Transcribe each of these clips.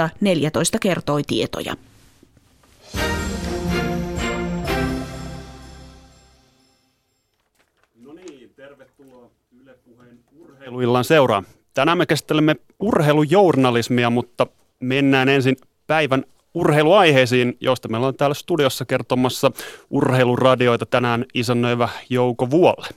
mutta 14 kertoi tietoja. No niin, tervetuloa Yle Puheen urheiluillan seuraan. Tänään me käsittelemme urheilujournalismia, mutta mennään ensin päivän urheiluaiheisiin, joista meillä on täällä studiossa kertomassa urheiluradioita tänään isännöivä Jouko Vuolle.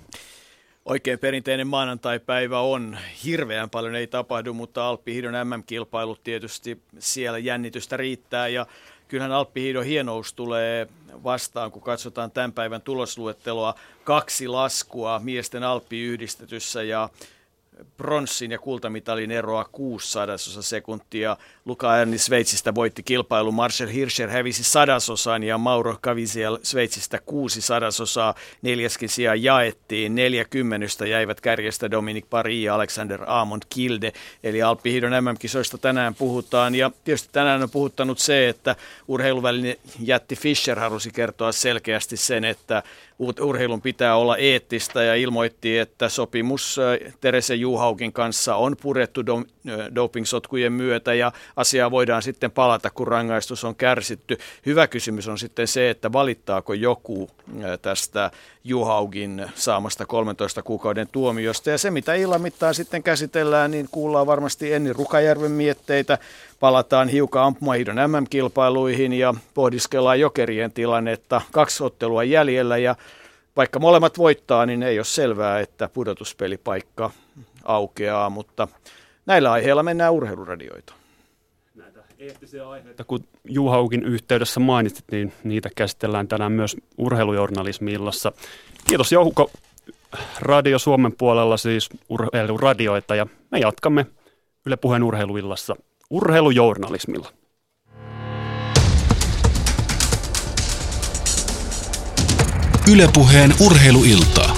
Oikein perinteinen maanantai-päivä on. Hirveän paljon ei tapahdu, mutta Alppihiidon MM-kilpailut tietysti siellä jännitystä riittää ja kyllähän Alppihiidon hienous tulee vastaan, kun katsotaan tämän päivän tulosluetteloa. Kaksi laskua miesten Alppi-yhdistetyssä ja pronssin ja kultamitalin eroa 6 sadasosa sekuntia. Luka Erni Sveitsistä voitti kilpailu. Marcel Hirscher hävisi sadasosan ja Mauro Cavisiel Sveitsistä kuusi sadasosaa. Neljäskin sija jaettiin. Neljä kymmenystä jäivät kärjestä Dominic Paris ja Alexander Amond Kilde. Eli Alppihidon MM-kisoista tänään puhutaan. Ja tietysti tänään on puhuttanut se, että urheiluvälinen jätti Fischer halusi kertoa selkeästi sen, että urheilun pitää olla eettistä ja ilmoitti, että sopimus Terese Juhaukin kanssa on purettu do, dopingsotkujen myötä ja asiaa voidaan sitten palata, kun rangaistus on kärsitty. Hyvä kysymys on sitten se, että valittaako joku tästä Juhaugin saamasta 13 kuukauden tuomiosta. Ja se, mitä illan mittaan sitten käsitellään, niin kuullaan varmasti Enni Rukajärven mietteitä. Palataan hiukan ampumahiidon MM-kilpailuihin ja pohdiskellaan jokerien tilannetta. Kaksi ottelua jäljellä ja vaikka molemmat voittaa, niin ei ole selvää, että pudotuspelipaikka aukeaa, mutta näillä aiheilla mennään urheiluradioita. Näitä eettisiä aiheita, kun Juhaukin yhteydessä mainitsit, niin niitä käsitellään tänään myös urheilujournalismi-illassa. Kiitos Jouko Radio Suomen puolella siis urheiluradioita ja me jatkamme Yle Puheen urheiluillassa urheilujournalismilla. Ylepuheen urheiluiltaa.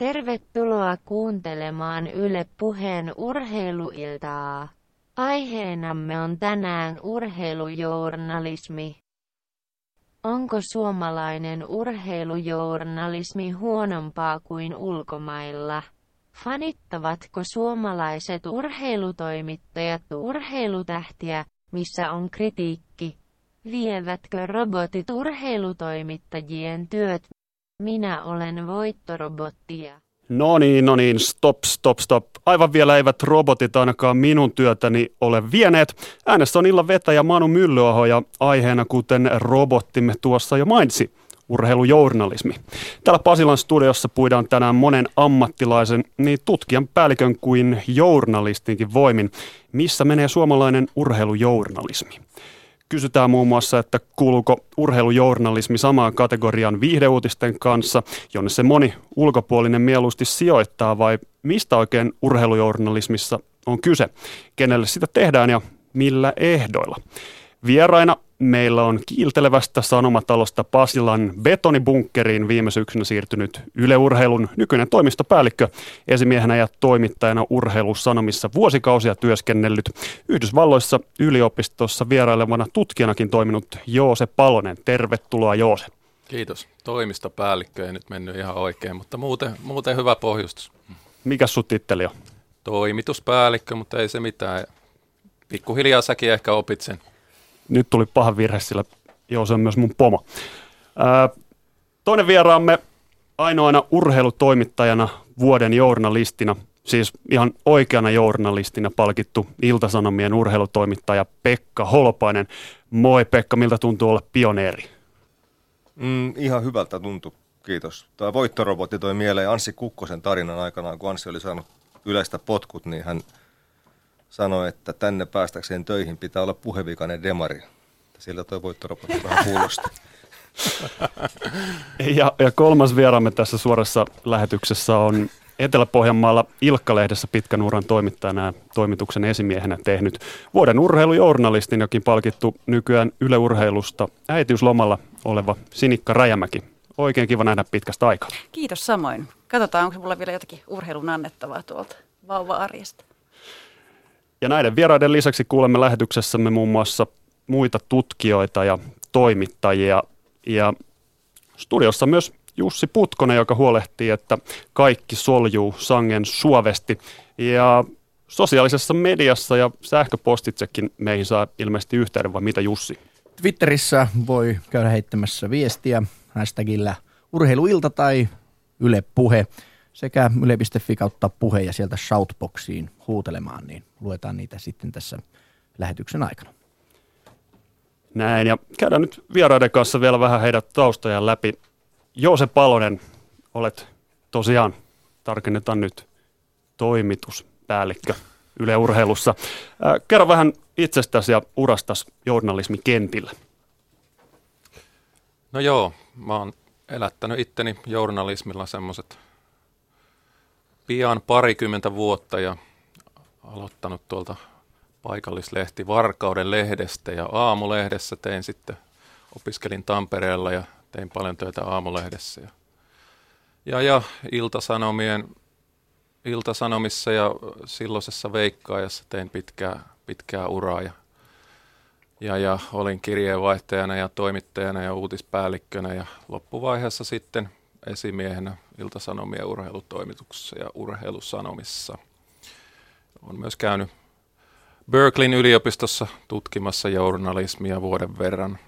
Tervetuloa kuuntelemaan Yle Puheen urheiluiltaa. Aiheenamme on tänään urheilujournalismi. Onko suomalainen urheilujournalismi huonompaa kuin ulkomailla? Fanittavatko suomalaiset urheilutoimittajat urheilutähtiä, missä on kritiikki? Vievätkö robotit urheilutoimittajien työt? Minä olen voittorobottia. No niin, no niin, stop, stop, stop. Aivan vielä eivät robotit ainakaan minun työtäni ole vieneet. Äänessä on illan vetäjä Manu Myllyaho ja aiheena, kuten robottimme tuossa jo mainitsi, urheilujournalismi. Täällä Pasilan studiossa puidaan tänään monen ammattilaisen, niin tutkijan päällikön kuin journalistinkin voimin. Missä menee suomalainen urheilujournalismi? Kysytään muun muassa, että kuuluuko urheilujournalismi samaan kategorian viihdeuutisten kanssa, jonne se moni ulkopuolinen mieluusti sijoittaa, vai mistä oikein urheilujournalismissa on kyse, kenelle sitä tehdään ja millä ehdoilla. Vieraina meillä on kiiltelevästä sanomatalosta Pasilan betonibunkkeriin viime syksynä siirtynyt Yleurheilun nykyinen toimistopäällikkö, esimiehenä ja toimittajana urheilusanomissa vuosikausia työskennellyt, Yhdysvalloissa yliopistossa vierailevana tutkijanakin toiminut Joose Palonen. Tervetuloa Joose. Kiitos. Toimistopäällikkö ei nyt mennyt ihan oikein, mutta muuten, muuten hyvä pohjustus. Mikä sut titteli on? Toimituspäällikkö, mutta ei se mitään. Pikkuhiljaa säkin ehkä opit sen nyt tuli paha virhe, sillä joo, se on myös mun pomo. Ää, toinen vieraamme ainoana urheilutoimittajana vuoden journalistina, siis ihan oikeana journalistina palkittu Iltasanomien urheilutoimittaja Pekka Holopainen. Moi Pekka, miltä tuntuu olla pioneeri? Mm, ihan hyvältä tuntuu, kiitos. Tämä voittorobotti toi mieleen Anssi Kukkosen tarinan aikanaan, kun Anssi oli saanut yleistä potkut, niin hän – sanoi, että tänne päästäkseen töihin pitää olla puhevikainen demari. Sillä toi voittorobotti vähän kuulosti. ja, ja kolmas vieraamme tässä suorassa lähetyksessä on Etelä-Pohjanmaalla Ilkka-lehdessä pitkän uran toimittajana ja toimituksen esimiehenä tehnyt vuoden urheilujournalistin, jokin palkittu nykyään yleurheilusta äitiyslomalla oleva Sinikka Räjämäki. Oikein kiva nähdä pitkästä aikaa. Kiitos samoin. Katsotaan, onko mulla vielä jotakin urheilun annettavaa tuolta vauva-arjesta. Ja näiden vieraiden lisäksi kuulemme lähetyksessämme muun muassa muita tutkijoita ja toimittajia. Ja studiossa myös Jussi Putkonen, joka huolehtii, että kaikki soljuu sangen suovesti. Ja sosiaalisessa mediassa ja sähköpostitsekin meihin saa ilmeisesti yhteyden, vai mitä Jussi? Twitterissä voi käydä heittämässä viestiä hashtagillä urheiluilta tai Yle Puhe sekä yle.fi kautta puhe ja sieltä shoutboxiin huutelemaan, niin luetaan niitä sitten tässä lähetyksen aikana. Näin, ja käydään nyt vieraiden kanssa vielä vähän heidän taustoja läpi. Joose Palonen, olet tosiaan, tarkennetaan nyt, toimituspäällikkö Yle Urheilussa. kerro vähän itsestäsi ja urastas journalismikentillä. No joo, mä oon elättänyt itteni journalismilla semmoiset pian parikymmentä vuotta ja aloittanut tuolta paikallislehti Varkauden lehdestä ja aamulehdessä tein sitten, opiskelin Tampereella ja tein paljon töitä aamulehdessä. Ja, ja, ja Iltasanomien, Iltasanomissa ja silloisessa Veikkaajassa tein pitkää, pitkää uraa ja, ja, ja olin kirjeenvaihtajana ja toimittajana ja uutispäällikkönä ja loppuvaiheessa sitten esimiehenä Iltasanomien urheilutoimituksessa ja urheilusanomissa. Olen myös käynyt Berkeleyn yliopistossa tutkimassa journalismia vuoden verran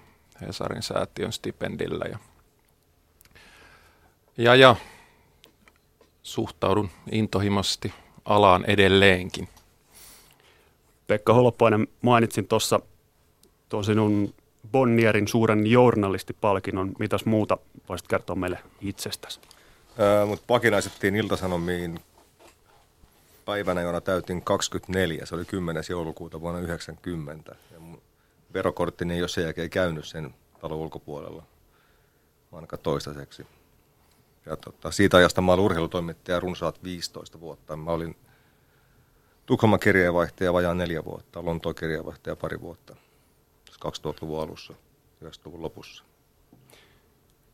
Hesarin säätiön stipendillä. Ja, ja, ja suhtaudun intohimoisesti alaan edelleenkin. Pekka Holopainen, mainitsin tuossa tuon sinun Bonnierin suuren journalistipalkinnon. Mitäs muuta voisit kertoa meille itsestäsi? Öö, Mutta pakinaisettiin Iltasanomiin päivänä, jona täytin 24. Se oli 10. joulukuuta vuonna 90. Ja mun verokorttini ei ole sen jälkeen käynyt sen talon ulkopuolella, ainakaan toistaiseksi. Ja tota, siitä ajasta mä olin urheilutoimittaja runsaat 15 vuotta. Mä olin Tukholman kirjeenvaihtaja vajaan neljä vuotta, Lontoon kirjeenvaihtaja pari vuotta. 2000-luvun alussa, 90-luvun lopussa.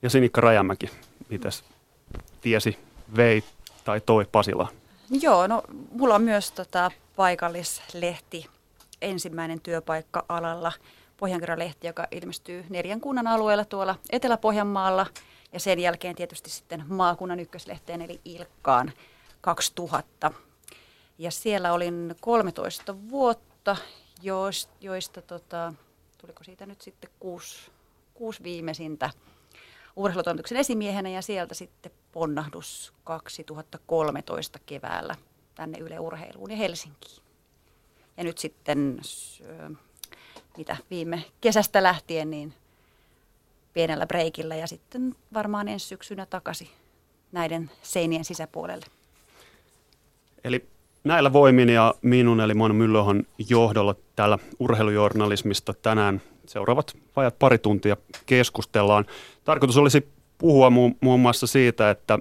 Ja Sinikka Rajamäki, mitäs tiesi, vei tai toi Pasila? Joo, no mulla on myös tota, paikallislehti, ensimmäinen työpaikka alalla, Pohjankerran-lehti, joka ilmestyy neljän kunnan alueella tuolla Etelä-Pohjanmaalla ja sen jälkeen tietysti sitten maakunnan ykköslehteen eli Ilkkaan 2000. Ja siellä olin 13 vuotta, joista, joista tota, tuliko siitä nyt sitten kuusi, kuusi viimeisintä urheilutoimituksen esimiehenä ja sieltä sitten ponnahdus 2013 keväällä tänne Yle Urheiluun ja Helsinkiin. Ja nyt sitten mitä viime kesästä lähtien niin pienellä breikillä ja sitten varmaan ensi syksynä takaisin näiden seinien sisäpuolelle. Eli näillä voimin ja minun eli Manu Myllöhon johdolla täällä urheilujournalismista tänään seuraavat vajat pari tuntia keskustellaan. Tarkoitus olisi puhua mu- muun muassa siitä, että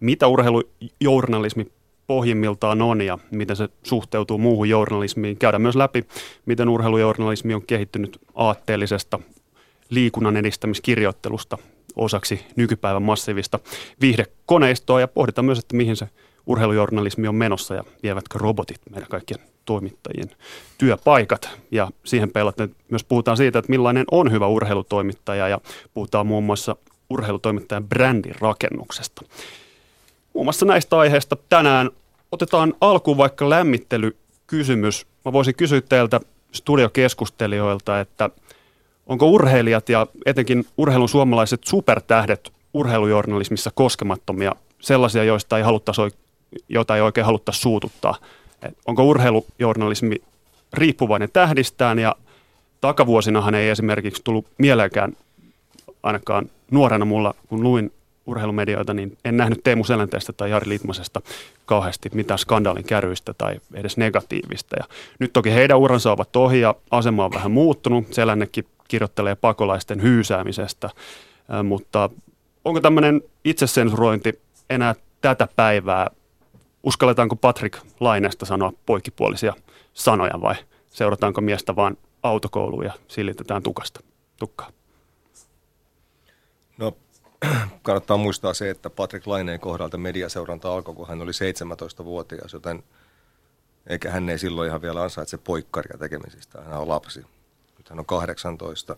mitä urheilujournalismi pohjimmiltaan on ja miten se suhteutuu muuhun journalismiin. Käydään myös läpi, miten urheilujournalismi on kehittynyt aatteellisesta liikunnan edistämiskirjoittelusta osaksi nykypäivän massiivista viihdekoneistoa ja pohditaan myös, että mihin se urheilujournalismi on menossa ja vievätkö robotit meidän kaikkien toimittajien työpaikat. Ja siihen peilaten myös puhutaan siitä, että millainen on hyvä urheilutoimittaja ja puhutaan muun muassa urheilutoimittajan brändin rakennuksesta. Muun muassa näistä aiheista tänään otetaan alkuun vaikka lämmittelykysymys. Mä voisin kysyä teiltä studiokeskustelijoilta, että onko urheilijat ja etenkin urheilun suomalaiset supertähdet urheilujournalismissa koskemattomia, sellaisia, joista ei haluttaisi, joita ei oikein haluttaisi suututtaa. Onko urheilujournalismi riippuvainen tähdistään ja takavuosinahan ei esimerkiksi tullut mieleenkään ainakaan nuorena mulla, kun luin urheilumedioita, niin en nähnyt Teemu Selänteestä tai Jari Litmasesta kauheasti mitään skandaalin kärryistä tai edes negatiivista. Ja nyt toki heidän uransa ovat ohi ja asema on vähän muuttunut. Selännekin kirjoittelee pakolaisten hyysäämisestä, mutta onko tämmöinen itsesensurointi enää tätä päivää? Uskalletaanko Patrick Laineesta sanoa poikkipuolisia sanoja vai seurataanko miestä vaan autokouluun ja silitetään tukasta, tukkaa? No kannattaa muistaa se, että Patrick Laineen kohdalta mediaseuranta alkoi, kun hän oli 17-vuotias, joten Eikä hän ei silloin ihan vielä ansaitse poikkaria tekemisistä. Hän on lapsi. Nyt hän on 18.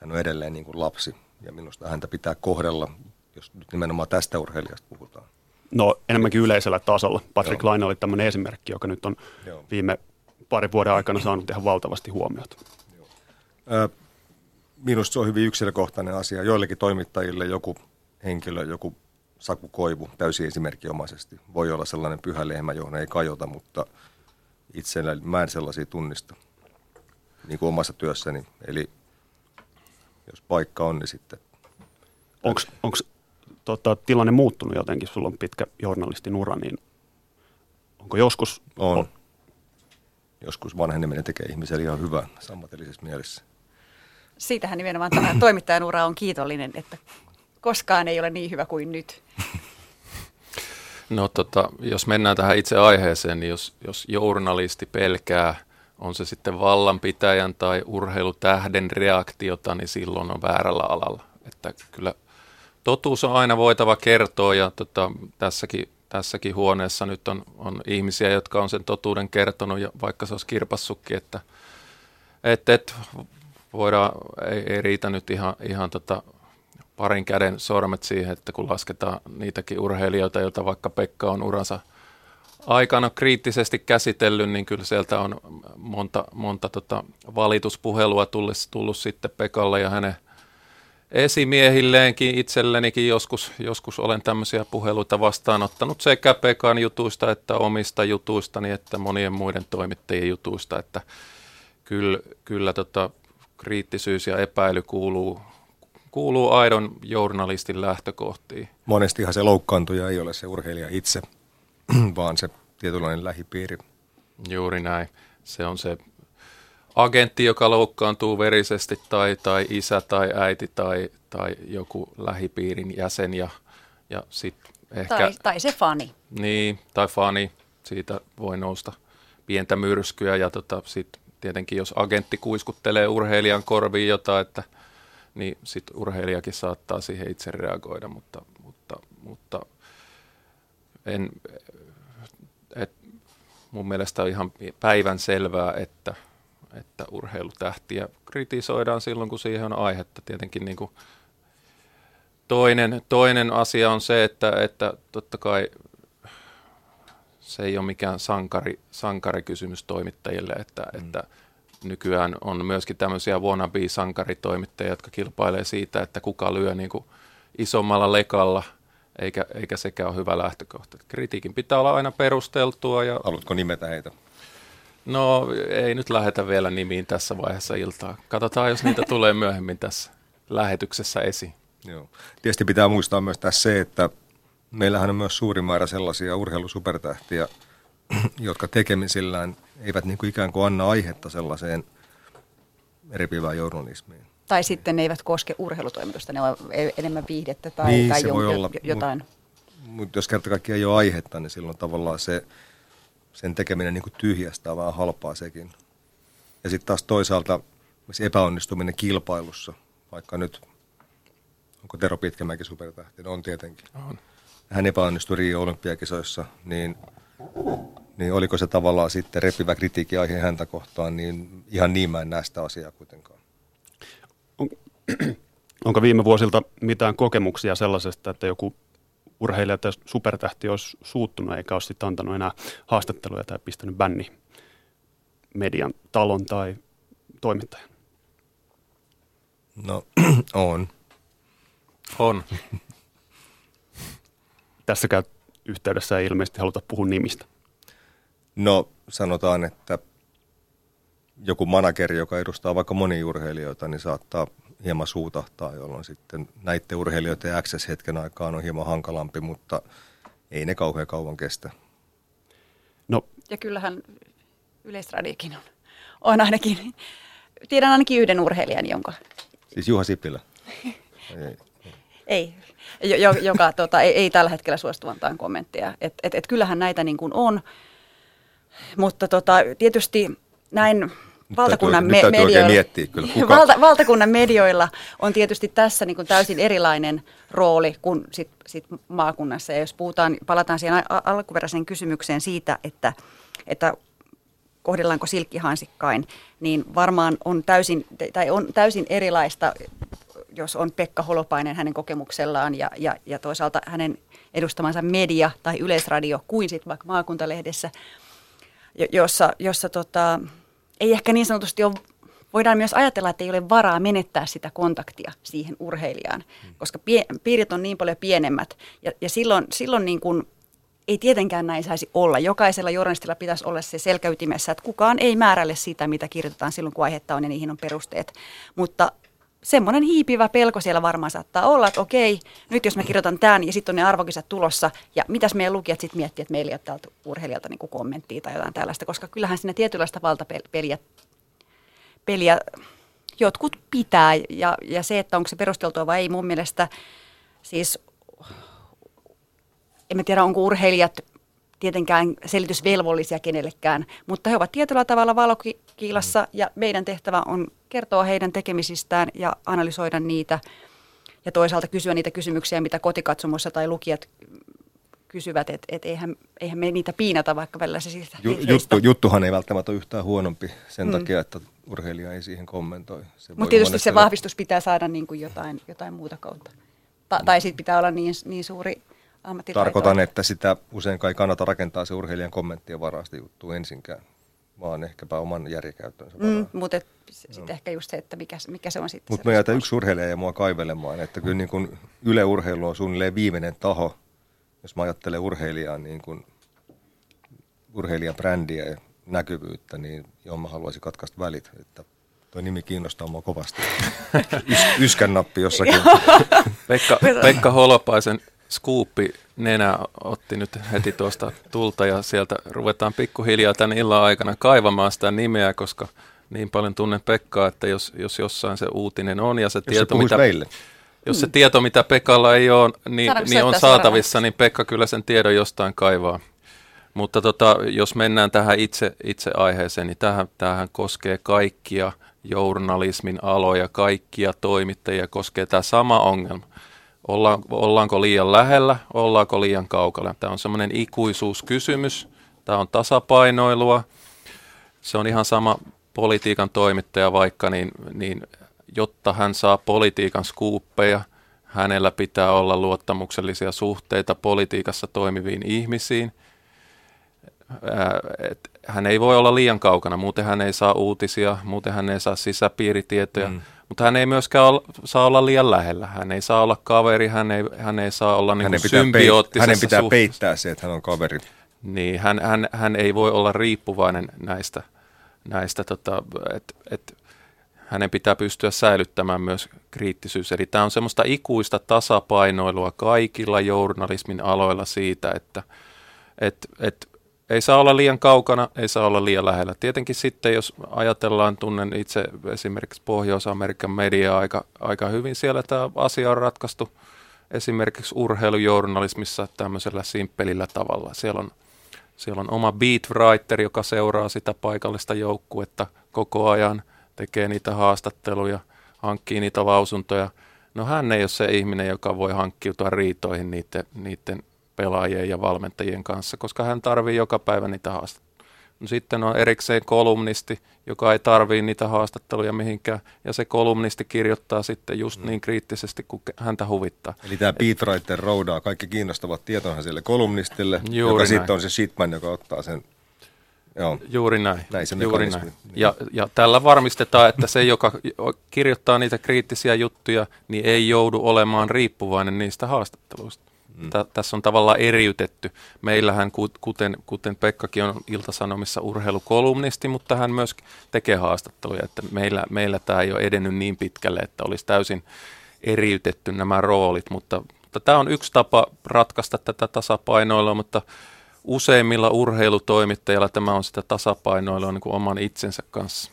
Hän on edelleen niin kuin lapsi. Ja minusta häntä pitää kohdella, jos nyt nimenomaan tästä urheilijasta puhutaan. No enemmänkin yleisellä tasolla. Patrick Laine oli tämmöinen esimerkki, joka nyt on Joo. viime parin vuoden aikana saanut ihan valtavasti huomiota. Ö, Minusta se on hyvin yksilökohtainen asia. Joillekin toimittajille joku henkilö, joku Saku Koivu täysin esimerkkiomaisesti voi olla sellainen pyhä lehmä, johon ei kajota, mutta itsellä mä en sellaisia tunnista niin kuin omassa työssäni. Eli jos paikka on, niin sitten Onko tota, tilanne muuttunut jotenkin? Sulla on pitkä journalistin ura, niin onko joskus... on. Joskus vanheneminen tekee ihmiselle ihan hyvää ammatillisessa mielessä. Siitähän nimenomaan tämä toimittajan ura on kiitollinen, että koskaan ei ole niin hyvä kuin nyt. No tota, jos mennään tähän itse aiheeseen, niin jos, jos journalisti pelkää, on se sitten vallanpitäjän tai urheilutähden reaktiota, niin silloin on väärällä alalla. Että kyllä totuus on aina voitava kertoa ja tota, tässäkin, tässäkin huoneessa nyt on, on ihmisiä, jotka on sen totuuden kertonut, ja vaikka se olisi kirpassukki, että et, et, voidaan, ei, ei riitä nyt ihan, ihan tota, parin käden sormet siihen, että kun lasketaan niitäkin urheilijoita, joita vaikka Pekka on uransa aikana kriittisesti käsitellyt, niin kyllä sieltä on monta, monta tota valituspuhelua tullut, tullut sitten Pekalle ja hänen esimiehilleenkin itsellenikin joskus, joskus olen tämmöisiä puheluita vastaanottanut sekä Pekan jutuista että omista jutuistani että monien muiden toimittajien jutuista, että kyllä, kyllä tota, kriittisyys ja epäily kuuluu, kuuluu aidon journalistin lähtökohtiin. Monestihan se loukkaantuja ei ole se urheilija itse, vaan se tietynlainen lähipiiri. Juuri näin. Se on se agentti, joka loukkaantuu verisesti, tai, tai isä tai äiti tai, tai joku lähipiirin jäsen, ja, ja sitten ehkä... Tai, tai se fani. Niin, tai fani. Siitä voi nousta pientä myrskyä, ja tota, sitten tietenkin jos agentti kuiskuttelee urheilijan korviin jotain, että niin sitten urheilijakin saattaa siihen itse reagoida, mutta, mutta, mutta en, et, mun mielestä on ihan päivän selvää, että, että urheilutähtiä kritisoidaan silloin, kun siihen on aihetta. Tietenkin niin kuin toinen, toinen asia on se, että, että totta kai se ei ole mikään sankari, sankarikysymys toimittajille, että, mm. että nykyään on myöskin tämmöisiä wannabe-sankaritoimittajia, jotka kilpailee siitä, että kuka lyö niin kuin isommalla lekalla, eikä, eikä sekään ole hyvä lähtökohta. Kritiikin pitää olla aina perusteltua. Ja... Haluatko nimetä heitä? No ei nyt lähetä vielä nimiin tässä vaiheessa iltaa. Katsotaan, jos niitä tulee myöhemmin tässä lähetyksessä esiin. Joo. Tietysti pitää muistaa myös tässä se, että meillähän on myös suuri määrä sellaisia urheilusupertähtiä, jotka tekemisillään eivät niin kuin ikään kuin anna aihetta sellaiseen repivään journalismiin. Tai sitten ne eivät koske urheilutoimitusta, ne on enemmän viihdettä tai, Niin, tai se jon- voi olla, jotain. Mutta jos kerta kaikkiaan ei ole aihetta, niin silloin tavallaan se, sen tekeminen niin kuin tyhjästä on vähän halpaa sekin. Ja sitten taas toisaalta se epäonnistuminen kilpailussa, vaikka nyt, onko Tero Pitkämäki supertähti? No on tietenkin. On. Hän epäonnistui Rio olympiakisoissa, niin, niin oliko se tavallaan sitten repivä kritiikki aihe häntä kohtaan, niin ihan niin mä en näe sitä asiaa kuitenkaan. Onko viime vuosilta mitään kokemuksia sellaisesta, että joku urheilija tai supertähti olisi suuttunut eikä ole sitten antanut enää haastatteluja tai pistänyt bänni median talon tai toimittajan? No, on. On. Tässäkään yhteydessä ei ilmeisesti haluta puhua nimistä. No sanotaan, että joku manageri, joka edustaa vaikka monia urheilijoita, niin saattaa hieman suutahtaa, jolloin sitten näiden urheilijoiden access hetken aikaan on hieman hankalampi, mutta ei ne kauhean kauan kestä. No, Ja kyllähän Yleisradiokin on, on ainakin, tiedän ainakin yhden urheilijan, jonka Siis Juha Sipilä. Ei. ei, jo, jo, joka tota, ei, ei tällä hetkellä suostu antaa kommentteja. Et, et, et kyllähän näitä niin kuin on, mutta tota, tietysti näin valtakunnan nyt täytyy oikein medioilla, miettiä kyllä, kuka- valta, valtakunnan medioilla on tietysti tässä niin kuin täysin erilainen rooli kuin sit, sit maakunnassa. Ja jos puhutaan, palataan siihen alkuperäiseen kysymykseen siitä, että että kohdellaanko silkkihansikkain, niin varmaan on täysin, tai on täysin erilaista, jos on Pekka Holopainen hänen kokemuksellaan ja, ja, ja toisaalta hänen edustamansa media tai yleisradio kuin sitten vaikka maakuntalehdessä, jossa, jossa tota, ei ehkä niin sanotusti ole voidaan myös ajatella, että ei ole varaa menettää sitä kontaktia siihen urheilijaan, koska pie, piirit on niin paljon pienemmät. Ja, ja silloin, silloin niin kuin ei tietenkään näin saisi olla. Jokaisella journalistilla pitäisi olla se selkäytimessä, että kukaan ei määrälle sitä, mitä kirjoitetaan silloin, kun aihetta on ja niihin on perusteet. Mutta semmoinen hiipivä pelko siellä varmaan saattaa olla, että okei, nyt jos mä kirjoitan tämän ja sitten on ne arvokisat tulossa ja mitäs meidän lukijat sitten miettii, että meillä ei ole täältä urheilijalta niin kommenttia tai jotain tällaista, koska kyllähän siinä tietynlaista valtapeliä peliä jotkut pitää ja, ja se, että onko se perusteltua vai ei mun mielestä siis en tiedä, onko urheilijat tietenkään selitysvelvollisia kenellekään, mutta he ovat tietyllä tavalla valokiilassa ja meidän tehtävä on kertoa heidän tekemisistään ja analysoida niitä ja toisaalta kysyä niitä kysymyksiä, mitä kotikatsomossa tai lukijat kysyvät, että et eihän, eihän me niitä piinata, vaikka välillä se siitä Juttu, Juttuhan ei välttämättä ole yhtään huonompi sen mm. takia, että urheilija ei siihen kommentoi. Mutta tietysti se vahvistus pitää saada niin kuin jotain, jotain muuta kautta. Ta- tai sitten pitää olla niin, niin suuri ammattitaito. Tarkoitan, että sitä usein kai kannata rakentaa se urheilijan kommenttien varasta juttu ensinkään, vaan ehkäpä oman järjekäyttönsä mm, Mutta sitten ehkä just se, että mikä, mikä se on sitten. Mutta mä jätän yksi urheilija ja mua kaivelemaan, että kyllä niin kuin Yle Urheilu on suunnilleen viimeinen taho, jos mä ajattelen urheilijaa niin kuin urheilijan brändiä ja näkyvyyttä, niin johon mä haluaisin katkaista välit. Että Tuo nimi kiinnostaa mua kovasti. Ys, yskän nappi jossakin. Pekka, Pekka Holopaisen skuuppi nenä otti nyt heti tuosta tulta ja sieltä ruvetaan pikkuhiljaa tämän illan aikana kaivamaan sitä nimeä, koska niin paljon tunnen Pekkaa, että jos, jos jossain se uutinen on ja se jos tieto, se mitä, meille. jos se tieto, mitä Pekalla ei ole, niin, niin on saatavissa, niin Pekka kyllä sen tiedon jostain kaivaa. Mutta tota, jos mennään tähän itse, itse aiheeseen, niin tähän, tähän koskee kaikkia journalismin aloja, kaikkia toimittajia koskee tämä sama ongelma. Ollaan, ollaanko liian lähellä, ollaanko liian kaukana. Tämä on semmoinen ikuisuuskysymys, tämä on tasapainoilua. Se on ihan sama politiikan toimittaja vaikka, niin, niin jotta hän saa politiikan skuuppeja, hänellä pitää olla luottamuksellisia suhteita politiikassa toimiviin ihmisiin – hän ei voi olla liian kaukana, muuten hän ei saa uutisia, muuten hän ei saa sisäpiiritietoja, mm. Mutta hän ei myöskään olla, saa olla liian lähellä. Hän ei saa olla kaveri, hän ei, hän ei saa olla niin symbioottisessa Hänen pitää suhteessa. peittää se, että hän on kaveri. Niin, hän, hän, hän ei voi olla riippuvainen näistä, näistä tota, että et, hänen pitää pystyä säilyttämään myös kriittisyys. Eli tämä on semmoista ikuista tasapainoilua kaikilla journalismin aloilla siitä, että et, et ei saa olla liian kaukana, ei saa olla liian lähellä. Tietenkin sitten, jos ajatellaan, tunnen itse esimerkiksi Pohjois-Amerikan mediaa aika, aika hyvin, siellä tämä asia on ratkaistu esimerkiksi urheilujournalismissa tämmöisellä simppelillä tavalla. Siellä on, siellä on oma beat writer, joka seuraa sitä paikallista joukkuetta koko ajan, tekee niitä haastatteluja, hankkii niitä lausuntoja. No hän ei ole se ihminen, joka voi hankkiutua riitoihin niiden, niiden pelaajien ja valmentajien kanssa, koska hän tarvii joka päivä niitä haastatteluja. No sitten on erikseen kolumnisti, joka ei tarvii niitä haastatteluja mihinkään, ja se kolumnisti kirjoittaa sitten just mm. niin kriittisesti kuin häntä huvittaa. Eli tämä beatwriter roudaa kaikki kiinnostavat tietonhan sille kolumnistille, Juuri joka sitten on se shitman, joka ottaa sen Joo. Juuri näin. näin se Juuri näin. Ja, ja tällä varmistetaan, että se, joka kirjoittaa niitä kriittisiä juttuja, niin ei joudu olemaan riippuvainen niistä haastatteluista. Mm. tässä on tavallaan eriytetty. Meillähän, kuten, kuten Pekkakin on Iltasanomissa urheilukolumnisti, mutta hän myös tekee haastatteluja, että meillä, meillä tämä ei ole edennyt niin pitkälle, että olisi täysin eriytetty nämä roolit, mutta, mutta tämä on yksi tapa ratkaista tätä tasapainoilua, mutta useimmilla urheilutoimittajilla tämä on sitä tasapainoilua niin kuin oman itsensä kanssa.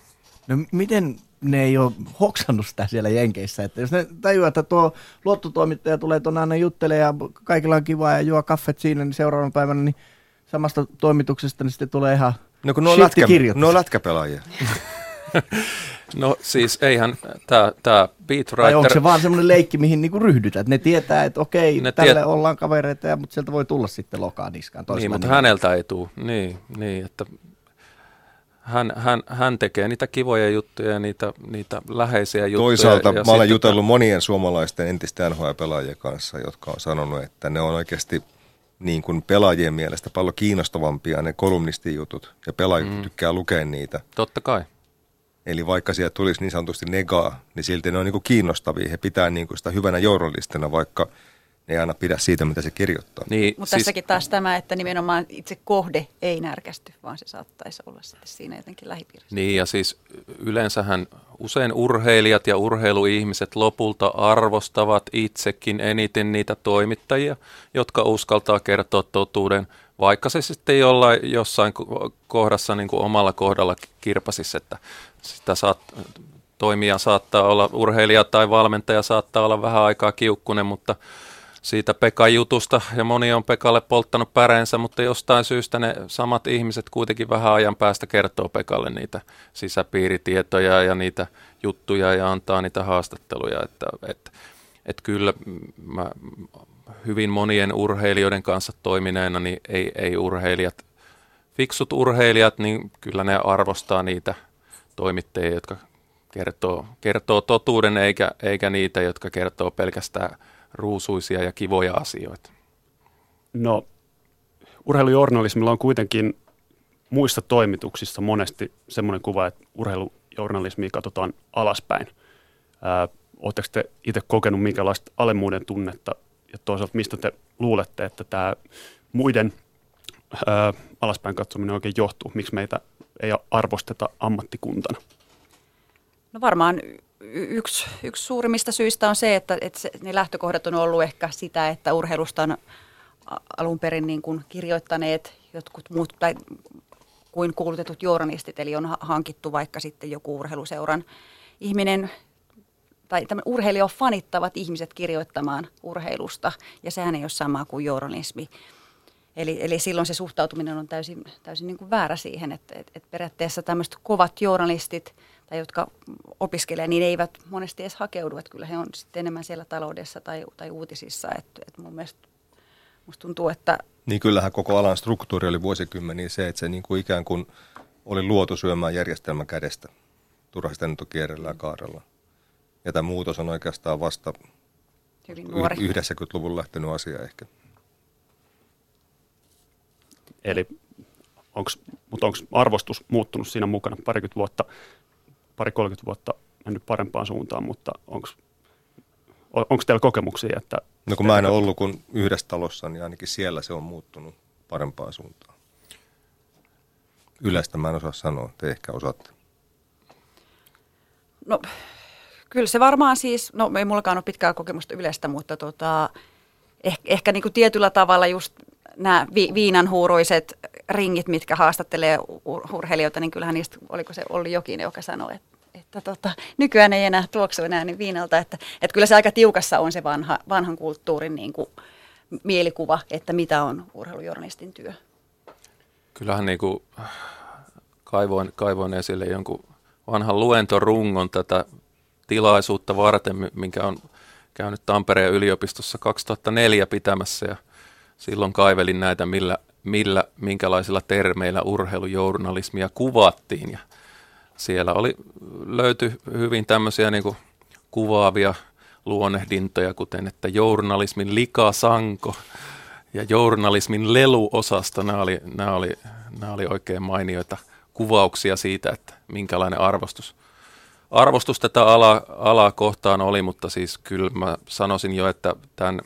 No miten ne ei ole hoksannut sitä siellä Jenkeissä. Että jos ne tajuaa, että tuo luottotoimittaja tulee tuonne aina juttelee ja kaikilla on kiva ja juo kaffet siinä, niin seuraavan päivänä niin samasta toimituksesta niin sitten tulee ihan No kun ne on, lätkä, ne on lätkäpelaajia. no siis eihän tämä tää beatwriter... Tai onko se vaan semmoinen leikki, mihin niinku ryhdytään, että ne tietää, että okei, ne tälle tiet... ollaan kavereita, ja, mutta sieltä voi tulla sitten lokaa niskaan. Niin, mutta häneltä ei tule. Niin, niin, että hän, hän, hän tekee niitä kivoja juttuja ja niitä, niitä läheisiä juttuja. Toisaalta ja mä olen jutellut monien suomalaisten entisten NHL-pelaajien kanssa, jotka on sanonut, että ne on oikeasti niin kuin pelaajien mielestä paljon kiinnostavampia ne kolumnistijutut ja pelaajat mm. tykkää lukea niitä. Totta kai. Eli vaikka sieltä tulisi niin sanotusti negaa, niin silti ne on niin kuin kiinnostavia. He pitää niin kuin sitä hyvänä journalistina, vaikka ne ei aina pidä siitä, mitä se kirjoittaa. Niin, Mutta siis, tässäkin taas tämä, että nimenomaan itse kohde ei närkästy, vaan se saattaisi olla sitten siinä jotenkin lähipiirissä. Niin ja siis yleensähän usein urheilijat ja urheiluihmiset lopulta arvostavat itsekin eniten niitä toimittajia, jotka uskaltaa kertoa totuuden, vaikka se sitten jollain, jossain ko- kohdassa niin kuin omalla kohdalla kirpasisi, että sitä saat, toimija saattaa olla, urheilija tai valmentaja saattaa olla vähän aikaa kiukkunen, mutta siitä Pekan jutusta, ja moni on Pekalle polttanut päreensä, mutta jostain syystä ne samat ihmiset kuitenkin vähän ajan päästä kertoo Pekalle niitä sisäpiiritietoja ja niitä juttuja ja antaa niitä haastatteluja, että, että, että kyllä mä hyvin monien urheilijoiden kanssa toimineena, niin ei, ei urheilijat, fiksut urheilijat, niin kyllä ne arvostaa niitä toimittajia, jotka kertoo, kertoo totuuden, eikä, eikä niitä, jotka kertoo pelkästään ruusuisia ja kivoja asioita. No, urheilujournalismilla on kuitenkin muissa toimituksissa monesti semmoinen kuva, että urheilujournalismia katsotaan alaspäin. Oletteko te itse kokenut minkälaista alemmuuden tunnetta ja toisaalta mistä te luulette, että tämä muiden ää, alaspäin katsominen oikein johtuu? Miksi meitä ei arvosteta ammattikuntana? No varmaan yksi, yksi suurimmista syistä on se, että, että se, ne lähtökohdat on ollut ehkä sitä, että urheilusta on alun perin niin kuin kirjoittaneet jotkut muut tai kuin kuulutetut journalistit, eli on ha- hankittu vaikka sitten joku urheiluseuran ihminen tai tämän urheilija fanittavat ihmiset kirjoittamaan urheilusta, ja sehän ei ole sama kuin journalismi. Eli, eli silloin se suhtautuminen on täysin, täysin niin kuin väärä siihen, että, että, että periaatteessa tämmöiset kovat journalistit, tai jotka opiskelee, niin eivät monesti edes hakeudu. Että kyllä he on sitten enemmän siellä taloudessa tai, tai uutisissa. Että, että mun mielestä musta tuntuu, että Niin kyllähän koko alan struktuuri oli vuosikymmeniä se, että se niin kuin ikään kuin oli luotu syömään järjestelmän kädestä. Turha sitä nyt on kierrellä ja kaarella. Ja tämä muutos on oikeastaan vasta hyvin nuori. y- 90-luvun lähtenyt asia ehkä. Eli onks, mutta onko arvostus muuttunut siinä mukana parikymmentä vuotta, pari 30 vuotta mennyt parempaan suuntaan, mutta onko onko teillä kokemuksia, että... No kun mä en ole ollut kuin yhdessä talossa, niin ainakin siellä se on muuttunut parempaan suuntaan. Yleistä mä en osaa sanoa, te ehkä osaatte. No kyllä se varmaan siis, no ei mullakaan ole pitkää kokemusta yleistä, mutta tota, ehkä, ehkä niin kuin tietyllä tavalla just nämä vi, viinanhuuroiset ringit, mitkä haastattelee ur- urheilijoita, niin kyllähän niistä, oliko se Olli Jokinen, joka sanoi, että että tota, nykyään ei enää tuoksu enää niin viinalta, että, että kyllä se aika tiukassa on se vanha, vanhan kulttuurin niin kuin mielikuva, että mitä on urheilujournalistin työ. Kyllähän niin kuin kaivoin, kaivoin esille jonkun vanhan luentorungon tätä tilaisuutta varten, minkä on käynyt Tampereen yliopistossa 2004 pitämässä ja silloin kaivelin näitä, millä, millä minkälaisilla termeillä urheilujournalismia kuvattiin. Ja siellä oli, löytyi hyvin tämmöisiä niin kuin kuvaavia luonnehdintoja, kuten että journalismin likasanko ja journalismin leluosasto, nämä oli, nämä oli, nämä oli oikein mainioita kuvauksia siitä, että minkälainen arvostus, arvostus tätä alaa, alaa kohtaan oli, mutta siis kyllä mä sanoisin jo, että tämän,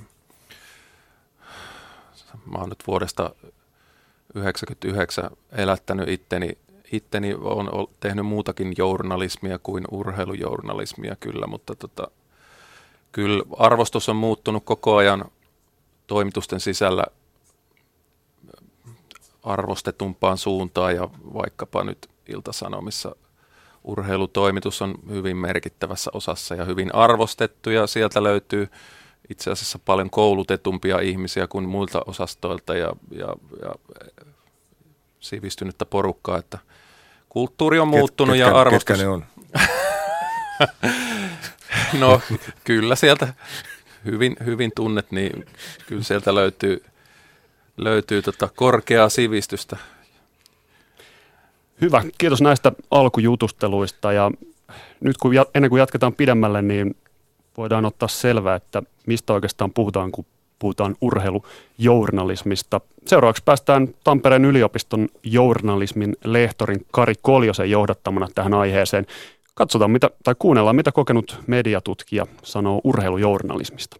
mä oon nyt vuodesta 1999 elättänyt itteni. Itteni on tehnyt muutakin journalismia kuin urheilujournalismia kyllä, mutta tota, kyllä arvostus on muuttunut koko ajan toimitusten sisällä arvostetumpaan suuntaan ja vaikkapa nyt Iltasanomissa urheilutoimitus on hyvin merkittävässä osassa ja hyvin arvostettu ja sieltä löytyy itse asiassa paljon koulutetumpia ihmisiä kuin muilta osastoilta ja, ja, ja sivistynyttä porukkaa, että kulttuuri on muuttunut ketkä, ja arvostus... Ketkä ne on? no kyllä sieltä hyvin, hyvin tunnet, niin kyllä sieltä löytyy, löytyy tota korkeaa sivistystä. Hyvä, kiitos näistä alkujutusteluista ja nyt kun, ennen kuin jatketaan pidemmälle, niin voidaan ottaa selvää, että mistä oikeastaan puhutaan, kun puhutaan urheilujournalismista. Seuraavaksi päästään Tampereen yliopiston journalismin lehtorin Kari Koljosen johdattamana tähän aiheeseen. Katsotaan mitä, tai kuunnellaan, mitä kokenut mediatutkija sanoo urheilujournalismista.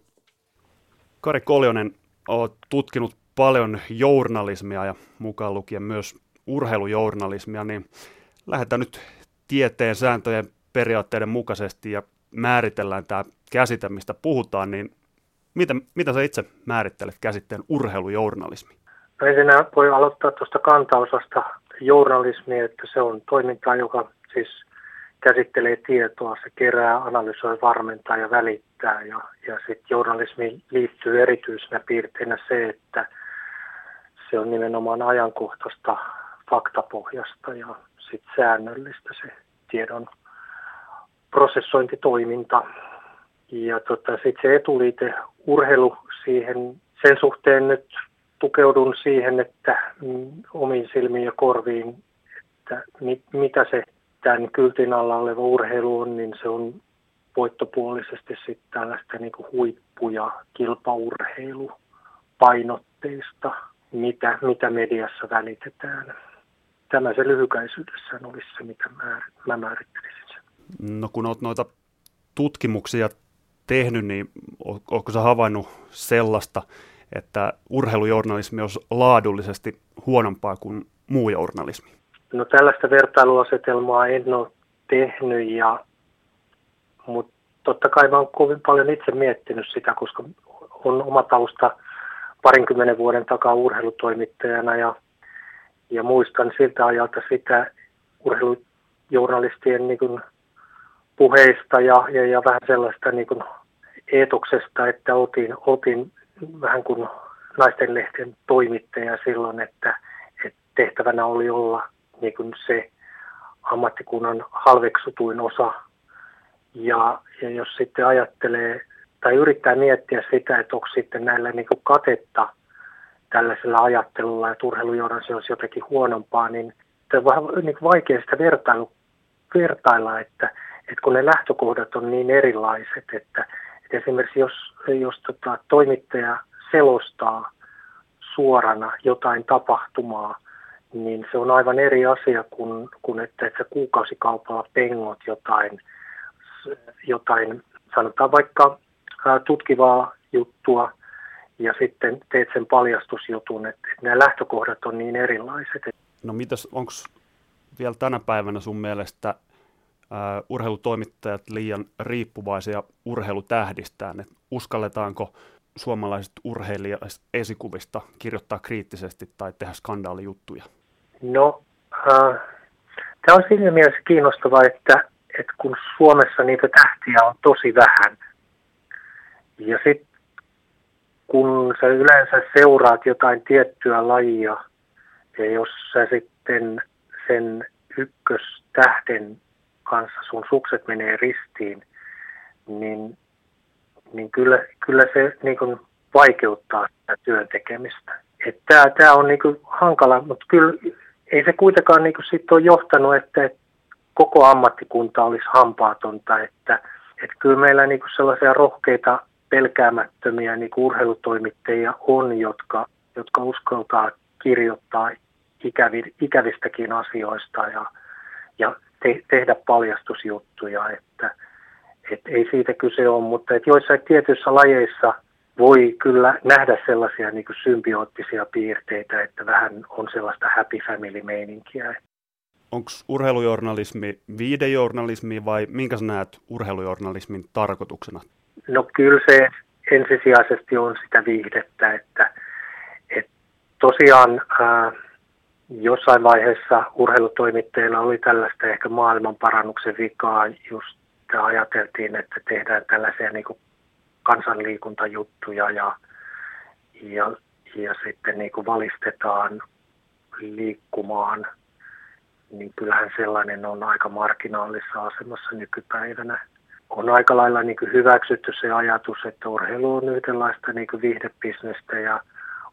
Kari Koljonen, olet tutkinut paljon journalismia ja mukaan lukien myös urheilujournalismia, niin lähdetään nyt tieteen sääntöjen periaatteiden mukaisesti ja määritellään tämä käsite, mistä puhutaan, niin mitä, mitä sä itse määrittelet käsitteen urheilujournalismi? No ensinnä voi aloittaa tuosta kantaosasta journalismi, että se on toimintaa, joka siis käsittelee tietoa, se kerää, analysoi, varmentaa ja välittää. Ja, ja sitten journalismiin liittyy erityisenä piirteinä se, että se on nimenomaan ajankohtaista faktapohjasta ja sitten säännöllistä se tiedon prosessointitoiminta. Ja tota, sitten se etuliite urheilu siihen, sen suhteen nyt tukeudun siihen, että mm, omiin silmiin ja korviin, että mit, mitä se tämän kyltin alla oleva urheilu on, niin se on voittopuolisesti sitten tällaista niin kuin huippu- ja kilpaurheilu painotteista, mitä, mitä mediassa välitetään. Tämä se lyhykäisyydessään olisi se, mitä mä, mä määrittelisin No kun olet noita tutkimuksia tehnyt, niin oletko sä havainnut sellaista, että urheilujournalismi olisi laadullisesti huonompaa kuin muu journalismi? No tällaista vertailuasetelmaa en ole tehnyt, ja, mutta totta kai mä olen kovin paljon itse miettinyt sitä, koska on oma tausta parinkymmenen vuoden takaa urheilutoimittajana ja, ja muistan siltä ajalta sitä urheilujournalistien niin kuin puheista ja, ja, ja vähän sellaista niin kuin eetoksesta, että otin, otin vähän kuin naisten lehten toimittaja silloin, että, että tehtävänä oli olla niin kuin se ammattikunnan halveksutuin osa. Ja, ja jos sitten ajattelee tai yrittää miettiä sitä, että onko sitten näillä niin kuin katetta tällaisella ajattelulla, että urheilujohdan olisi jotenkin huonompaa, niin on vähän niin vaikea sitä vertailu, vertailla, että, että kun ne lähtökohdat on niin erilaiset, että esimerkiksi jos, jos tota, toimittaja selostaa suorana jotain tapahtumaa, niin se on aivan eri asia kuin, kuin että, että sä kuukausikaupalla pengot jotain, jotain, sanotaan vaikka tutkivaa juttua ja sitten teet sen paljastusjutun, että, että nämä lähtökohdat on niin erilaiset. No mitäs, onko vielä tänä päivänä sun mielestä urheilutoimittajat liian riippuvaisia urheilutähdistään. Et uskalletaanko suomalaiset urheilijat esikuvista kirjoittaa kriittisesti tai tehdä skandaalijuttuja? No, uh, tämä on siinä mielessä kiinnostavaa, että, että kun Suomessa niitä tähtiä on tosi vähän, ja sitten kun sä yleensä seuraat jotain tiettyä lajia, ja jos sä sitten sen ykköstähden kanssa sun sukset menee ristiin, niin, niin kyllä, kyllä se niin kuin vaikeuttaa sitä työn tekemistä. Tämä, on niin kuin hankala, mutta kyllä ei se kuitenkaan niin kuin sit ole johtanut, että, koko ammattikunta olisi hampaatonta, että, että kyllä meillä niin kuin sellaisia rohkeita, pelkäämättömiä niin kuin urheilutoimittajia on, jotka, jotka uskaltaa kirjoittaa ikävi, ikävistäkin asioista ja, ja te, tehdä paljastusjuttuja, että et ei siitä kyse ole, mutta että joissain tietyissä lajeissa voi kyllä nähdä sellaisia niin kuin symbioottisia piirteitä, että vähän on sellaista happy family-meininkiä. Onko urheilujournalismi viidejournalismi vai minkä sä näet urheilujournalismin tarkoituksena? No kyllä se ensisijaisesti on sitä viihdettä, että, että tosiaan ää, jossain vaiheessa urheilutoimittajilla oli tällaista ehkä maailmanparannuksen vikaa, just ajateltiin, että tehdään tällaisia niin kansanliikuntajuttuja ja, ja, ja sitten niin kuin valistetaan liikkumaan, niin kyllähän sellainen on aika marginaalissa asemassa nykypäivänä. On aika lailla niin kuin hyväksytty se ajatus, että urheilu on yhdenlaista niin kuin viihdebisnestä ja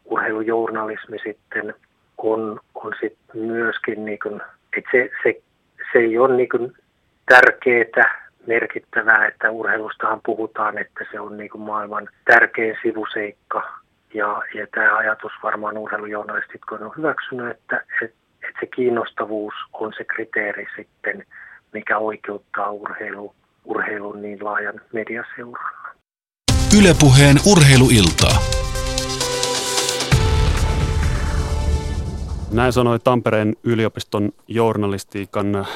urheilujournalismi sitten – on, on sit myöskin niin kuin että se, se, se ei ole niin tärkeää, merkittävää, että urheilustahan puhutaan, että se on niin maailman tärkein sivuseikka. Ja, ja tämä ajatus varmaan urheilujournalistit on hyväksynyt, että, että, että se kiinnostavuus on se kriteeri sitten, mikä oikeuttaa urheilu, urheilun niin laajan mediaseurannan. Ylepuheen urheiluiltaa. Näin sanoi Tampereen yliopiston journalistiikan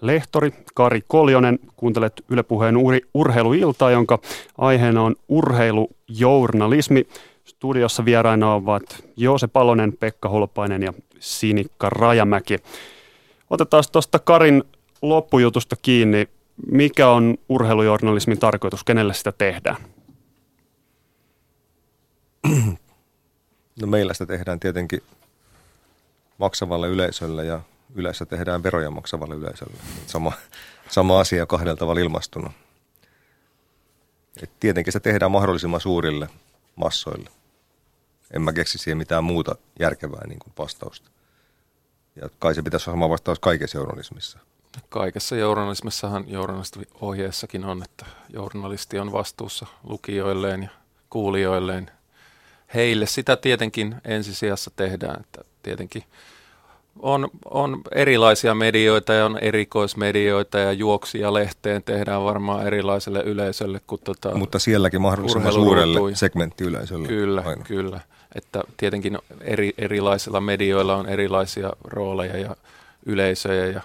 lehtori Kari Koljonen. Kuuntelet Yle Puheen urheiluiltaa, jonka aiheena on urheilujournalismi. Studiossa vieraina ovat Joose Palonen, Pekka Holpainen ja Sinikka Rajamäki. Otetaan tuosta Karin loppujutusta kiinni. Mikä on urheilujournalismin tarkoitus? Kenelle sitä tehdään? No meillä sitä tehdään tietenkin maksavalle yleisölle ja yleensä tehdään veroja maksavalle yleisölle. Sama, sama asia kahdella tavalla ilmastuna. Et tietenkin se tehdään mahdollisimman suurille massoille. En mä keksi siihen mitään muuta järkevää niin kuin vastausta. Ja kai se pitäisi olla sama vastaus kaikessa journalismissa. Kaikessa journalismissahan journalistiohjeessakin on, että journalisti on vastuussa lukijoilleen ja kuulijoilleen. Heille sitä tietenkin ensisijassa tehdään, että tietenkin on, on erilaisia medioita ja on erikoismedioita ja juoksia lehteen tehdään varmaan erilaiselle yleisölle. Kuin tota Mutta sielläkin mahdollisimman suurelle segmenttiyleisölle. Kyllä, aina. kyllä. Että tietenkin eri, erilaisilla medioilla on erilaisia rooleja ja yleisöjä ja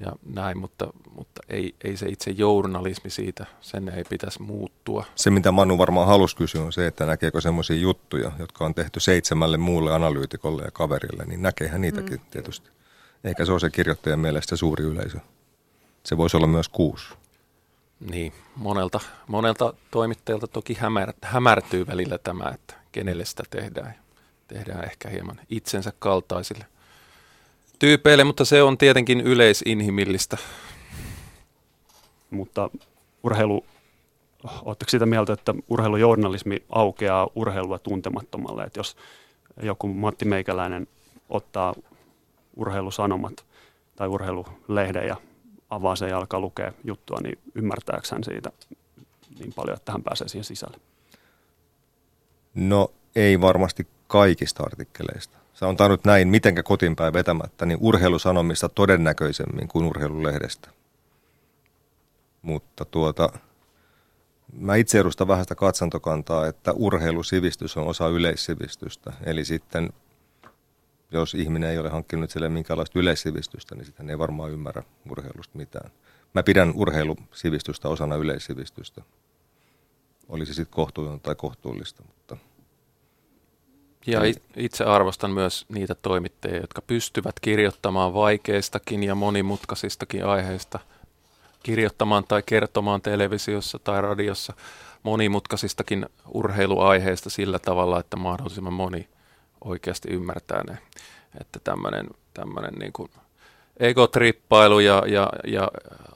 ja näin, mutta, mutta ei, ei se itse journalismi siitä, sen ei pitäisi muuttua. Se, mitä Manu varmaan halusi kysyä, on se, että näkeekö semmoisia juttuja, jotka on tehty seitsemälle muulle analyytikolle ja kaverille, niin näkeehän niitäkin mm. tietysti. Eikä se ole se kirjoittajan mielestä suuri yleisö. Se voisi olla myös kuusi. Niin, monelta, monelta toimittajalta toki hämär, hämärtyy välillä tämä, että kenelle sitä tehdään. Tehdään ehkä hieman itsensä kaltaisille – tyypeille, mutta se on tietenkin yleisinhimillistä. Mutta urheilu, oletteko sitä mieltä, että urheilujournalismi aukeaa urheilua tuntemattomalle? Että jos joku Matti Meikäläinen ottaa urheilusanomat tai urheilulehden ja avaa sen ja alkaa lukea juttua, niin ymmärtääkö hän siitä niin paljon, että hän pääsee siihen sisälle? No ei varmasti kaikista artikkeleista sanotaan nyt näin, mitenkä kotinpäin vetämättä, niin urheilusanomista todennäköisemmin kuin urheilulehdestä. Mutta tuota, mä itse edustan vähän sitä katsantokantaa, että urheilusivistys on osa yleissivistystä. Eli sitten, jos ihminen ei ole hankkinut sille minkäänlaista yleissivistystä, niin sitten ei varmaan ymmärrä urheilusta mitään. Mä pidän urheilusivistystä osana yleissivistystä. Olisi sitten kohtuullista tai kohtuullista, mutta – ja itse arvostan myös niitä toimittajia, jotka pystyvät kirjoittamaan vaikeistakin ja monimutkaisistakin aiheista, kirjoittamaan tai kertomaan televisiossa tai radiossa monimutkaisistakin urheiluaiheista sillä tavalla, että mahdollisimman moni oikeasti ymmärtää ne. Että tämmöinen, tämmöinen niin kuin egotrippailu ja, ja, ja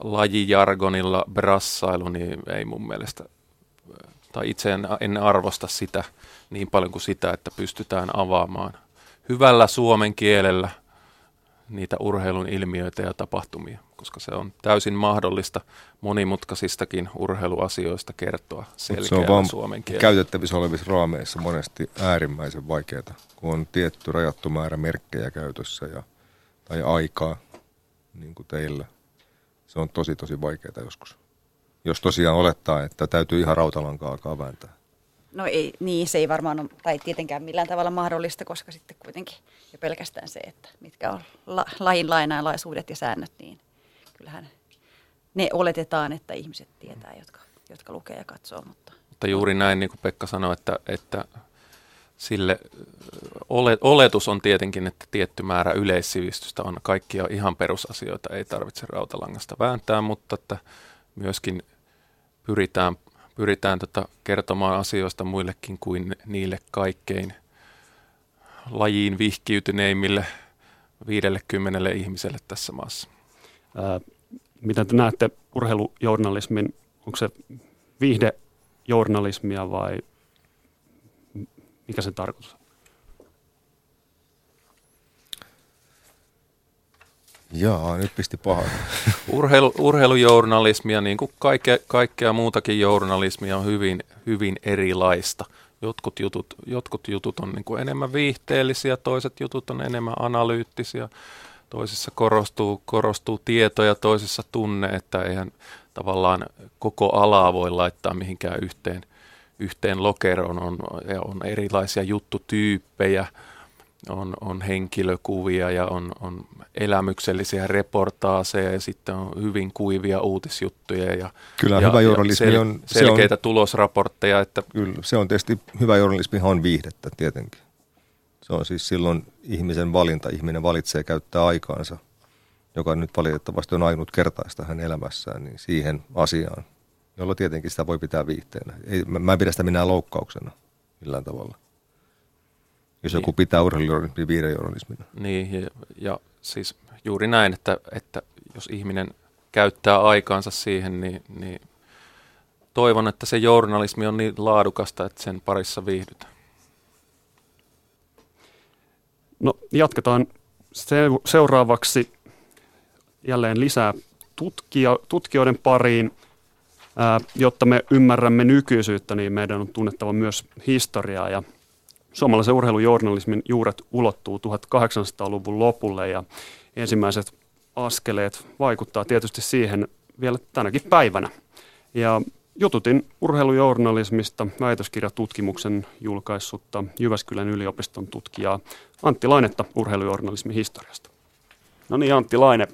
lajijargonilla brassailu, niin ei mun mielestä, tai itse en, en arvosta sitä – niin paljon kuin sitä, että pystytään avaamaan hyvällä suomen kielellä niitä urheilun ilmiöitä ja tapahtumia, koska se on täysin mahdollista monimutkaisistakin urheiluasioista kertoa selkeällä se on suomen kielellä. käytettävissä olevissa raameissa monesti äärimmäisen vaikeaa, kun on tietty rajattu määrä merkkejä käytössä ja, tai aikaa, niin kuin teillä. Se on tosi tosi vaikeaa joskus. Jos tosiaan olettaa, että täytyy ihan rautalankaa alkaa vääntää. No ei, niin se ei varmaan ole, tai tietenkään millään tavalla mahdollista, koska sitten kuitenkin jo pelkästään se, että mitkä on la, lain lainaalaisuudet ja säännöt, niin kyllähän ne oletetaan, että ihmiset tietää, jotka, jotka lukee ja katsoo. Mutta, mutta juuri näin, niin kuin Pekka sanoi, että, että sille ole, oletus on tietenkin, että tietty määrä yleissivistystä on kaikkia ihan perusasioita, ei tarvitse rautalangasta vääntää, mutta että myöskin pyritään pyritään tota kertomaan asioista muillekin kuin niille kaikkein lajiin vihkiytyneimmille 50 ihmiselle tässä maassa. Ää, miten te näette urheilujournalismin, onko se viihdejournalismia vai mikä se tarkoitus Jaa, nyt pisti pahaa. Urheilu, urheilujournalismia, niin kuin kaikkea, kaikkea muutakin journalismia, on hyvin, hyvin erilaista. Jotkut jutut, jotkut jutut on niin kuin enemmän viihteellisiä, toiset jutut on enemmän analyyttisiä, toisissa korostuu, korostuu tieto ja toisissa tunne, että eihän tavallaan koko alaa voi laittaa mihinkään yhteen, yhteen lokeroon. On, on erilaisia juttutyyppejä, on, on henkilökuvia ja on, on elämyksellisiä reportaaseja ja sitten on hyvin kuivia uutisjuttuja ja, Kyllä, ja, hyvä journalismi sel, on... selkeitä se on, tulosraportteja. Että, kyllä, se on tietysti, hyvä journalismi on viihdettä tietenkin. Se on siis silloin ihmisen valinta, ihminen valitsee käyttää aikaansa, joka nyt valitettavasti on ainut kertaista hänen elämässään, niin siihen asiaan, jolloin tietenkin sitä voi pitää viihteenä. Ei, mä, mä en pidä sitä minä loukkauksena millään tavalla. Jos niin. joku pitää urheilujournalismin viidejournalismina. Niin, ja, ja siis juuri näin, että, että jos ihminen käyttää aikaansa siihen, niin, niin toivon, että se journalismi on niin laadukasta, että sen parissa viihdytään. No jatketaan seuraavaksi jälleen lisää tutkija, tutkijoiden pariin. Ää, jotta me ymmärrämme nykyisyyttä, niin meidän on tunnettava myös historiaa. Ja suomalaisen urheilujournalismin juuret ulottuu 1800-luvun lopulle ja ensimmäiset askeleet vaikuttaa tietysti siihen vielä tänäkin päivänä. Ja jututin urheilujournalismista väitöskirjatutkimuksen julkaissutta Jyväskylän yliopiston tutkijaa Antti Lainetta urheilujournalismin historiasta. No niin Antti Laine,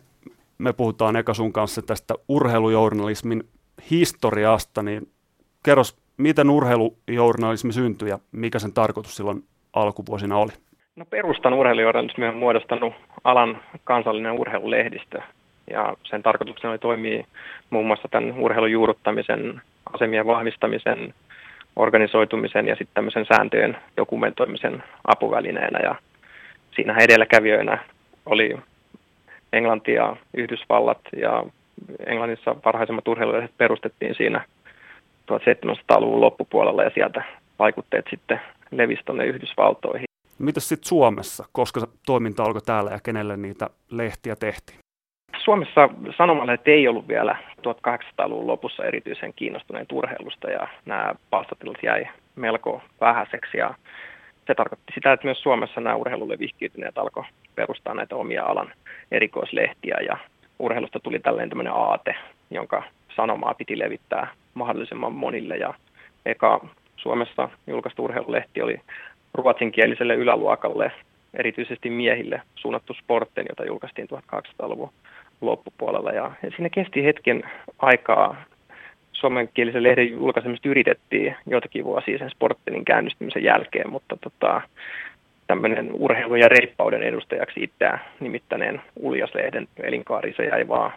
me puhutaan eka sun kanssa tästä urheilujournalismin historiasta, niin kerros, miten urheilujournalismi syntyi ja mikä sen tarkoitus silloin alkuvuosina oli? No perustan urheilujournalismi on muodostanut alan kansallinen urheilulehdistö ja sen tarkoituksena oli toimia muun muassa tämän urheilun juurruttamisen, asemien vahvistamisen, organisoitumisen ja sitten tämmöisen sääntöjen dokumentoimisen apuvälineenä ja siinähän edelläkävijöinä oli Englanti ja Yhdysvallat ja Englannissa parhaisemmat urheilulehdet perustettiin siinä 1700-luvun loppupuolella ja sieltä vaikutteet sitten levisi tuonne Yhdysvaltoihin. Mitäs sitten Suomessa, koska toiminta alkoi täällä ja kenelle niitä lehtiä tehtiin? Suomessa sanomalehdet ei ollut vielä 1800-luvun lopussa erityisen kiinnostuneet urheilusta ja nämä palstatilat jäi melko vähäiseksi ja se tarkoitti sitä, että myös Suomessa nämä urheilulle vihkiytyneet alkoi perustaa näitä omia alan erikoislehtiä ja urheilusta tuli tällainen tämmöinen aate, jonka sanomaa piti levittää mahdollisimman monille ja eka Suomessa julkaistu urheilulehti oli ruotsinkieliselle yläluokalle, erityisesti miehille suunnattu sportten, jota julkaistiin 1800-luvun loppupuolella. Ja, siinä kesti hetken aikaa suomenkielisen lehden julkaisemista yritettiin joitakin vuosia sen sporttelin käynnistymisen jälkeen, mutta tota, tämmöinen urheilu- ja reippauden edustajaksi itseään nimittäneen Uljaslehden elinkaari se jäi vaan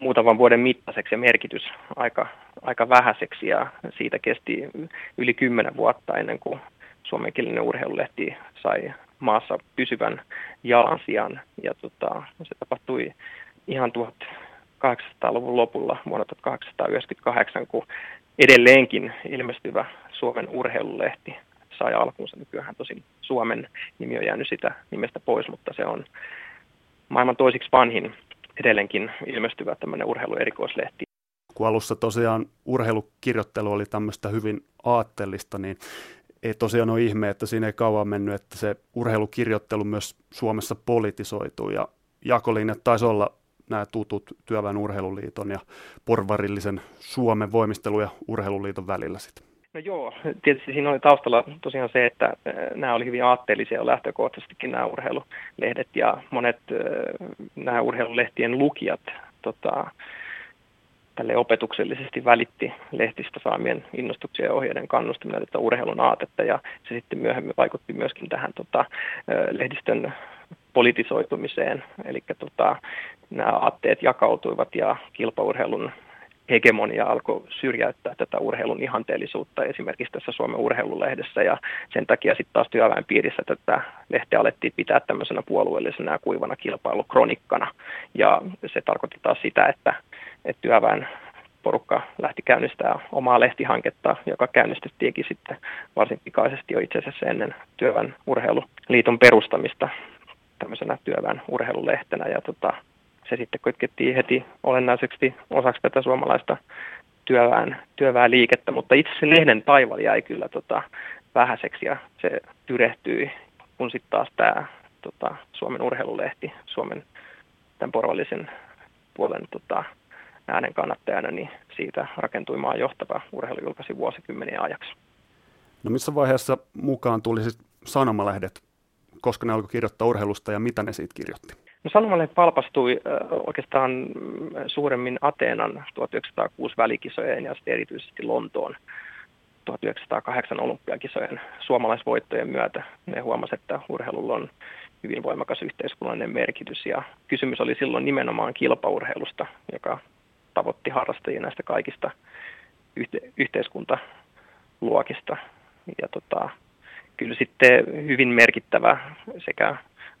muutaman vuoden mittaiseksi ja merkitys aika, aika vähäiseksi ja siitä kesti yli kymmenen vuotta ennen kuin suomenkielinen urheilulehti sai maassa pysyvän jalansijan ja tota, se tapahtui ihan 1800-luvun lopulla vuonna 1898, kun edelleenkin ilmestyvä Suomen urheilulehti sai alkunsa. Nykyään tosin Suomen nimi on jäänyt sitä nimestä pois, mutta se on maailman toisiksi vanhin edelleenkin ilmestyvä tämmöinen urheiluerikoislehti. Kun alussa tosiaan urheilukirjoittelu oli tämmöistä hyvin aatteellista, niin ei tosiaan ole ihme, että siinä ei kauan mennyt, että se urheilukirjoittelu myös Suomessa politisoituu ja jakolinjat taisi olla nämä tutut Työväen urheiluliiton ja porvarillisen Suomen voimistelu- ja urheiluliiton välillä sitten? No joo, tietysti siinä oli taustalla tosiaan se, että nämä oli hyvin aatteellisia lähtökohtaisestikin nämä urheilulehdet ja monet nämä urheilulehtien lukijat tota, tälle opetuksellisesti välitti lehtistä saamien innostuksia ja ohjeiden kannustaminen tätä urheilun aatetta ja se sitten myöhemmin vaikutti myöskin tähän tota, lehdistön politisoitumiseen, eli tota, nämä aatteet jakautuivat ja kilpaurheilun hegemonia alkoi syrjäyttää tätä urheilun ihanteellisuutta esimerkiksi tässä Suomen urheilulehdessä ja sen takia sitten taas työväen piirissä tätä lehteä alettiin pitää tämmöisenä puolueellisena ja kuivana kilpailukronikkana ja se tarkoitti taas sitä, että, että työväen porukka lähti käynnistää omaa lehtihanketta, joka käynnistettiinkin sitten varsin pikaisesti jo itse asiassa ennen työväen urheiluliiton perustamista tämmöisenä työväen urheilulehtenä. Ja tota, se sitten kytkettiin heti olennaiseksi osaksi tätä suomalaista työväen, liikettä, mutta itse se lehden taival jäi kyllä tota, vähäiseksi ja se tyrehtyi, kun sitten taas tämä tota, Suomen urheilulehti, Suomen tämän porvallisen puolen tota, äänen kannattajana, niin siitä rakentui maan johtava urheilujulkaisi vuosikymmeniä ajaksi. No missä vaiheessa mukaan tuli siis sanomalehdet, koska ne alkoi kirjoittaa urheilusta ja mitä ne siitä kirjoitti? No sanomalehdet palpastui oikeastaan suuremmin Ateenan 1906 välikisojen ja sitten erityisesti Lontoon 1908 olympiakisojen suomalaisvoittojen myötä. Ne huomasivat, että urheilulla on hyvin voimakas yhteiskunnallinen merkitys ja kysymys oli silloin nimenomaan kilpaurheilusta, joka tavoitti harrastajia näistä kaikista yhte- yhteiskuntaluokista. Ja tota, kyllä sitten hyvin merkittävä sekä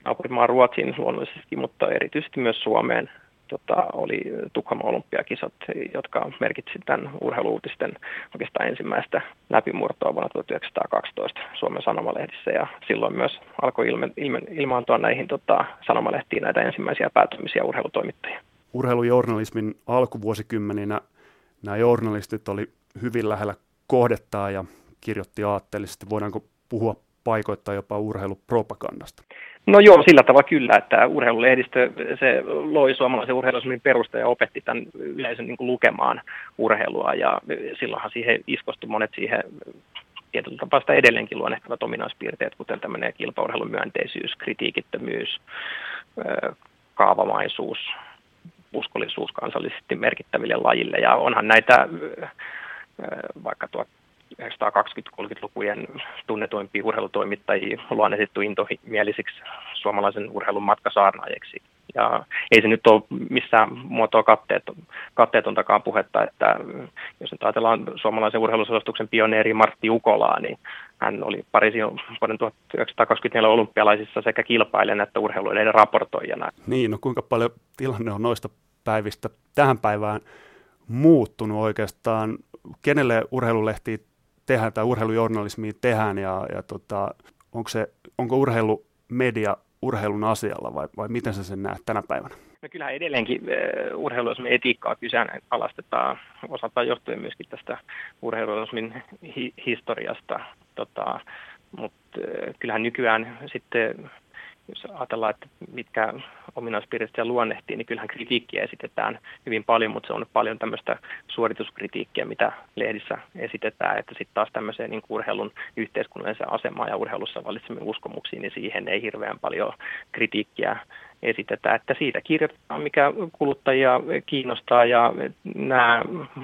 naapurimaan Ruotsiin luonnollisesti, mutta erityisesti myös Suomeen tota, oli Tukholman olympiakisat, jotka merkitsi tämän urheiluutisten oikeastaan ensimmäistä läpimurtoa vuonna 1912 Suomen sanomalehdissä. Ja silloin myös alkoi ilme, ilme, ilmaantua näihin tota, sanomalehtiin näitä ensimmäisiä päätymisiä urheilutoimittajia. Urheilujournalismin alkuvuosikymmeninä nämä journalistit oli hyvin lähellä kohdettaa ja kirjoitti aatteellisesti. Voidaanko puhua paikoittaa jopa urheilupropagandasta? No joo, sillä tavalla kyllä, että urheilulehdistö se loi suomalaisen urheilusmin perusta ja opetti tämän yleisön niin lukemaan urheilua ja silloinhan siihen iskostui monet siihen tietyllä tapaa sitä edelleenkin luonnehtavat ominaispiirteet, kuten tämmöinen kilpaurheilun myönteisyys, kritiikittömyys, kaavamaisuus, uskollisuus kansallisesti merkittäville lajille. Ja onhan näitä vaikka 1920-30-lukujen tunnetuimpia urheilutoimittajia luonnehittu intomielisiksi suomalaisen urheilun matkasaarnaajiksi. Ja ei se nyt ole missään muotoa katteet, katteetontakaan puhetta, että jos nyt ajatellaan suomalaisen urheiluselostuksen pioneeri Martti Ukolaa, niin hän oli Pariisin vuoden 1924 olympialaisissa sekä kilpailijana että urheiluiden raportoijana. Niin, no kuinka paljon tilanne on noista päivistä tähän päivään muuttunut oikeastaan? Kenelle urheilulehti tehdään tai urheilujournalismia tehdään ja, ja tota, onko, se, onko urheilumedia urheilun asialla vai, vai miten sä sen näet tänä päivänä? No kyllähän edelleenkin uh, urheiluismin etiikkaa kyseenalaistetaan osaltaan johtuen myöskin tästä urheiluismin hi- historiasta, tota, mutta uh, kyllähän nykyään sitten jos ajatellaan, että mitkä ominaispiirteet siellä luonnehtii, niin kyllähän kritiikkiä esitetään hyvin paljon, mutta se on paljon tämmöistä suorituskritiikkiä, mitä lehdissä esitetään, että sitten taas tämmöiseen niin urheilun yhteiskunnalliseen asemaan ja urheilussa valitsemiin uskomuksiin, niin siihen ei hirveän paljon kritiikkiä esitetä, että siitä kirjoitetaan, mikä kuluttajia kiinnostaa ja nämä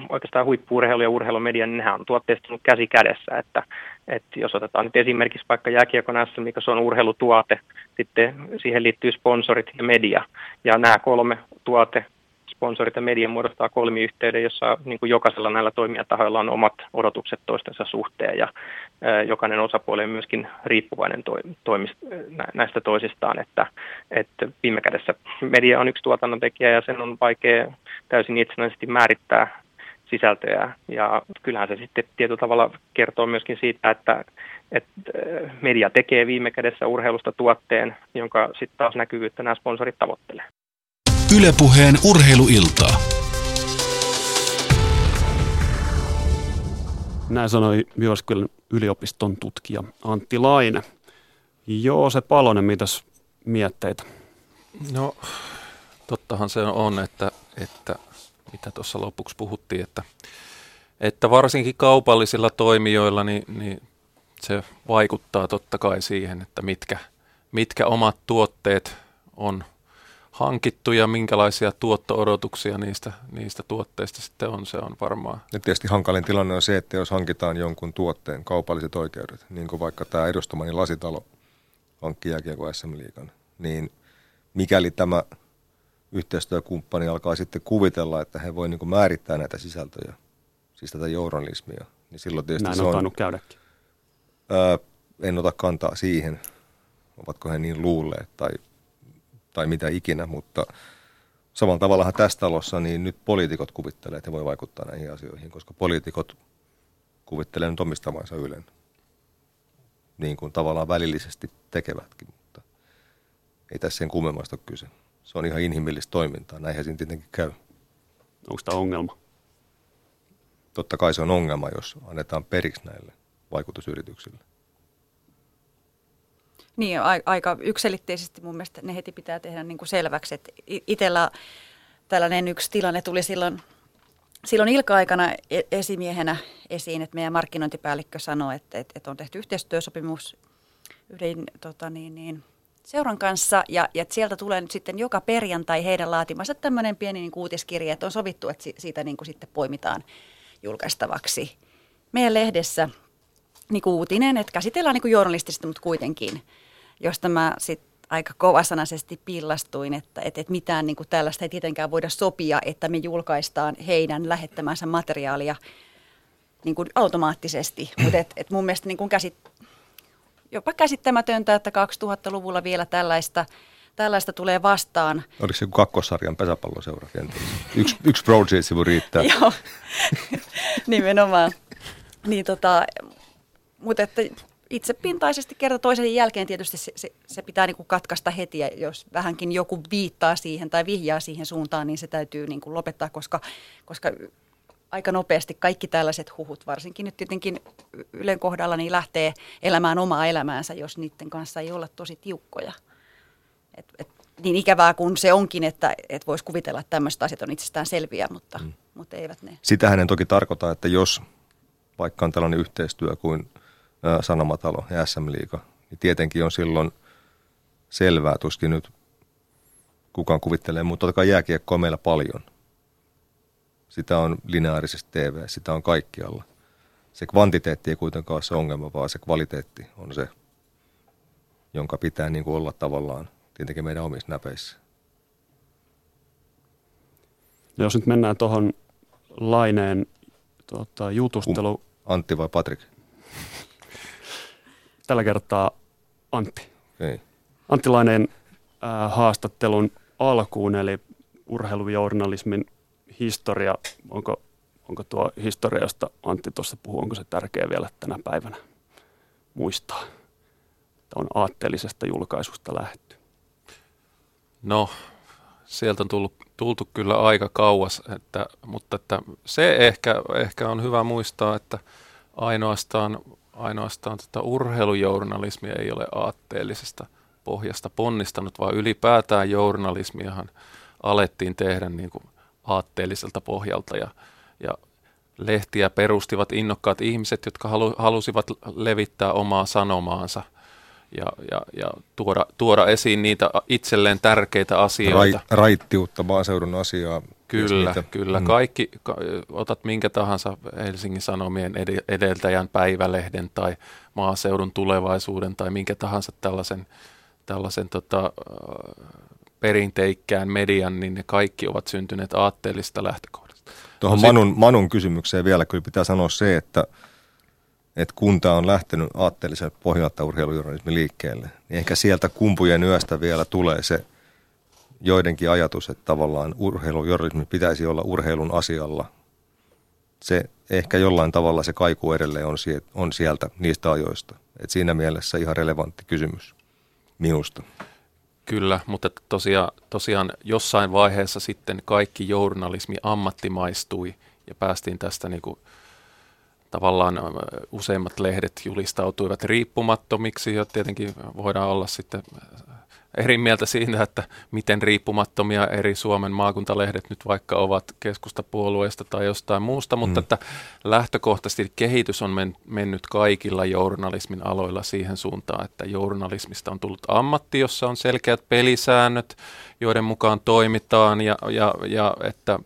oikeastaan huippuurheilu ja urheilumedia, niin nehän on tuotteistunut käsi kädessä, että, että jos otetaan nyt esimerkiksi vaikka jääkiekon mikä se on urheilutuote, sitten siihen liittyy sponsorit ja media. Ja nämä kolme tuote sponsorit ja median muodostaa kolmiyhteyden, jossa niin kuin jokaisella näillä toimijatahoilla on omat odotukset toistensa suhteen ja jokainen osapuoli on myöskin riippuvainen to, toimist, näistä toisistaan, että, että viime kädessä media on yksi tuotannontekijä ja sen on vaikea täysin itsenäisesti määrittää sisältöjä ja kyllähän se sitten tietyllä tavalla kertoo myöskin siitä, että, että media tekee viime kädessä urheilusta tuotteen, jonka sitten taas näkyvyyttä nämä sponsorit tavoittelee. Ylepuheen urheiluiltaa. Näin sanoi Jyväskylän yliopiston tutkija Antti Laine. Joo, se Palonen, mitäs mietteitä? No, tottahan se on, että, että mitä tuossa lopuksi puhuttiin, että, että varsinkin kaupallisilla toimijoilla niin, niin se vaikuttaa totta kai siihen, että mitkä, mitkä omat tuotteet on – hankittu ja minkälaisia tuotto-odotuksia niistä, niistä tuotteista sitten on, se on varmaan. Ja tietysti hankalin tilanne on se, että jos hankitaan jonkun tuotteen kaupalliset oikeudet, niin kuin vaikka tämä edustamani lasitalo hankki jääkiekko SM Liigan, niin mikäli tämä yhteistyökumppani alkaa sitten kuvitella, että he voi niin määrittää näitä sisältöjä, siis tätä journalismia, niin silloin tietysti Näin se on, on käydäkin. Ää, en ota kantaa siihen, ovatko he niin luulleet tai tai mitä ikinä, mutta samalla tavallahan tässä talossa niin nyt poliitikot kuvittelee, että he voi vaikuttaa näihin asioihin, koska poliitikot kuvittelee nyt omistamansa Ylen, niin kuin tavallaan välillisesti tekevätkin, mutta ei tässä sen kummemmasta ole kyse. Se on ihan inhimillistä toimintaa, näinhän siinä tietenkin käy. Onko tämä ongelma? Totta kai se on ongelma, jos annetaan periksi näille vaikutusyrityksille. Niin, aika ykselitteisesti mun mielestä ne heti pitää tehdä niin kuin selväksi. Että itsellä tällainen yksi tilanne tuli silloin, silloin ilka-aikana e-, esimiehenä esiin, että meidän markkinointipäällikkö sanoi, että, että, että on tehty yhteistyösopimus yhden tota niin, niin, seuran kanssa ja, ja sieltä tulee nyt sitten joka perjantai heidän laatimansa tämmöinen pieni niin uutiskirja, että on sovittu, että siitä niin kuin sitten poimitaan julkaistavaksi meidän lehdessä niin kuin uutinen, että käsitellään niin kuin journalistisesti, mutta kuitenkin, josta mä sitten aika kovasanaisesti pillastuin, että, että, että mitään niin kuin tällaista ei tietenkään voida sopia, että me julkaistaan heidän lähettämänsä materiaalia niin kuin automaattisesti. Mutta et, et mun mielestä niin kuin käsit, jopa käsittämätöntä, että 2000-luvulla vielä tällaista, tällaista tulee vastaan. Oliko se kakkosarjan pesäpalloseura kenties? Yksi, yksi Broadsheet-sivu riittää. Joo, nimenomaan. Niin tota, mutta että itsepintaisesti kerta toisen jälkeen tietysti se, se, se pitää niin kuin katkaista heti ja jos vähänkin joku viittaa siihen tai vihjaa siihen suuntaan, niin se täytyy niin kuin lopettaa, koska, koska aika nopeasti kaikki tällaiset huhut, varsinkin nyt tietenkin Ylen kohdalla, niin lähtee elämään omaa elämäänsä, jos niiden kanssa ei olla tosi tiukkoja. Et, et, niin ikävää kuin se onkin, että et voisi kuvitella, että tämmöiset asiat on itsestään selviä, mutta, mm. mutta eivät ne. Sitähän en toki tarkoita, että jos vaikka on tällainen yhteistyö kuin Sanomatalo ja SM Liiga, niin tietenkin on silloin selvää, tuskin nyt kukaan kuvittelee, mutta totta kai jääkiekkoa meillä paljon – sitä on lineaarisesti TV, sitä on kaikkialla. Se kvantiteetti ei kuitenkaan ole se ongelma, vaan se kvaliteetti on se, jonka pitää niin kuin olla tavallaan tietenkin meidän omissa näpeissä. Jos nyt mennään tuohon Laineen tota, jutustelu... Antti vai Patrik? Tällä kertaa Antti. Ei. Antti Laineen äh, haastattelun alkuun, eli urheilujournalismin historia, onko, onko tuo historia, josta Antti tuossa puhuu, onko se tärkeä vielä tänä päivänä muistaa? Että on aatteellisesta julkaisusta lähetty. No, sieltä on tullut, tultu kyllä aika kauas, että, mutta että se ehkä, ehkä on hyvä muistaa, että ainoastaan, ainoastaan tota urheilujournalismi ei ole aatteellisesta pohjasta ponnistanut, vaan ylipäätään journalismiahan alettiin tehdä niin kuin aatteelliselta pohjalta ja, ja lehtiä perustivat innokkaat ihmiset, jotka halu, halusivat levittää omaa sanomaansa ja, ja, ja tuoda, tuoda esiin niitä itselleen tärkeitä asioita. Rai, raittiutta maaseudun asiaa. Kyllä, kyllä. Mm. Kaikki, ka, otat minkä tahansa Helsingin Sanomien edeltäjän päivälehden tai maaseudun tulevaisuuden tai minkä tahansa tällaisen, tällaisen tota, perinteikkään median, niin ne kaikki ovat syntyneet aatteellista lähtökohdasta. Tuohon no Manun, Manun kysymykseen vielä kyllä pitää sanoa se, että, että kunta on lähtenyt aatteellisen pohjalta urheilujournalismi liikkeelle, niin ehkä sieltä kumpujen yöstä vielä tulee se joidenkin ajatus, että tavallaan urheilujournalismi pitäisi olla urheilun asialla. Se ehkä jollain tavalla se kaiku edelleen on, on sieltä niistä ajoista. Et siinä mielessä ihan relevantti kysymys minusta. Kyllä, mutta tosiaan, tosiaan jossain vaiheessa sitten kaikki journalismi ammattimaistui ja päästiin tästä niin kuin, tavallaan useimmat lehdet julistautuivat riippumattomiksi ja tietenkin voidaan olla sitten eri mieltä siitä, että miten riippumattomia eri Suomen maakuntalehdet nyt vaikka ovat keskustapuolueesta tai jostain muusta, mutta mm. että lähtökohtaisesti kehitys on men, mennyt kaikilla journalismin aloilla siihen suuntaan, että journalismista on tullut ammatti, jossa on selkeät pelisäännöt, joiden mukaan toimitaan ja, ja, ja että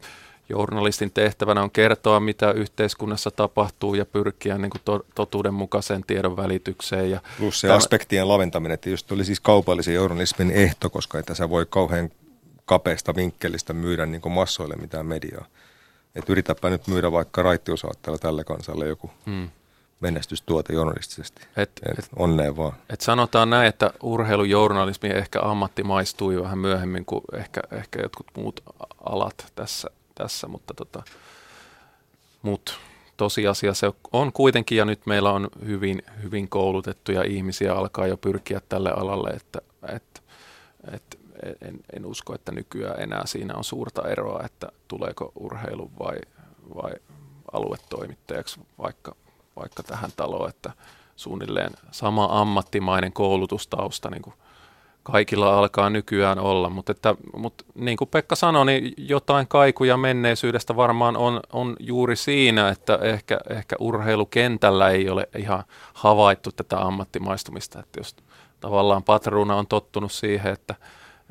journalistin tehtävänä on kertoa, mitä yhteiskunnassa tapahtuu ja pyrkiä niin kuin to, totuudenmukaiseen tiedon välitykseen. Ja Plus se tämä... aspektien laventaminen, että just oli siis kaupallisen journalismin ehto, koska että sä voi kauhean kapeasta vinkkelistä myydä niin kuin massoille mitään mediaa. Että yritäpä nyt myydä vaikka raittiusaatteella tälle kansalle joku hmm. menestystuote journalistisesti. Et, et, onnea vaan. Et sanotaan näin, että urheilujournalismi ehkä ammattimaistui vähän myöhemmin kuin ehkä, ehkä jotkut muut alat tässä tässä, mutta tota, mut tosiasia se on kuitenkin, ja nyt meillä on hyvin, hyvin koulutettuja ihmisiä, alkaa jo pyrkiä tälle alalle, että et, et, en, en usko, että nykyään enää siinä on suurta eroa, että tuleeko urheilu vai, vai aluetoimittajaksi vaikka, vaikka tähän taloon, että suunnilleen sama ammattimainen koulutustausta niin kuin kaikilla alkaa nykyään olla, mutta, että, mutta niin kuin Pekka sanoi, niin jotain kaikuja menneisyydestä varmaan on, on juuri siinä, että ehkä, ehkä urheilukentällä ei ole ihan havaittu tätä ammattimaistumista, että jos tavallaan patruuna on tottunut siihen, että,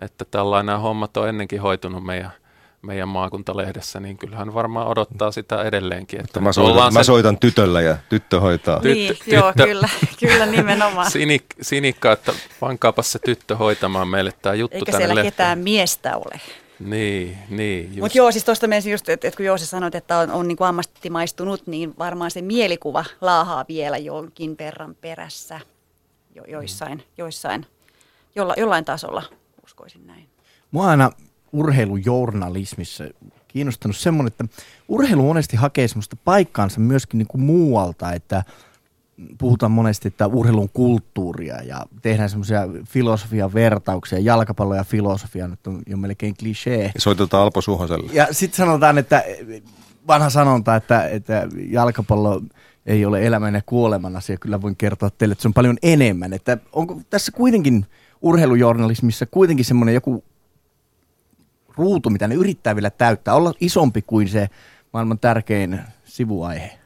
että tällainen hommat on ennenkin hoitunut meidän – meidän maakuntalehdessä, niin kyllähän varmaan odottaa sitä edelleenkin. Että mä, soitan, mä soitan tytöllä ja tyttö hoitaa. Tyttö, niin, tyttö, joo, kyllä, kyllä nimenomaan. Sinik, sinikka, että pankaapa se tyttö hoitamaan meille tämä juttu Eikä tänne siellä lehteen. ketään miestä ole. Niin, niin. Mutta joo, siis tuosta menisin just, että, että kun Joosi sanoit, että on, on niin kuin ammattimaistunut, niin varmaan se mielikuva laahaa vielä jonkin verran perässä jo, joissain, joissain jolla, jollain tasolla, uskoisin näin. Mua aina urheilujournalismissa kiinnostanut semmoinen, että urheilu monesti hakee semmoista paikkaansa myöskin niin kuin muualta, että puhutaan monesti, että urheilun kulttuuria ja tehdään semmoisia filosofian vertauksia, jalkapallo ja filosofia nyt on jo melkein klisee. Soitetaan Alpo Suhoselle. Ja sitten sanotaan, että vanha sanonta, että, että jalkapallo ei ole elämän ja kuoleman asia, kyllä voin kertoa teille, että se on paljon enemmän. Että onko tässä kuitenkin urheilujournalismissa kuitenkin semmoinen joku ruutu, mitä ne yrittää vielä täyttää, olla isompi kuin se maailman tärkein sivuaihe?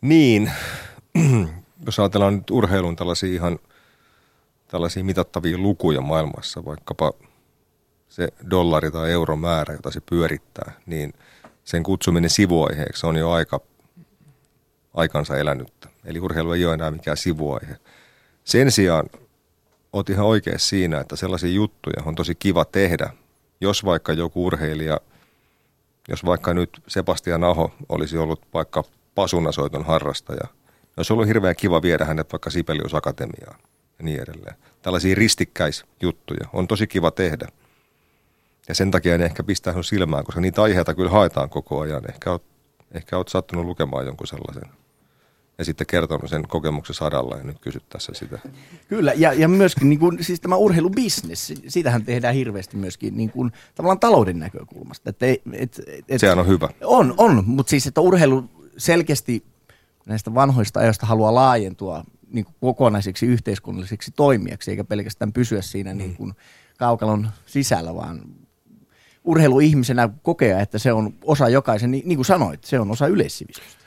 Niin, jos ajatellaan nyt urheilun tällaisia ihan tällaisia mitattavia lukuja maailmassa, vaikkapa se dollari tai euromäärä, jota se pyörittää, niin sen kutsuminen sivuaiheeksi on jo aika aikansa elänyttä. Eli urheilu ei ole enää mikään sivuaihe. Sen sijaan oot ihan oikeassa siinä, että sellaisia juttuja on tosi kiva tehdä, jos vaikka joku urheilija, jos vaikka nyt Sebastian Aho olisi ollut vaikka pasunasoiton harrastaja, niin olisi ollut hirveän kiva viedä hänet vaikka Sibelius Akatemiaan ja niin edelleen. Tällaisia ristikkäisjuttuja on tosi kiva tehdä. Ja sen takia en ehkä pistää sun silmään, koska niitä aiheita kyllä haetaan koko ajan. Ehkä oot, ehkä oot sattunut lukemaan jonkun sellaisen ja sitten kertonut sen kokemuksen sadalla ja nyt kysyt tässä sitä. Kyllä, ja, ja myöskin niin kuin, siis tämä urheilubisnes, siitähän tehdään hirveästi myöskin niin kuin, tavallaan talouden näkökulmasta. Että, et, et, Sehän on hyvä. On, on, mutta siis että urheilu selkeästi näistä vanhoista ajoista haluaa laajentua niin kuin kokonaiseksi yhteiskunnalliseksi toimijaksi, eikä pelkästään pysyä siinä niin kuin kaukalon sisällä, vaan urheiluihmisenä kokea, että se on osa jokaisen, niin, niin kuin sanoit, se on osa yleissivistystä.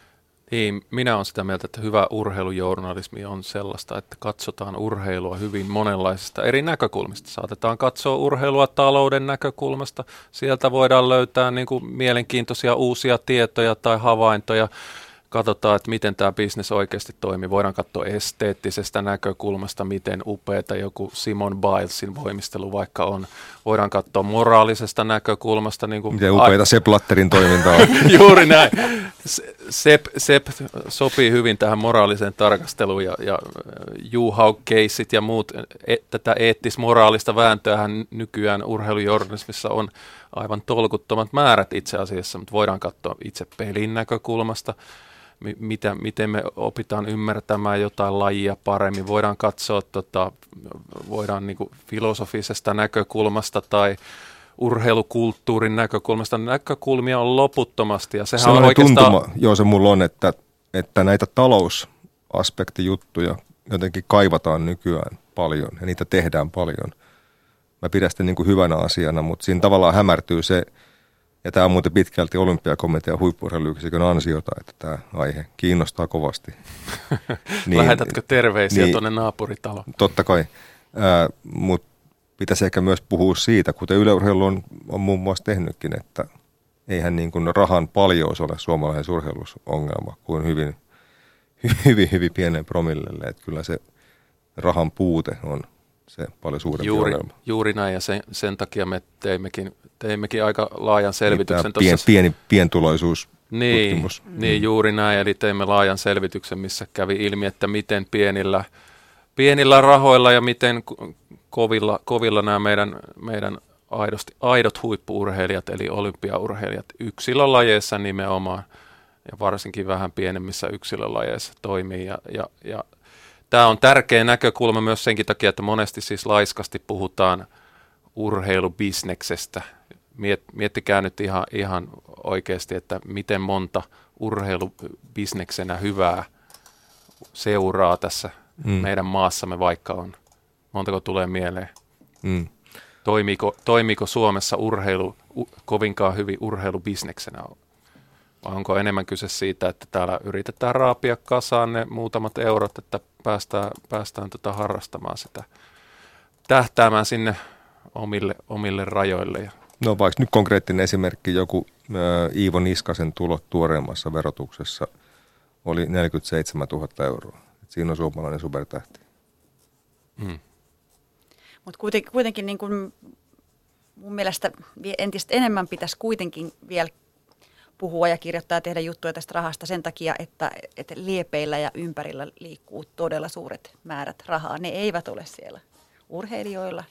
Niin, minä olen sitä mieltä, että hyvä urheilujournalismi on sellaista, että katsotaan urheilua hyvin monenlaisista eri näkökulmista. Saatetaan katsoa urheilua talouden näkökulmasta. Sieltä voidaan löytää niin kuin mielenkiintoisia uusia tietoja tai havaintoja katsotaan, että miten tämä bisnes oikeasti toimii. Voidaan katsoa esteettisestä näkökulmasta, miten upeata joku Simon Bilesin voimistelu vaikka on. Voidaan katsoa moraalisesta näkökulmasta. Niin kuin miten upeita a- Sepp Latterin toiminta on. Juuri näin. Sepp, Sepp sopii hyvin tähän moraaliseen tarkasteluun ja, ja Juhau-keissit ja muut, et, tätä eettis-moraalista vääntöähän nykyään urheilujournalismissa on aivan tolkuttomat määrät itse asiassa, mutta voidaan katsoa itse pelin näkökulmasta mitä, miten me opitaan ymmärtämään jotain lajia paremmin. Voidaan katsoa, tota, voidaan niin filosofisesta näkökulmasta tai urheilukulttuurin näkökulmasta. Näkökulmia on loputtomasti. Ja sehän on oikeastaan... tuntuma, joo se mulla on, että, että näitä talousaspektijuttuja jotenkin kaivataan nykyään paljon ja niitä tehdään paljon. Mä pidän sitä niin kuin hyvänä asiana, mutta siinä tavallaan hämärtyy se, ja tämä on muuten pitkälti olympiakomitean huippurheiluyksikön ansiota, että tämä aihe kiinnostaa kovasti. niin, Lähetätkö terveisiä niin, tuonne naapuritaloon? Totta kai, äh, mutta pitäisi ehkä myös puhua siitä, kuten yleurheilu on, on muun muassa tehnytkin, että eihän niin kuin rahan paljous ole suomalaisen surheilusongelma kuin hyvin, hyvin, hyvin pienen promillelle. Että kyllä se rahan puute on se paljon suurempi juuri, ongelma. Juuri näin ja sen, sen takia me teimmekin, teimmekin aika laajan selvityksen. Niin, pien, pieni pientuloisuus niin, tutkimus. niin, juuri näin. Eli teimme laajan selvityksen, missä kävi ilmi, että miten pienillä, pienillä rahoilla ja miten kovilla, kovilla nämä meidän, meidän aidosti, aidot huippuurheilijat, eli olympiaurheilijat yksilölajeissa nimenomaan, ja varsinkin vähän pienemmissä yksilölajeissa toimii. Ja, ja, ja Tämä on tärkeä näkökulma myös senkin takia, että monesti siis laiskasti puhutaan urheilubisneksestä. Miet, miettikää nyt ihan, ihan oikeasti, että miten monta urheilubisneksenä hyvää seuraa tässä mm. meidän maassamme vaikka on. Montako tulee mieleen? Mm. Toimiiko, toimiiko Suomessa urheilu u, kovinkaan hyvin urheilubisneksenä? Vai onko enemmän kyse siitä, että täällä yritetään raapia kasaan ne muutamat eurot, että päästään, päästään tota harrastamaan sitä, tähtäämään sinne omille, omille rajoille. Ja No vaikka nyt konkreettinen esimerkki, joku äh, Iivo Niskasen tulot tuoreemmassa verotuksessa oli 47 000 euroa. Et siinä on suomalainen supertähti. Hmm. Mutta kuitenkin, kuitenkin niin kun mun mielestä entistä enemmän pitäisi kuitenkin vielä puhua ja kirjoittaa ja tehdä juttuja tästä rahasta sen takia, että, että liepeillä ja ympärillä liikkuu todella suuret määrät rahaa. Ne eivät ole siellä urheilijoilla.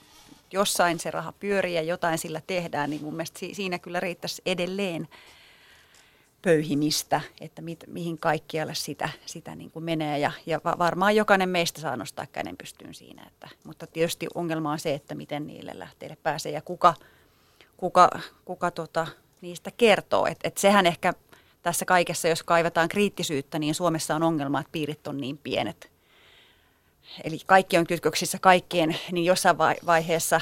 Jossain se raha pyörii ja jotain sillä tehdään, niin mun mielestä siinä kyllä riittäisi edelleen pöyhimistä, että mit, mihin kaikkialle sitä, sitä niin kuin menee. Ja, ja varmaan jokainen meistä saa nostaa käden pystyyn siinä. Että, mutta tietysti ongelma on se, että miten niille lähteille pääsee ja kuka, kuka, kuka tota, niistä kertoo. Et, et sehän ehkä tässä kaikessa, jos kaivataan kriittisyyttä, niin Suomessa on ongelma, että piirit on niin pienet. Eli kaikki on kytköksissä kaikkien, niin jossain vaiheessa,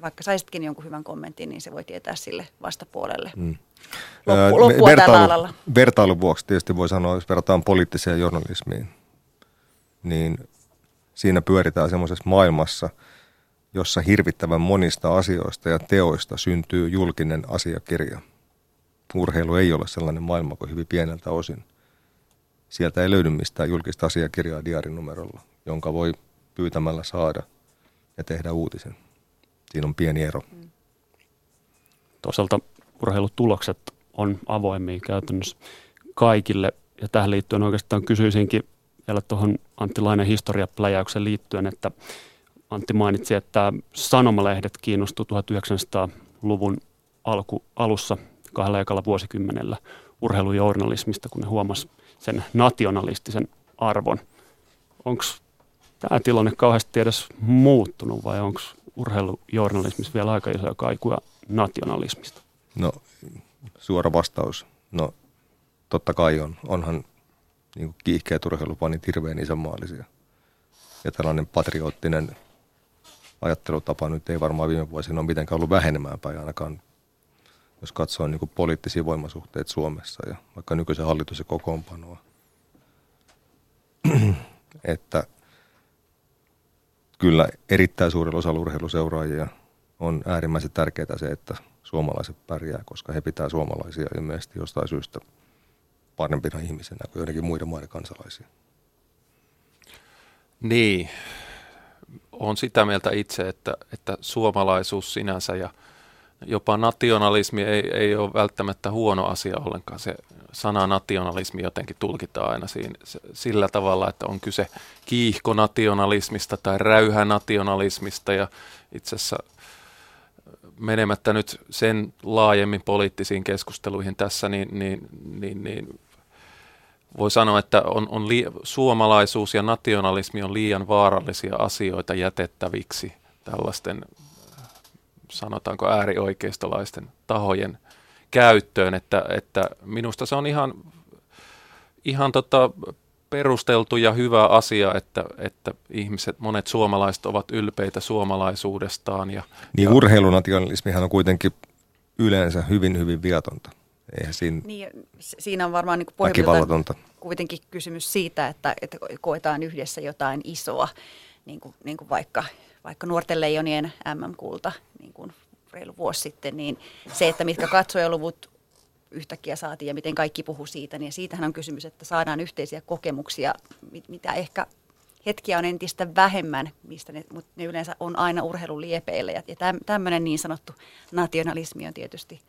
vaikka saisitkin jonkun hyvän kommentin, niin se voi tietää sille vastapuolelle. Mm. Loppu, loppua Vertailu, tällä alalla. Vertailun vuoksi tietysti voi sanoa, jos verrataan poliittiseen journalismiin, niin siinä pyöritään semmoisessa maailmassa, jossa hirvittävän monista asioista ja teoista syntyy julkinen asiakirja. Urheilu ei ole sellainen maailma kuin hyvin pieneltä osin. Sieltä ei löydy mistään julkista asiakirjaa diarinumerolla, jonka voi pyytämällä saada ja tehdä uutisen. Siinä on pieni ero. Toisaalta urheilutulokset on avoimia käytännössä kaikille. Ja tähän liittyen oikeastaan kysyisinkin vielä tuohon Antti Lainen historiapläjäyksen liittyen, että Antti mainitsi, että sanomalehdet kiinnostu 1900-luvun alku, alussa kahdella ekalla vuosikymmenellä urheilujournalismista, kun ne huomasi sen nationalistisen arvon. Onko tämä tilanne kauheasti edes muuttunut vai onko urheilujournalismissa vielä aika isoja kaikuja nationalismista? No suora vastaus. No totta kai on. Onhan niin kiihkeät urheilupanit hirveän isänmaallisia. Ja tällainen patriottinen ajattelutapa nyt ei varmaan viime vuosina ole mitenkään ollut vähenemään päin ainakaan, jos katsoo niin poliittisia voimasuhteita Suomessa ja vaikka nykyisen hallituksen kokoonpanoa. että kyllä erittäin suurella osalla urheiluseuraajia on äärimmäisen tärkeää se, että suomalaiset pärjää, koska he pitää suomalaisia ilmeisesti jostain syystä parempina ihmisenä kuin joidenkin muiden maiden kansalaisia. Niin, on sitä mieltä itse, että, että suomalaisuus sinänsä ja jopa nationalismi ei, ei ole välttämättä huono asia ollenkaan. Se sana nationalismi jotenkin tulkitaan aina siinä, sillä tavalla, että on kyse kiihkonationalismista tai räyhänationalismista ja itse asiassa menemättä nyt sen laajemmin poliittisiin keskusteluihin tässä, niin, niin, niin, niin voi sanoa, että on, on li- suomalaisuus ja nationalismi on liian vaarallisia asioita jätettäviksi tällaisten, sanotaanko äärioikeistolaisten tahojen käyttöön, että, että minusta se on ihan, ihan tota perusteltu ja hyvä asia, että, että ihmiset, monet suomalaiset ovat ylpeitä suomalaisuudestaan. Ja, niin ja, urheilunationalismihan on kuitenkin yleensä hyvin, hyvin viatonta. Eihän siinä, niin, siinä on varmaan niin pohjimmiltaan kuitenkin kysymys siitä, että, että koetaan yhdessä jotain isoa, niin kuin, niin kuin vaikka, vaikka nuorten leijonien MM-kulta niin kuin reilu vuosi sitten, niin se, että mitkä katsojaluvut yhtäkkiä saatiin ja miten kaikki puhuu siitä, niin siitähän on kysymys, että saadaan yhteisiä kokemuksia, mitä ehkä hetkiä on entistä vähemmän, mistä ne, mutta ne yleensä on aina urheiluliepeillä. Ja tämmöinen niin sanottu nationalismi on tietysti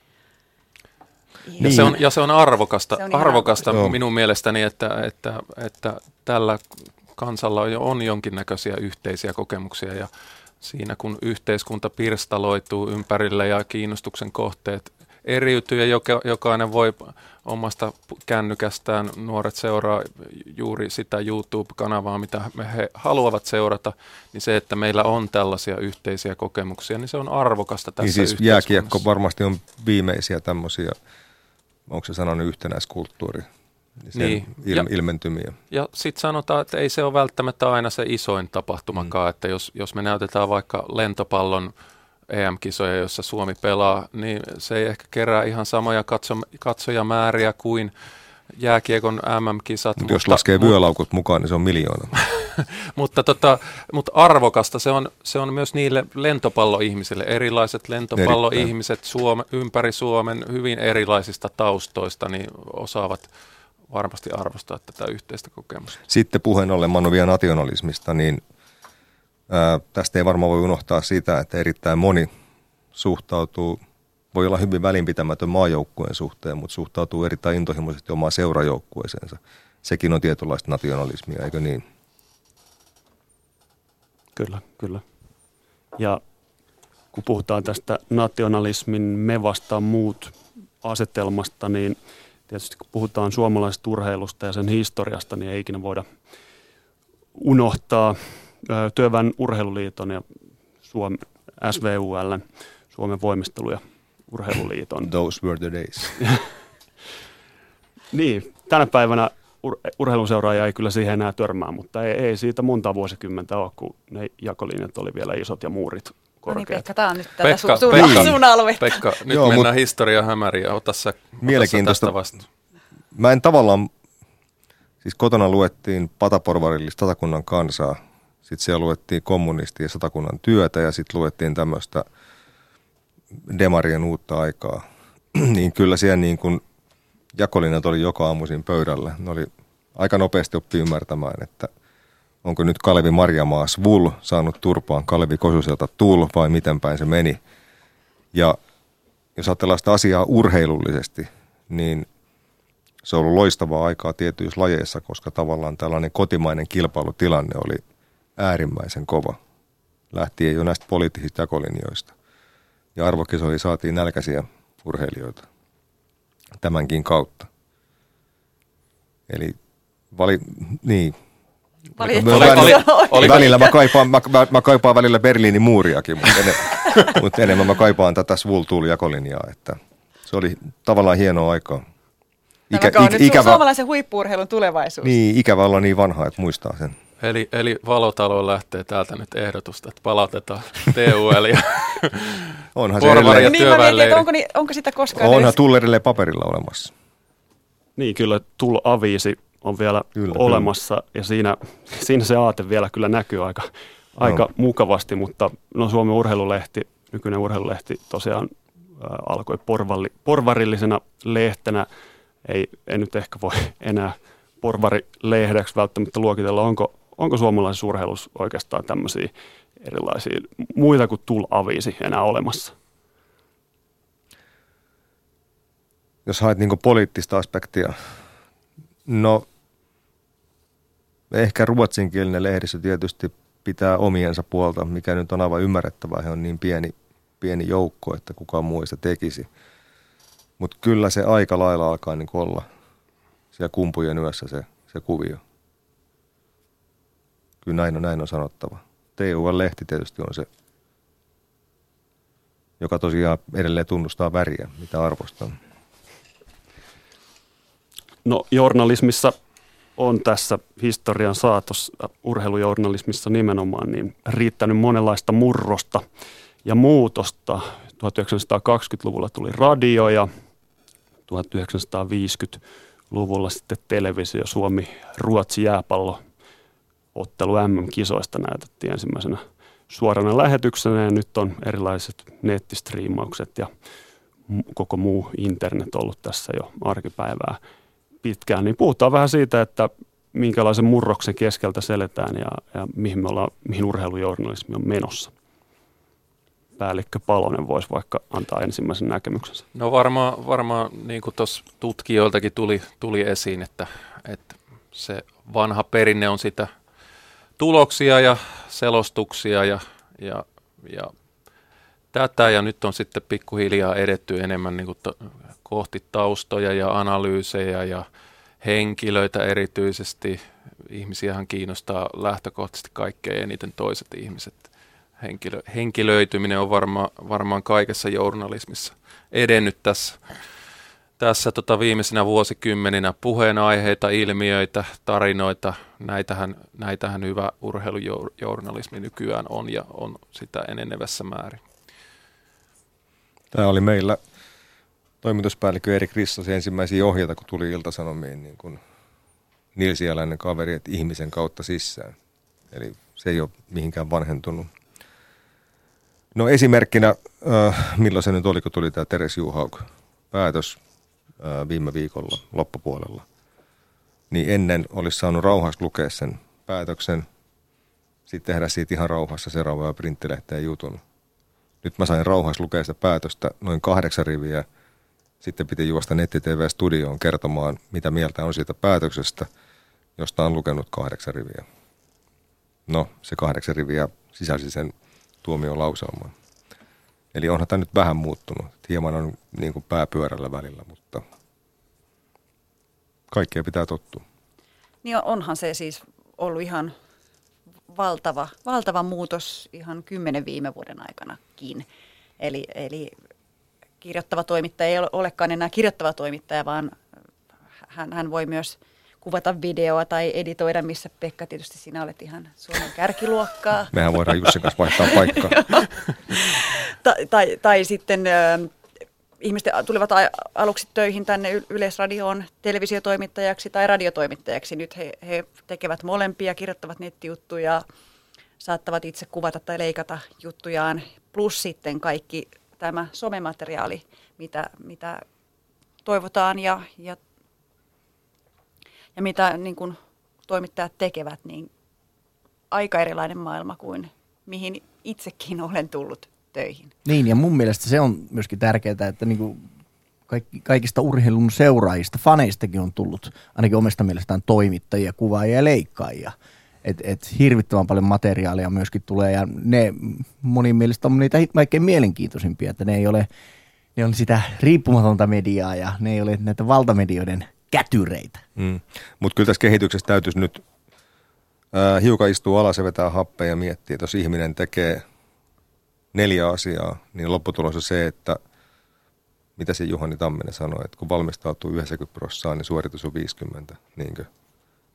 ja, se on, ja se on arvokasta, se on arvokasta minun mielestäni, että, että, että tällä kansalla on jonkinnäköisiä yhteisiä kokemuksia ja siinä kun yhteiskunta pirstaloituu ympärille ja kiinnostuksen kohteet eriytyy ja joka, jokainen voi omasta kännykästään. Nuoret seuraa juuri sitä YouTube-kanavaa, mitä me he haluavat seurata. Niin se, että meillä on tällaisia yhteisiä kokemuksia, niin se on arvokasta tässä niin siis jääkiekko varmasti on viimeisiä tämmöisiä, onko se sanonut yhtenäiskulttuuri? niin. il, ja, ilmentymiä. Ja sitten sanotaan, että ei se ole välttämättä aina se isoin tapahtumakaan, mm. että jos, jos me näytetään vaikka lentopallon EM-kisoja, jossa Suomi pelaa, niin se ei ehkä kerää ihan samoja katso, katsojamääriä kuin jääkiekon MM-kisat. Mutta jos laskee vyölaukut mukaan, niin se on miljoona. mutta, tota, mutta arvokasta se on, se on myös niille lentopalloihmisille. Erilaiset lentopalloihmiset Suome, ympäri Suomen hyvin erilaisista taustoista niin osaavat varmasti arvostaa tätä yhteistä kokemusta. Sitten puheen ollen Manu vielä nationalismista, niin ää, tästä ei varmaan voi unohtaa sitä, että erittäin moni suhtautuu, voi olla hyvin välinpitämätön maajoukkueen suhteen, mutta suhtautuu erittäin intohimoisesti omaan seurajoukkueeseensa. Sekin on tietynlaista nationalismia, eikö niin? Kyllä, kyllä. Ja kun puhutaan tästä nationalismin me vastaan muut asetelmasta, niin – tietysti kun puhutaan suomalaisesta urheilusta ja sen historiasta, niin ei ikinä voida unohtaa Työväen urheiluliiton ja Suom, SVUL, Suomen voimistelu- ja urheiluliiton. Those were the days. niin, tänä päivänä ur- urheiluseuraaja ei kyllä siihen enää törmää, mutta ei, ei siitä monta vuosikymmentä ole, kun ne jakolinjat oli vielä isot ja muurit korkeat. No niin, Pekka, tämä on nyt tätä Pekka, su- sun, Pekka, sun aluetta. Pekka, nyt Joo, mennään mut, historia hämäriä. Ota sä, Mielenkiintoista. Ota tästä Mä en tavallaan, siis kotona luettiin pataporvarillista satakunnan kansaa, sitten siellä luettiin kommunisti ja satakunnan työtä ja sitten luettiin tämmöistä demarien uutta aikaa. niin kyllä siellä niin kuin jakolinjat oli joka aamuisin pöydällä. Ne oli aika nopeasti oppi ymmärtämään, että – onko nyt Kalevi Marjamaas Vul saanut turpaan Kalevi Kosuselta Tul vai miten päin se meni. Ja jos ajatellaan sitä asiaa urheilullisesti, niin se on ollut loistavaa aikaa tietyissä lajeissa, koska tavallaan tällainen kotimainen kilpailutilanne oli äärimmäisen kova. Lähtien jo näistä poliittisista jakolinjoista. Ja arvokisoihin saatiin nälkäisiä urheilijoita tämänkin kautta. Eli vali, niin, Valitettavasti. Välillä mä kaipaan, mä, mä, mä kaipaan välillä Berliinin muuriakin, mutta, enem, mutta enemmän mä kaipaan tätä Svultul-jakolinjaa, että se oli tavallaan hienoa aikaa. Ikä, Tämä on nyt ikävä, suomalaisen huippuurheilun tulevaisuus. Niin, ikävä olla niin vanha, että muistaa sen. Eli, eli Valotalo lähtee täältä nyt ehdotusta, että palautetaan TUL ja Onhan se edelleen. Niin mä mietin, että onko, onko sitä koskaan Onhan edes... Tullerille paperilla olemassa. Niin, kyllä Tull Aviisi on vielä kyllä, olemassa kyllä. ja siinä, siinä se aate vielä kyllä näkyy aika, aika no. mukavasti, mutta no Suomen urheilulehti, nykyinen urheilulehti tosiaan ää, alkoi porvalli, porvarillisena lehtenä. Ei, ei nyt ehkä voi enää porvarilehdeksi välttämättä luokitella, onko, onko suomalaisessa urheilussa oikeastaan tämmöisiä erilaisia muita kuin tul-avisi enää olemassa? Jos haet niin poliittista aspektia, no ehkä ruotsinkielinen lehdistö tietysti pitää omiensa puolta, mikä nyt on aivan ymmärrettävää. He on niin pieni, pieni joukko, että kukaan muu sitä tekisi. Mutta kyllä se aika lailla alkaa niin olla siellä kumpujen yössä se, se kuvio. Kyllä näin on, näin on sanottava. TUL-lehti tietysti on se, joka tosiaan edelleen tunnustaa väriä, mitä arvostan. No journalismissa on tässä historian saatossa, urheilujournalismissa nimenomaan, niin riittänyt monenlaista murrosta ja muutosta. 1920-luvulla tuli radio ja 1950-luvulla sitten televisio, Suomi, Ruotsi jääpallo ottelu MM-kisoista näytettiin ensimmäisenä suorana lähetyksenä ja nyt on erilaiset nettistriimaukset ja koko muu internet ollut tässä jo arkipäivää pitkään, niin puhutaan vähän siitä, että minkälaisen murroksen keskeltä seletään ja, ja mihin, me ollaan, mihin urheilujournalismi on menossa. Päällikkö Palonen voisi vaikka antaa ensimmäisen näkemyksensä. No varmaan, varmaan niin kuin tuossa tutkijoiltakin tuli, tuli esiin, että, että se vanha perinne on sitä tuloksia ja selostuksia ja, ja, ja tätä ja nyt on sitten pikkuhiljaa edetty enemmän niin kuin to, kohti taustoja ja analyysejä ja henkilöitä erityisesti. Ihmisiähän kiinnostaa lähtökohtaisesti kaikkein eniten toiset ihmiset. Henkilö, henkilöityminen on varma, varmaan kaikessa journalismissa edennyt tässä, tässä tota viimeisinä vuosikymmeninä. Puheenaiheita, ilmiöitä, tarinoita, näitähän, näitähän hyvä urheilujournalismi nykyään on ja on sitä enenevässä määrin. Tämä oli meillä toimituspäällikkö Erik Rissasen ensimmäisiä ohjeita, kun tuli Iltasanomiin niin kuin nilsialainen kaveri, että ihmisen kautta sisään. Eli se ei ole mihinkään vanhentunut. No esimerkkinä, äh, milloin se nyt oli, kun tuli tämä Teres Juhauk päätös äh, viime viikolla loppupuolella. Niin ennen olisi saanut rauhassa lukea sen päätöksen, sitten tehdä siitä ihan rauhassa seuraavaa printtilehteen jutun. Nyt mä sain rauhassa lukea sitä päätöstä noin kahdeksan riviä. Sitten piti juosta netti-tv-studioon kertomaan, mitä mieltä on siitä päätöksestä, josta on lukenut kahdeksan riviä. No, se kahdeksan riviä sisälsi sen tuomiolauselman. Eli onhan tämä nyt vähän muuttunut. Hieman on niin kuin pääpyörällä välillä, mutta kaikkea pitää tottua. Niin onhan se siis ollut ihan valtava, valtava muutos ihan kymmenen viime vuoden aikanakin. Eli, eli kirjoittava toimittaja ei olekaan enää kirjoittava toimittaja, vaan hän, hän voi myös kuvata videoa tai editoida, missä Pekka tietysti sinä olet ihan Suomen kärkiluokkaa. Mehän voidaan Jussin kanssa vaihtaa paikkaa. tai, tai, tai sitten äh, ihmiset tulivat aluksi töihin tänne Yleisradioon televisiotoimittajaksi tai radiotoimittajaksi. Nyt he, he tekevät molempia, kirjoittavat nettijuttuja, saattavat itse kuvata tai leikata juttujaan, plus sitten kaikki tämä somemateriaali, mitä, mitä toivotaan ja, ja, ja mitä niin kuin toimittajat tekevät, niin aika erilainen maailma kuin mihin itsekin olen tullut töihin. Niin, ja mun mielestä se on myöskin tärkeää, että niin kuin kaikki, kaikista urheilun seuraajista, faneistakin on tullut ainakin omasta mielestään toimittajia, kuvaajia ja leikkaajia. Et, et hirvittävän paljon materiaalia myöskin tulee ja ne monin mielestä on niitä kaikkein mielenkiintoisimpia, että ne ei ole, ne on sitä riippumatonta mediaa ja ne ei ole näitä valtamedioiden kätyreitä. Mm. Mutta kyllä tässä kehityksessä täytyisi nyt äh, hiukan istua alas ja vetää happea ja miettiä, että jos ihminen tekee – neljä asiaa, niin lopputulos on se, että mitä se Juhani Tamminen sanoi, että kun valmistautuu 90 prosenttia, niin suoritus on 50, niinkö?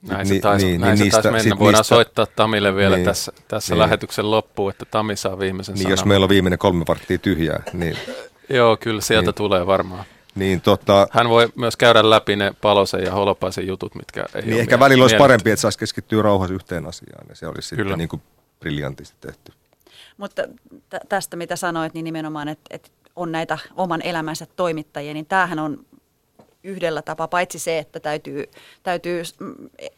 Näin se taisi, niin, näin niin, se taisi niistä, mennä. Voidaan niistä, soittaa Tamille vielä niin, tässä, tässä niin. lähetyksen loppuun, että Tami saa viimeisen niin, sanan. jos meillä on viimeinen kolme varttia tyhjää. Niin, Joo, kyllä sieltä niin, tulee varmaan. Niin, tota, Hän voi myös käydä läpi ne Palosen ja Holopaisen jutut, mitkä ei niin ehkä välillä olisi parempi, että saisi keskittyä rauhassa yhteen asiaan, ja se olisi sitten niin kuin briljantisti tehty. Mutta t- tästä, mitä sanoit, niin nimenomaan, että, että on näitä oman elämänsä toimittajia, niin tämähän on yhdellä tapaa, paitsi se, että täytyy, täytyy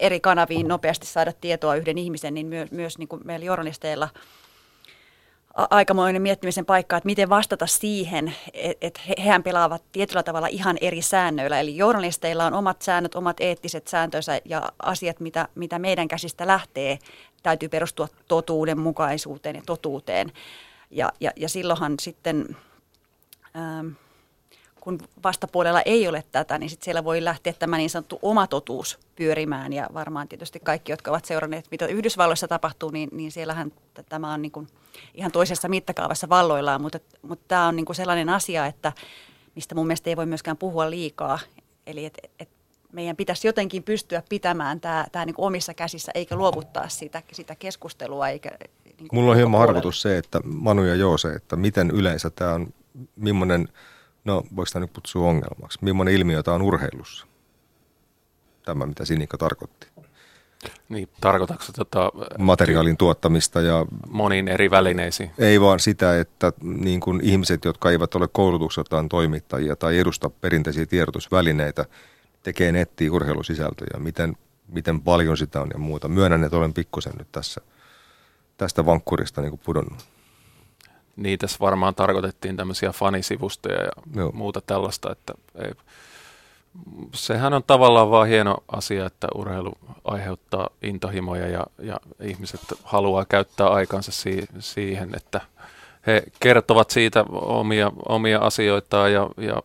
eri kanaviin nopeasti saada tietoa yhden ihmisen, niin myös, myös niin kuin meillä journalisteilla aikamoinen miettimisen paikka, että miten vastata siihen, että hehän pelaavat tietyllä tavalla ihan eri säännöillä. Eli journalisteilla on omat säännöt, omat eettiset sääntönsä ja asiat, mitä, mitä meidän käsistä lähtee, täytyy perustua totuudenmukaisuuteen ja totuuteen. Ja, ja, ja silloinhan sitten, ähm, kun vastapuolella ei ole tätä, niin sitten siellä voi lähteä tämä niin sanottu oma totuus pyörimään. Ja varmaan tietysti kaikki, jotka ovat seuranneet, mitä Yhdysvalloissa tapahtuu, niin, niin siellähän tämä on niin kuin ihan toisessa mittakaavassa valloillaan. Mutta, mutta tämä on niin kuin sellainen asia, että mistä mun mielestä ei voi myöskään puhua liikaa. Eli että et meidän pitäisi jotenkin pystyä pitämään tämä, tämä niin omissa käsissä, eikä luovuttaa sitä, sitä keskustelua. Eikä, niin Mulla on hieman arvotus se, että Manu ja Joose, että miten yleensä tämä on, millainen, no voiko tämä nyt kutsua ongelmaksi, millainen ilmiö tämä on urheilussa? Tämä, mitä Sinikka tarkoitti. Niin, tarkoitatko tota, materiaalin tuottamista ja... Moniin eri välineisiin. Ei vaan sitä, että niin kuin ihmiset, jotka eivät ole koulutukseltaan toimittajia tai edusta perinteisiä tiedotusvälineitä, tekee nettiin urheilusisältöjä, miten, miten paljon sitä on ja muuta. Myönnän, että olen pikkusen nyt tässä tästä vankkurista niin pudonnut. Niin, tässä varmaan tarkoitettiin tämmöisiä fanisivustoja ja Joo. muuta tällaista, että ei, sehän on tavallaan vaan hieno asia, että urheilu aiheuttaa intohimoja ja, ja ihmiset haluaa käyttää aikansa si- siihen, että he kertovat siitä omia, omia asioitaan ja, ja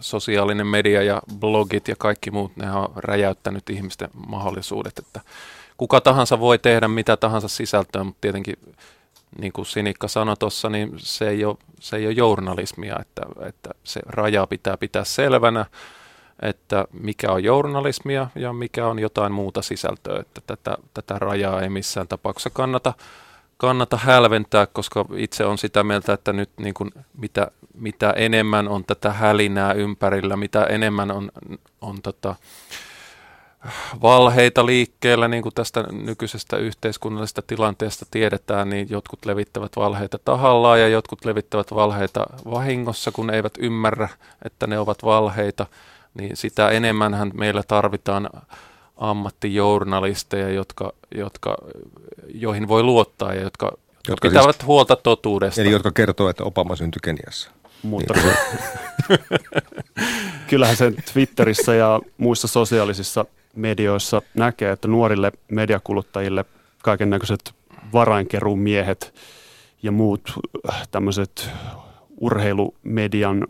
sosiaalinen media ja blogit ja kaikki muut, ne on räjäyttänyt ihmisten mahdollisuudet, että kuka tahansa voi tehdä mitä tahansa sisältöä, mutta tietenkin niin kuin Sinikka sanoi tuossa, niin se ei ole, se ei ole journalismia, että, että se raja pitää pitää selvänä, että mikä on journalismia ja mikä on jotain muuta sisältöä, että tätä, tätä rajaa ei missään tapauksessa kannata, kannata hälventää, koska itse on sitä mieltä, että nyt niin kuin mitä, mitä enemmän on tätä hälinää ympärillä, mitä enemmän on, on tota, valheita liikkeellä, niin kuin tästä nykyisestä yhteiskunnallisesta tilanteesta tiedetään, niin jotkut levittävät valheita tahallaan ja jotkut levittävät valheita vahingossa, kun eivät ymmärrä, että ne ovat valheita, niin sitä enemmän meillä tarvitaan ammattijournalisteja, jotka, jotka, joihin voi luottaa ja jotka, jotka, jotka pitävät siis, huolta totuudesta. Eli jotka kertoo, että Obama syntyi Keniassa. Mutta niin. kyllähän se Twitterissä ja muissa sosiaalisissa medioissa näkee, että nuorille mediakuluttajille kaiken näköiset varainkeruun miehet ja muut äh, tämmöiset urheilumedian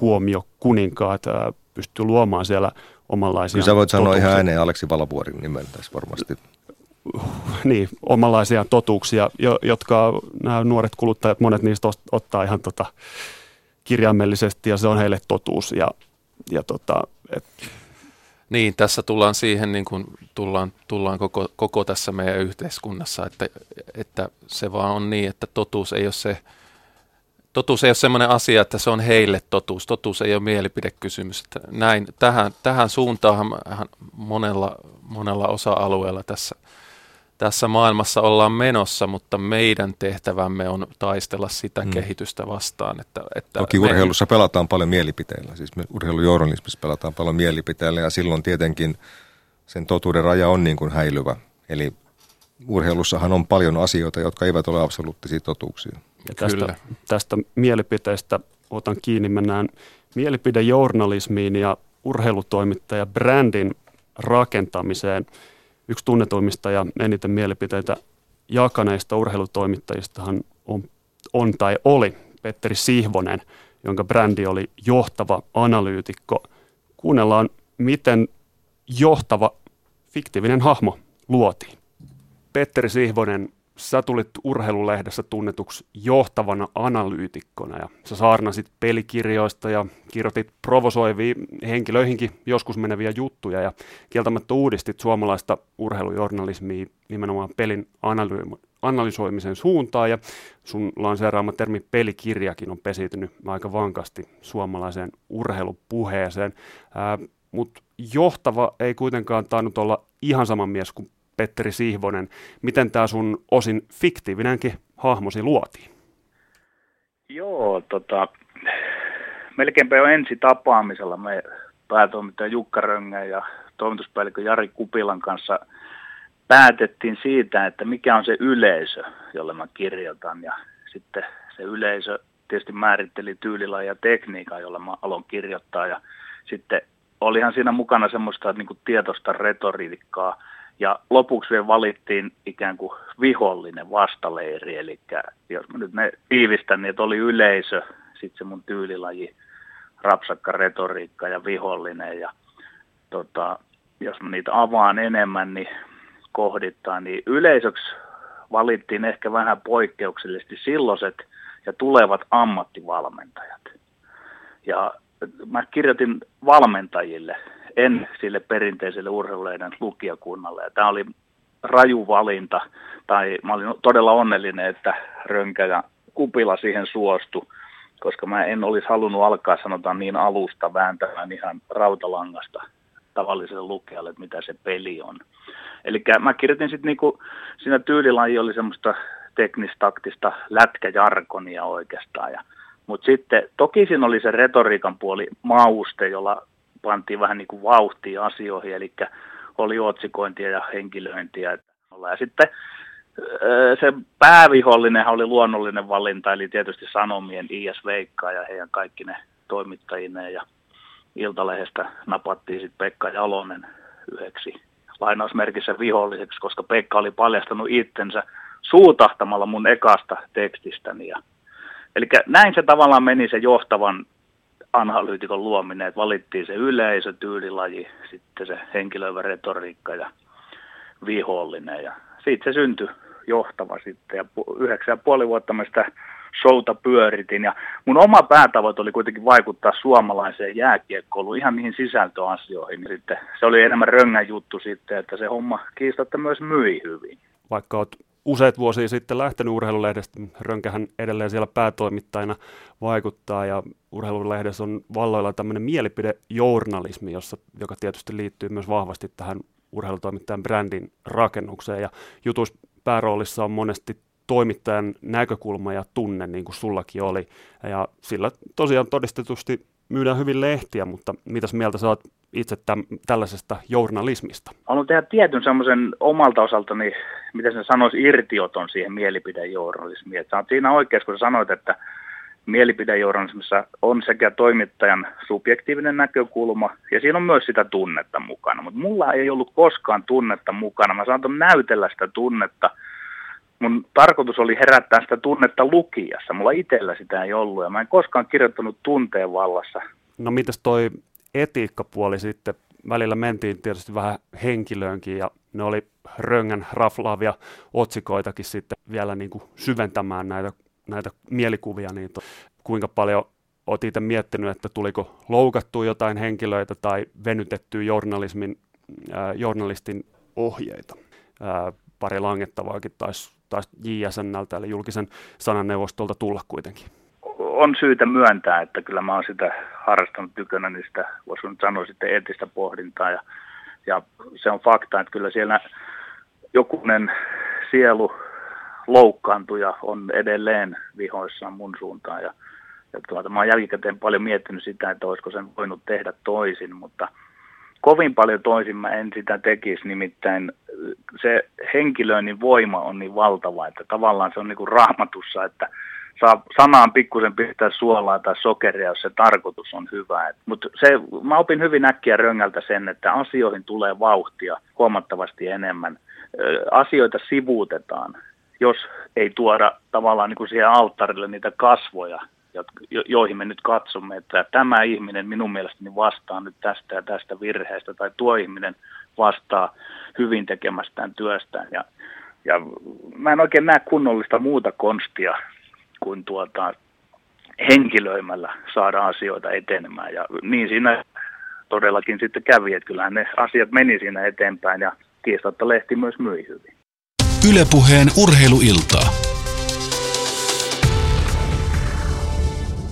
huomiokuninkaat äh, pystyy luomaan siellä omanlaisia Kyllä sä voit sanoa totuuksia. ihan ääneen Aleksi Valavuorin nimen tässä varmasti. Niin, omanlaisia totuuksia, jotka nämä nuoret kuluttajat, monet niistä ottaa ihan tota kirjaimellisesti ja se on heille totuus. Ja, ja tota, et, niin, tässä tullaan siihen, niin kuin tullaan, tullaan koko, koko tässä meidän yhteiskunnassa, että, että se vaan on niin, että totuus ei ole se, totuus ei ole sellainen asia, että se on heille totuus. Totuus ei ole mielipidekysymys. Että näin, tähän, tähän suuntaan monella, monella osa-alueella tässä – tässä maailmassa ollaan menossa, mutta meidän tehtävämme on taistella sitä hmm. kehitystä vastaan. Että, että Toki me... urheilussa pelataan paljon mielipiteillä, siis me urheilujournalismissa pelataan paljon mielipiteillä ja silloin tietenkin sen totuuden raja on niin kuin häilyvä. Eli urheilussahan on paljon asioita, jotka eivät ole absoluuttisia totuuksia. Ja tästä, Kyllä. tästä mielipiteestä otan kiinni, mennään mielipidejournalismiin ja urheilutoimittaja brändin rakentamiseen – Yksi tunnetuimmista ja eniten mielipiteitä jakaneista urheilutoimittajistahan on, on tai oli Petteri Sihvonen, jonka brändi oli johtava analyytikko. Kuunnellaan, miten johtava fiktiivinen hahmo luotiin. Petteri Sihvonen sä tulit urheilulehdessä tunnetuksi johtavana analyytikkona ja sä saarnasit pelikirjoista ja kirjoitit provosoivia henkilöihinkin joskus meneviä juttuja ja kieltämättä uudistit suomalaista urheilujournalismia nimenomaan pelin analy- analysoimisen suuntaan ja sun lanseeraama termi pelikirjakin on pesiytynyt aika vankasti suomalaiseen urheilupuheeseen. Mutta johtava ei kuitenkaan tainnut olla ihan sama mies kuin Petteri Sihvonen, miten tämä sun osin fiktiivinenkin hahmosi luotiin? Joo, tota, melkeinpä jo ensi tapaamisella me päätoimittaja Jukka Röngä ja toimituspäällikkö Jari Kupilan kanssa päätettiin siitä, että mikä on se yleisö, jolle mä kirjoitan. Ja sitten se yleisö tietysti määritteli tyylillä ja tekniikan, jolla mä aloin kirjoittaa. Ja sitten olihan siinä mukana semmoista niin tietoista retoriikkaa, ja lopuksi vielä valittiin ikään kuin vihollinen vastaleiri, eli jos mä nyt ne tiivistän, niin että oli yleisö, sitten se mun tyylilaji, rapsakka retoriikka ja vihollinen. Ja tota, jos mä niitä avaan enemmän, niin kohdittaa, niin yleisöksi valittiin ehkä vähän poikkeuksellisesti silloiset ja tulevat ammattivalmentajat. Ja mä kirjoitin valmentajille en sille perinteiselle urheiluleiden lukijakunnalle. Ja tämä oli raju valinta, tai mä olin todella onnellinen, että Rönkä ja Kupila siihen suostu, koska mä en olisi halunnut alkaa sanotaan niin alusta vääntämään ihan rautalangasta tavalliselle lukijalle, että mitä se peli on. Eli mä kirjoitin sitten niinku, siinä tyylilaji oli semmoista teknistaktista lätkäjarkonia oikeastaan. Ja, mutta sitten toki siinä oli se retoriikan puoli mauste, jolla pantiin vähän niin kuin vauhtia asioihin, eli oli otsikointia ja henkilöintiä. Ja sitten se päävihollinen oli luonnollinen valinta, eli tietysti Sanomien IS Veikkaa ja heidän kaikki ne toimittajineen. Ja Iltalehdestä napattiin sitten Pekka Jalonen yhdeksi lainausmerkissä viholliseksi, koska Pekka oli paljastanut itsensä suutahtamalla mun ekasta tekstistäni. Ja, eli näin se tavallaan meni se johtavan analyytikon luominen, että valittiin se yleisö, tyylilaji, sitten se henkilöivä retoriikka ja vihollinen. Ja siitä se syntyi johtava sitten. Ja yhdeksän ja puoli vuotta mä sitä showta pyöritin. Ja mun oma päätavoite oli kuitenkin vaikuttaa suomalaiseen jääkiekkouluun ihan niihin sisältöasioihin. Sitten se oli enemmän röngän juttu sitten, että se homma kiistatta myös myi hyvin. Vaikka olet useat vuosia sitten lähtenyt urheilulehdestä, Rönkähän edelleen siellä päätoimittajana vaikuttaa ja urheilulehdessä on valloilla tämmöinen mielipidejournalismi, jossa, joka tietysti liittyy myös vahvasti tähän urheilutoimittajan brändin rakennukseen ja jutus pääroolissa on monesti toimittajan näkökulma ja tunne, niin kuin sullakin oli. Ja sillä tosiaan todistetusti myydään hyvin lehtiä, mutta mitäs mieltä sä oot itse täm, tällaisesta journalismista? Haluan tehdä tietyn semmoisen omalta osaltani, miten se sanoisi, irtioton siihen mielipidejournalismiin. Että siinä oikeassa, kun sä sanoit, että mielipidejournalismissa on sekä toimittajan subjektiivinen näkökulma, ja siinä on myös sitä tunnetta mukana. Mutta mulla ei ollut koskaan tunnetta mukana. Mä saatan näytellä sitä tunnetta. Mun tarkoitus oli herättää sitä tunnetta lukijassa. Mulla itsellä sitä ei ollut, ja mä en koskaan kirjoittanut tunteen vallassa. No mitäs toi etiikkapuoli sitten? Välillä mentiin tietysti vähän henkilöönkin, ja ne oli röngän raflaavia otsikoitakin sitten vielä niin kuin syventämään näitä näitä mielikuvia, niin to, kuinka paljon olet itse miettinyt, että tuliko loukattua jotain henkilöitä tai venytettyä journalismin, äh, journalistin ohjeita. Äh, pari langettavaakin taisi tais JSNltä, eli julkisen sananneuvostolta tulla kuitenkin. On syytä myöntää, että kyllä mä oon sitä harrastanut tykönä, niin sitä voisi nyt sanoa sitten eettistä pohdintaa. Ja, ja se on fakta, että kyllä siellä jokunen sielu loukkaantuja on edelleen vihoissaan mun suuntaan. Ja, ja tuota, mä oon jälkikäteen paljon miettinyt sitä, että olisiko sen voinut tehdä toisin, mutta kovin paljon toisin mä en sitä tekisi, nimittäin se henkilöinnin voima on niin valtava, että tavallaan se on niin kuin raamatussa, että saa sanaan pikkusen pistää suolaa tai sokeria, jos se tarkoitus on hyvä. Mutta mä opin hyvin äkkiä röngältä sen, että asioihin tulee vauhtia huomattavasti enemmän. Asioita sivuutetaan jos ei tuoda tavallaan niin kuin siihen alttarille niitä kasvoja, joihin me nyt katsomme, että tämä ihminen minun mielestäni vastaa nyt tästä ja tästä virheestä, tai tuo ihminen vastaa hyvin tekemästään työstään. Ja, ja mä en oikein näe kunnollista muuta konstia kuin tuota, henkilöimällä saada asioita etenemään. Ja niin siinä todellakin sitten kävi, että kyllähän ne asiat meni siinä eteenpäin, ja kiistatta lehti myös myi hyvin. Ylepuheen urheiluiltaa.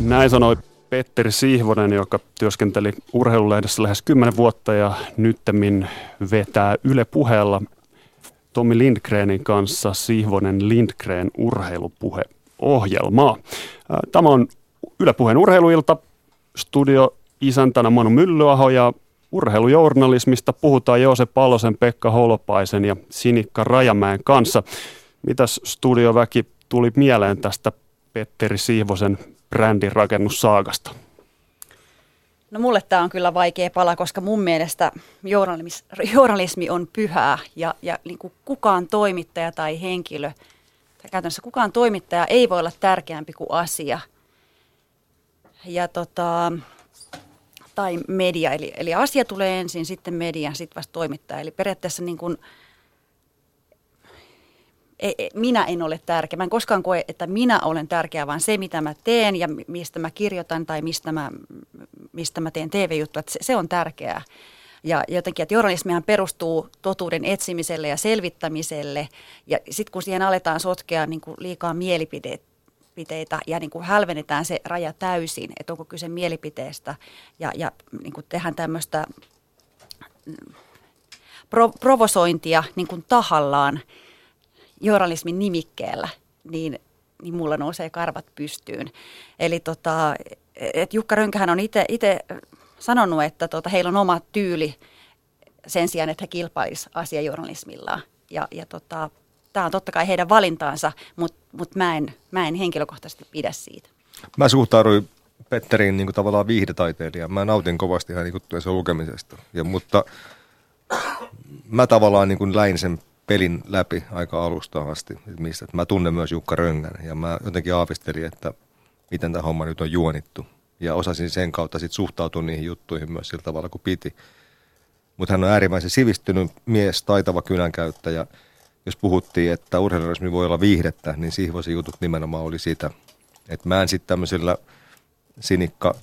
Näin sanoi Petteri Sihvonen, joka työskenteli urheilulehdessä lähes 10 vuotta ja nyttemmin vetää Yle puheella Tommi Lindgrenin kanssa Sihvonen Lindgren urheilupuhe-ohjelmaa. Tämä on Yle puheen urheiluilta. Studio isäntänä Manu Myllyaho ja urheilujournalismista puhutaan Joosep Palosen, Pekka Holopaisen ja Sinikka Rajamäen kanssa. Mitäs studioväki tuli mieleen tästä Petteri Siivosen brändin rakennussaagasta? No mulle tämä on kyllä vaikea pala, koska mun mielestä journalismi, on pyhää ja, ja niin kuin kukaan toimittaja tai henkilö, tai käytännössä kukaan toimittaja ei voi olla tärkeämpi kuin asia. Ja tota, tai media. Eli, eli asia tulee ensin, sitten media, sitten vasta toimittaja. Eli periaatteessa niin kuin, ei, minä en ole tärkeä. Mä en koskaan koe, että minä olen tärkeä, vaan se, mitä mä teen ja mistä mä kirjoitan tai mistä mä, mistä mä teen TV-juttua, se, se on tärkeää. Ja jotenkin, että journalismihan perustuu totuuden etsimiselle ja selvittämiselle. Ja sitten kun siihen aletaan sotkea niin kuin liikaa mielipiteitä ja niin kuin hälvennetään se raja täysin, että onko kyse mielipiteestä ja, ja niin kuin tehdään tämmöistä mm, pro, provosointia niin kuin tahallaan journalismin nimikkeellä, niin, niin mulla nousee karvat pystyyn. Eli tota, et Jukka Rönkähän on itse sanonut, että tota, heillä on oma tyyli sen sijaan, että he kilpailisivat asiajournalismillaan. Ja, ja tota, tämä on totta kai heidän valintaansa, mutta mut mä, en, mä en henkilökohtaisesti pidä siitä. Mä suhtauduin Petteriin niin kuin tavallaan viihdetaiteilija. Mä nautin kovasti hänen juttujensa lukemisesta. Ja, mutta mä tavallaan niin kuin läin sen pelin läpi aika alusta asti, mistä että mä tunnen myös Jukka Röngän ja mä jotenkin aavistelin, että miten tämä homma nyt on juonittu. ja osasin sen kautta sitten suhtautua niihin juttuihin myös sillä tavalla kuin piti. Mutta hän on äärimmäisen sivistynyt mies, taitava kynänkäyttäjä. Jos puhuttiin, että urheilurismi voi olla viihdettä, niin Sihvosen jutut nimenomaan oli sitä. Että mä en sitten tämmöisillä sinikka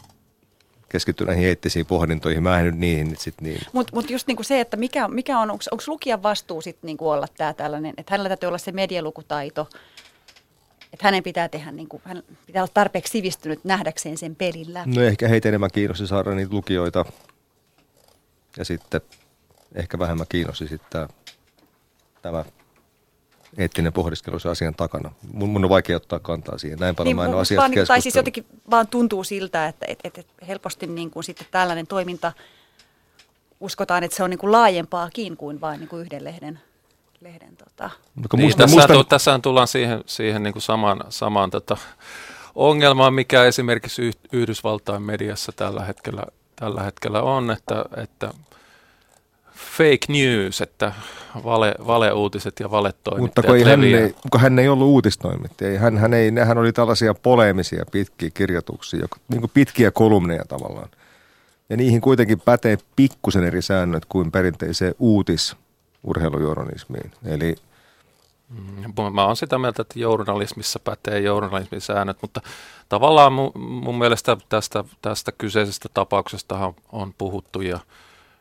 keskittyä näihin eettisiin pohdintoihin. Mä en nyt niihin sit niin. Mutta mut just niinku se, että mikä, mikä on, onko lukijan vastuu sitten niinku olla tämä tällainen, että hänellä täytyy olla se medialukutaito, että hänen pitää tehdä, niinku, hän pitää olla tarpeeksi sivistynyt nähdäkseen sen pelin läpi. No ehkä heitä enemmän kiinnosti saada niitä lukijoita ja sitten ehkä vähemmän kiinnosti sitten tämä eettinen pohdiskelu se asian takana. Mun, mun on vaikea ottaa kantaa siihen. Näin paljon niin, mä en ole asiasta niin, Tai siis jotenkin vaan tuntuu siltä, että et, et, et helposti niin kuin sitten tällainen toiminta uskotaan, että se on niin kuin laajempaakin kuin vain niin kuin yhden lehden lehden tota. Niin, musta, tässä, musta... tässähän tullaan siihen, siihen niin kuin samaan, samaan tota ongelmaan, mikä esimerkiksi Yhdysvaltain mediassa tällä hetkellä, tällä hetkellä on, että, että fake news, että vale, valeuutiset ja valetoimittajat Mutta kun, ei hän, ei, kun hän ei ollut uutistoimittaja, hän, hän, ei, hän oli tällaisia poleemisia pitkiä kirjoituksia, niin kuin pitkiä kolumneja tavallaan. Ja niihin kuitenkin pätee pikkusen eri säännöt kuin perinteiseen uutisurheilujournalismiin. Eli mm, Mä oon sitä mieltä, että journalismissa pätee journalismin säännöt, mutta tavallaan mun, mun mielestä tästä, tästä kyseisestä tapauksesta on puhuttu ja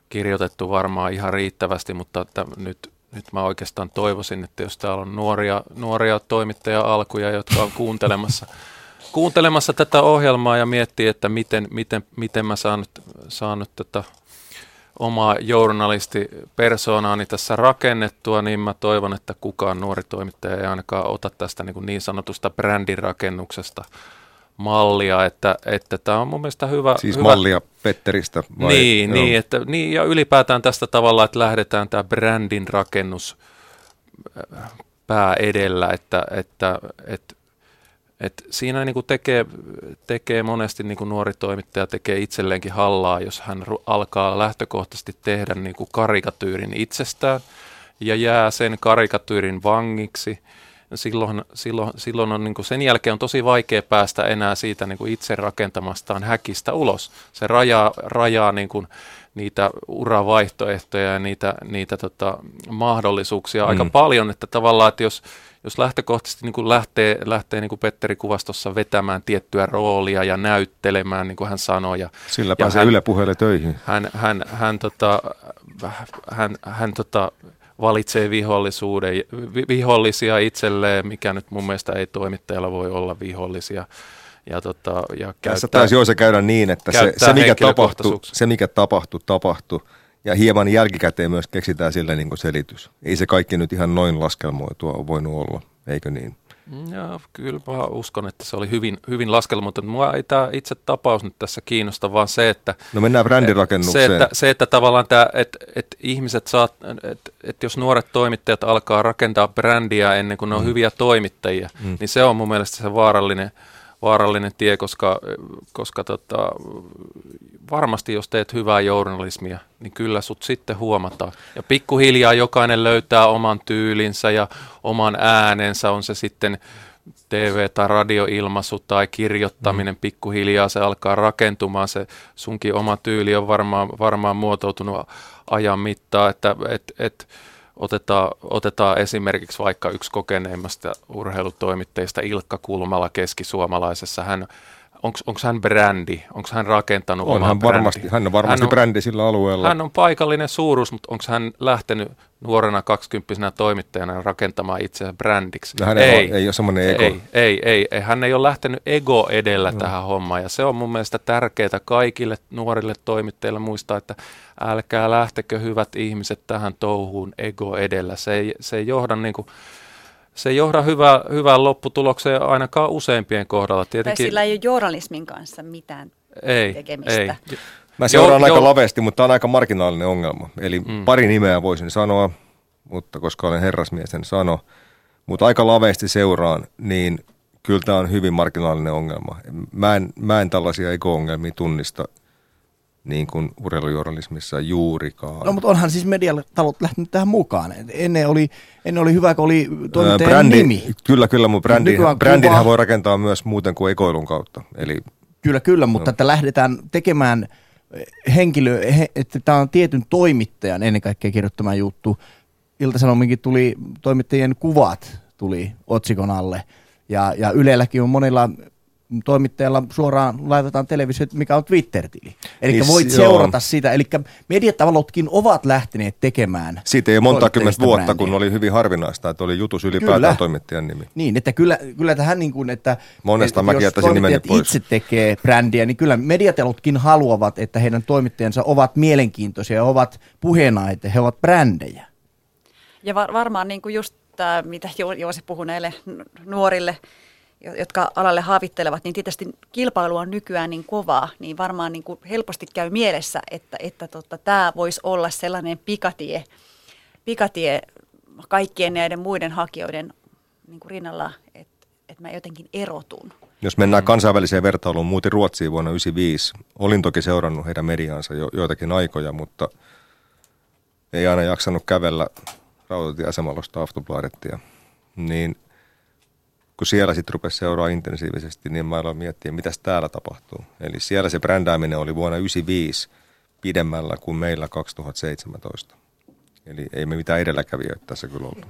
kirjoitettu varmaan ihan riittävästi, mutta että nyt, nyt mä oikeastaan toivoisin, että jos täällä on nuoria, nuoria toimittaja-alkuja, jotka on kuuntelemassa, kuuntelemassa tätä ohjelmaa ja miettii, että miten, miten, miten mä saan nyt, saan nyt tätä omaa journalistipersoonaani tässä rakennettua, niin mä toivon, että kukaan nuori toimittaja ei ainakaan ota tästä niin, kuin niin sanotusta brändin rakennuksesta mallia, että, että tämä on mun mielestä hyvä. Siis hyvä. mallia Petteristä vai? Niin, niin, että, niin, ja ylipäätään tästä tavalla, että lähdetään tämä brändin rakennus äh, pää edellä, että, että, että et siinä niin kuin tekee, tekee monesti niin kuin nuori toimittaja tekee itselleenkin hallaa, jos hän alkaa lähtökohtaisesti tehdä niin kuin karikatyyrin itsestään ja jää sen karikatyyrin vangiksi – silloin, silloin, silloin on niin kuin sen jälkeen on tosi vaikea päästä enää siitä niin kuin itse rakentamastaan häkistä ulos. Se rajaa, rajaa niin kuin niitä uravaihtoehtoja ja niitä, niitä tota, mahdollisuuksia mm. aika paljon, että tavallaan, että jos, jos lähtökohtaisesti niin kuin lähtee, lähtee niin kuin Petteri kuvastossa vetämään tiettyä roolia ja näyttelemään, niin kuin hän sanoi. Ja, Sillä pääsee Yle puheelle töihin. Hän, hän, hän, tota, hän, hän tota, valitsee vihollisuuden, vihollisia itselleen, mikä nyt mun mielestä ei toimittajalla voi olla vihollisia. Ja tota, ja käyttää, Tässä taisi jo se käydä niin, että se, se, mikä tapahtui, se mikä tapahtui, tapahtui. Ja hieman jälkikäteen myös keksitään sille niin selitys. Ei se kaikki nyt ihan noin laskelmoitua voinut olla, eikö niin? Ja kyllä mä uskon, että se oli hyvin, hyvin laskelma, mutta mua ei tämä itse tapaus nyt tässä kiinnosta, vaan se, että... No mennään brändirakennukseen. Se, että, se, että tavallaan tämä, että, että ihmiset saat, että, että jos nuoret toimittajat alkaa rakentaa brändiä ennen kuin ne on mm. hyviä toimittajia, mm. niin se on mun mielestä se vaarallinen, vaarallinen tie, koska, koska tota, varmasti jos teet hyvää journalismia, niin kyllä sut sitten huomataan. Ja pikkuhiljaa jokainen löytää oman tyylinsä ja oman äänensä, on se sitten TV- tai radioilmaisu tai kirjoittaminen, mm. pikkuhiljaa se alkaa rakentumaan. Se sunkin oma tyyli on varmaan, varmaan muotoutunut ajan mittaan, että et, et, otetaan, otetaan esimerkiksi vaikka yksi kokeneimmasta urheilutoimitteista Ilkka Kulmala keskisuomalaisessa. Hän onko hän brändi, onko hän rakentanut on hän varmasti, brändi? Hän on varmasti hän on, brändi sillä alueella. Hän on paikallinen suuruus, mutta onko hän lähtenyt nuorena kaksikymppisenä toimittajana rakentamaan itseään brändiksi? No ei, ole, ei ole semmoinen ego. Ei, ei, ei, ei, hän ei ole lähtenyt ego edellä no. tähän hommaan ja se on mun mielestä tärkeää kaikille nuorille toimittajille muistaa, että älkää lähtekö hyvät ihmiset tähän touhuun ego edellä. Se ei, se ei johda niin kuin se ei johda hyvää, hyvään lopputulokseen ainakaan useimpien kohdalla. Tietenkin, tai sillä ei ole journalismin kanssa mitään ei, tekemistä. Ei. Mä seuraan jo, aika jo. laveasti, mutta tämä on aika marginaalinen ongelma. Eli mm. pari nimeä voisin sanoa, mutta koska olen herrasmies, en sano. Mutta aika laveasti seuraan, niin kyllä tämä on hyvin marginaalinen ongelma. Mä en, mä en tällaisia ego-ongelmia tunnista – niin kuin urheilujournalismissa juurikaan. No mutta onhan siis mediatalot lähtenyt tähän mukaan. Ennen oli, ennen oli hyvä, kun oli toimittajan brändi, nimi. Kyllä, kyllä, mutta brändin, brändinhän voi rakentaa myös muuten kuin ekoilun kautta. Eli Kyllä, kyllä, mutta no. että lähdetään tekemään henkilö, he, että tämä on tietyn toimittajan ennen kaikkea kirjoittama juttu. Ilta-Sanominkin tuli toimittajien kuvat tuli otsikon alle. Ja, ja Ylelläkin on monilla toimittajalla suoraan laitetaan televisio, mikä on Twitter-tili. Eli niin, voit joo. seurata sitä. Eli mediatalotkin ovat lähteneet tekemään. Siitä ei monta kymmentä vuotta, brändiä. kun oli hyvin harvinaista, että oli jutus ylipäätään kyllä. toimittajan nimi. Niin, että kyllä, kyllä tähän niin kuin, että, Monesta että jos toimittajat pois. itse tekee brändiä, niin kyllä mediatalotkin haluavat, että heidän toimittajansa ovat mielenkiintoisia, ovat puheenaihe, he ovat brändejä. Ja var- varmaan niin kuin just tämä, mitä Joosi puhui näille nuorille, jotka alalle haavittelevat, niin tietysti kilpailu on nykyään niin kovaa, niin varmaan niin kuin helposti käy mielessä, että, että tota, tämä voisi olla sellainen pikatie, pikatie kaikkien näiden muiden hakijoiden niin kuin rinnalla, että, että mä jotenkin erotun. Jos mennään kansainväliseen vertailuun, muutin Ruotsiin vuonna 1995. Olin toki seurannut heidän mediaansa jo, joitakin aikoja, mutta ei aina jaksanut kävellä rautatieasemalosta Aftonbladettia. Niin kun siellä sitten rupesi seuraa intensiivisesti, niin mä aloin miettiä, mitä täällä tapahtuu. Eli siellä se brändääminen oli vuonna 1995 pidemmällä kuin meillä 2017. Eli ei me mitään edelläkävijöitä tässä kyllä ollut.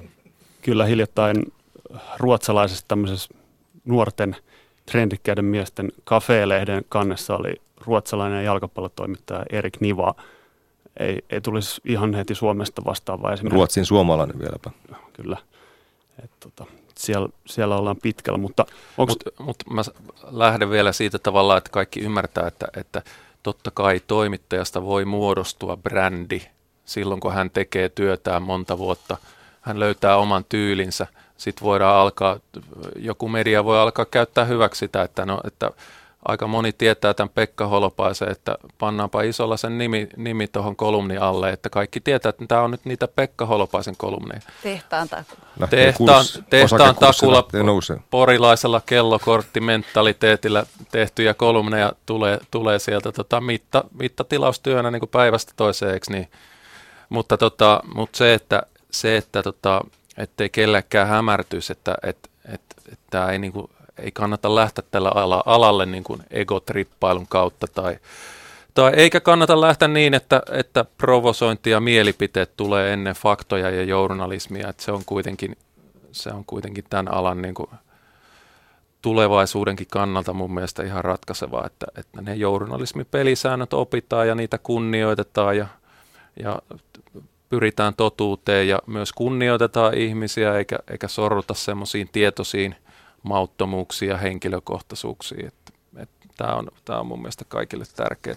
Kyllä hiljattain ruotsalaisessa tämmöisessä nuorten trendikkäiden miesten kafeelehden kannessa oli ruotsalainen jalkapallotoimittaja Erik Niva. Ei, ei tulisi ihan heti Suomesta vastaavaa esimerkiksi. Ruotsin suomalainen vieläpä. Kyllä. Et, tota, siellä, siellä ollaan pitkällä. Mutta Mutta mut mä lähden vielä siitä tavalla, että kaikki ymmärtää, että, että totta kai toimittajasta voi muodostua brändi silloin, kun hän tekee työtään monta vuotta. Hän löytää oman tyylinsä. Sitten voidaan alkaa, joku media voi alkaa käyttää hyväksi sitä, että, no, että aika moni tietää tämän Pekka Holopaisen, että pannaanpa isolla sen nimi, nimi tuohon kolumni alle, että kaikki tietää, että tämä on nyt niitä Pekka Holopaisen kolumneja. Tehtaan takula. Tehtaan, tehtaan takula porilaisella kellokorttimentaliteetillä tehtyjä kolumneja tulee, tulee sieltä tota mitta, mittatilaustyönä niin kuin päivästä toiseen, niin? Mutta, tota, mutta se, että, se, että tota, ettei kellekään hämärtyisi, että et, et, et tämä ei niin kuin ei kannata lähteä tällä alalle niin kuin egotrippailun kautta tai, tai eikä kannata lähteä niin, että, että provosointi ja mielipiteet tulee ennen faktoja ja journalismia, että se on kuitenkin, se on kuitenkin tämän alan niin kuin tulevaisuudenkin kannalta mun mielestä ihan ratkaisevaa, että, että ne journalismipelisäännöt opitaan ja niitä kunnioitetaan ja, ja pyritään totuuteen ja myös kunnioitetaan ihmisiä eikä, eikä sorruta semmoisiin tietoisiin mauttomuuksia, henkilökohtaisuuksia. Että, että tämä, on, tämä on mun mielestä kaikille tärkeää,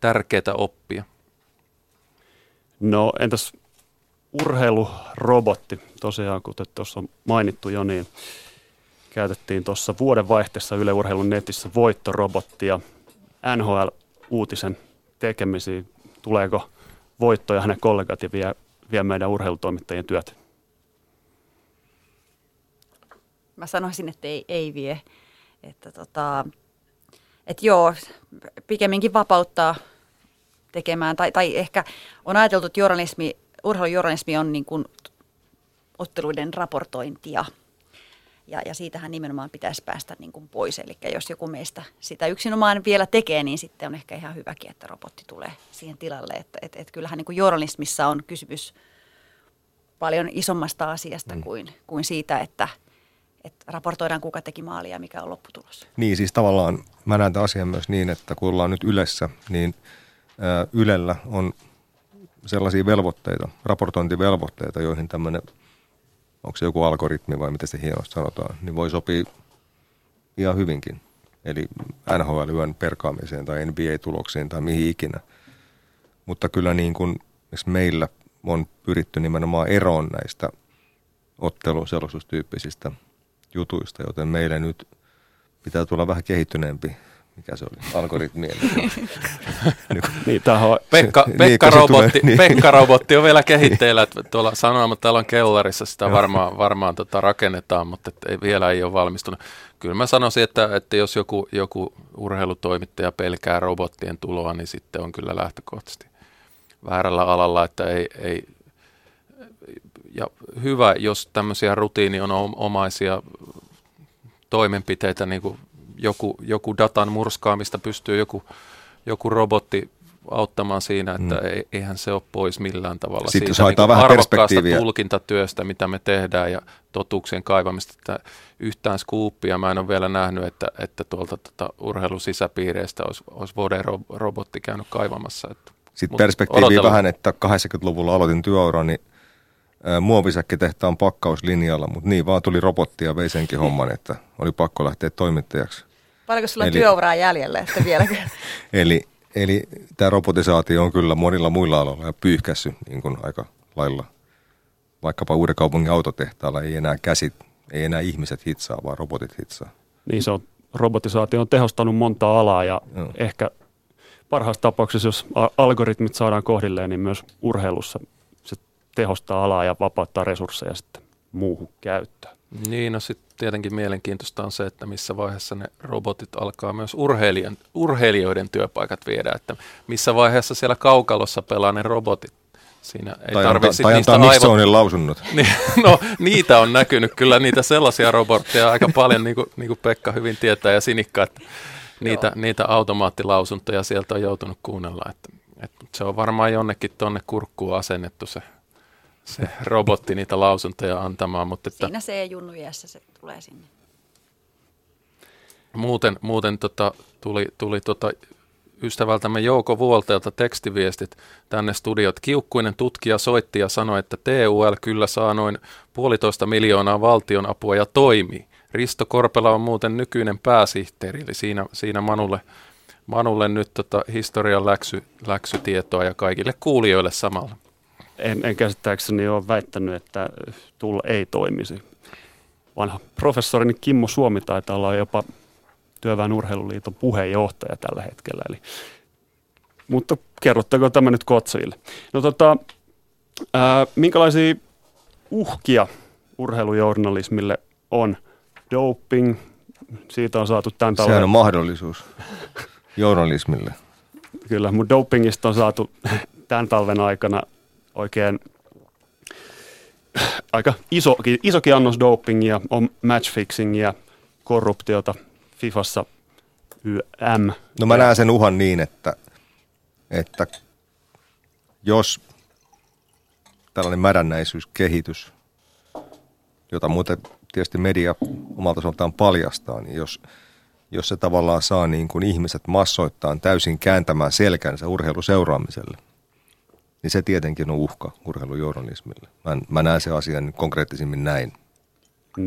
tärkeää oppia. No entäs urheilurobotti? Tosiaan, kuten tuossa on mainittu jo, niin käytettiin tuossa vuoden vaihteessa Yle Urheilun netissä voittorobottia NHL-uutisen tekemisiin. Tuleeko voittoja hänen kollegat ja vie, vie meidän urheilutoimittajien työt? Mä sanoisin, että ei, ei vie. Että tota, et joo, pikemminkin vapauttaa tekemään, tai, tai ehkä on ajateltu, että journalismi, urheilujournalismi on niin kuin otteluiden raportointia. Ja, ja siitähän nimenomaan pitäisi päästä niin kuin pois. Eli jos joku meistä sitä yksinomaan vielä tekee, niin sitten on ehkä ihan hyväkin, että robotti tulee siihen tilalle. Että et, et kyllähän niin kuin journalismissa on kysymys paljon isommasta asiasta mm. kuin, kuin siitä, että – että raportoidaan kuka teki maalia ja mikä on lopputulos. Niin, siis tavallaan mä näen tämän asian myös niin, että kun ollaan nyt Ylessä, niin Ylellä on sellaisia velvoitteita, raportointivelvoitteita, joihin tämmöinen, onko se joku algoritmi vai miten se hienosti sanotaan, niin voi sopia ihan hyvinkin. Eli NHL-yön perkaamiseen tai NBA-tuloksiin tai mihin ikinä. Mutta kyllä niin kuin meillä on pyritty nimenomaan eroon näistä otteluselostustyyppisistä jutuista, joten meille nyt pitää tulla vähän kehittyneempi mikä se oli, algoritmi. niin, taho. Pekka, niin, Pekka, niin, robotti, niin. Pekka robotti on vielä kehitteillä, että tuolla sanomatalon kellarissa sitä varmaan, varmaan tota rakennetaan, mutta et ei, vielä ei ole valmistunut. Kyllä mä sanoisin, että, että jos joku, joku urheilutoimittaja pelkää robottien tuloa, niin sitten on kyllä lähtökohtaisesti väärällä alalla, että ei, ei ja hyvä, jos tämmöisiä rutiiniomaisia toimenpiteitä niin kuin joku, joku datan murskaamista pystyy joku, joku robotti auttamaan siinä, että mm. eihän se ole pois millään tavalla Sitten siitä niin vähän arvokkaasta tulkintatyöstä, mitä me tehdään ja totuuksien kaivamista. Että yhtään skuuppia mä en ole vielä nähnyt, että, että tuolta tota urheilusisäpiireistä olisi, olisi Vode-robotti käynyt kaivamassa. Että, Sitten perspektiivi vähän, että 80-luvulla aloitin työurani muovisäkkitehtaan pakkauslinjalla, mutta niin vaan tuli robotti ja vei senkin homman, että oli pakko lähteä toimittajaksi. Paljonko sulla on eli, työuraa jäljellä, että vieläkö? eli, eli tämä robotisaatio on kyllä monilla muilla aloilla ja pyyhkässy niin kuin aika lailla. Vaikkapa uuden kaupungin autotehtaalla ei enää käsit, ei enää ihmiset hitsaa, vaan robotit hitsaa. Niin se on, robotisaatio on tehostanut monta alaa ja Joo. ehkä parhaassa tapauksessa, jos algoritmit saadaan kohdilleen, niin myös urheilussa tehostaa alaa ja vapauttaa resursseja sitten muuhun käyttöön. Niin, no sitten tietenkin mielenkiintoista on se, että missä vaiheessa ne robotit alkaa myös urheilijan, urheilijoiden työpaikat viedä, että missä vaiheessa siellä kaukalossa pelaa ne robotit. Siinä ei tai tarvitse tai antaa aivot... lausunnot. Niin, no niitä on näkynyt kyllä niitä sellaisia robotteja aika paljon, niin kuin, niin kuin Pekka hyvin tietää ja Sinikka, että niitä, niitä automaattilausuntoja sieltä on joutunut kuunnella. Että, että se on varmaan jonnekin tuonne kurkkuun asennettu se se robotti niitä lausuntoja antamaan. Mutta että Siinä se junnu se tulee sinne. Muuten, muuten tota, tuli, tuli tota ystävältämme Jouko Vuolteelta tekstiviestit tänne studiot. Kiukkuinen tutkija soitti ja sanoi, että TUL kyllä saa noin puolitoista miljoonaa valtion apua ja toimii. Risto Korpela on muuten nykyinen pääsihteeri, eli siinä, siinä Manulle, Manulle nyt tota historian läksy, läksytietoa ja kaikille kuulijoille samalla en, en käsittääkseni ole väittänyt, että tulla ei toimisi. Vanha professorini Kimmo Suomi taitaa olla jopa Työväen urheiluliiton puheenjohtaja tällä hetkellä. Eli, mutta kerrottako tämä nyt kotsojille? No tota, ää, minkälaisia uhkia urheilujournalismille on? Doping, siitä on saatu tämän talven... Sehän on mahdollisuus journalismille. Kyllä, mutta dopingista on saatu tämän talven aikana oikein aika isokin, isokin annos dopingia, on matchfixingia, korruptiota Fifassa YM. No mä näen sen uhan niin, että, että jos tällainen mädännäisyyskehitys, jota muuten tietysti media omalta osaltaan paljastaa, niin jos, jos se tavallaan saa niin kuin ihmiset massoittain täysin kääntämään selkänsä urheiluseuraamiselle, niin se tietenkin on uhka urheilujournalismille. Mä, mä näen se asian konkreettisimmin näin.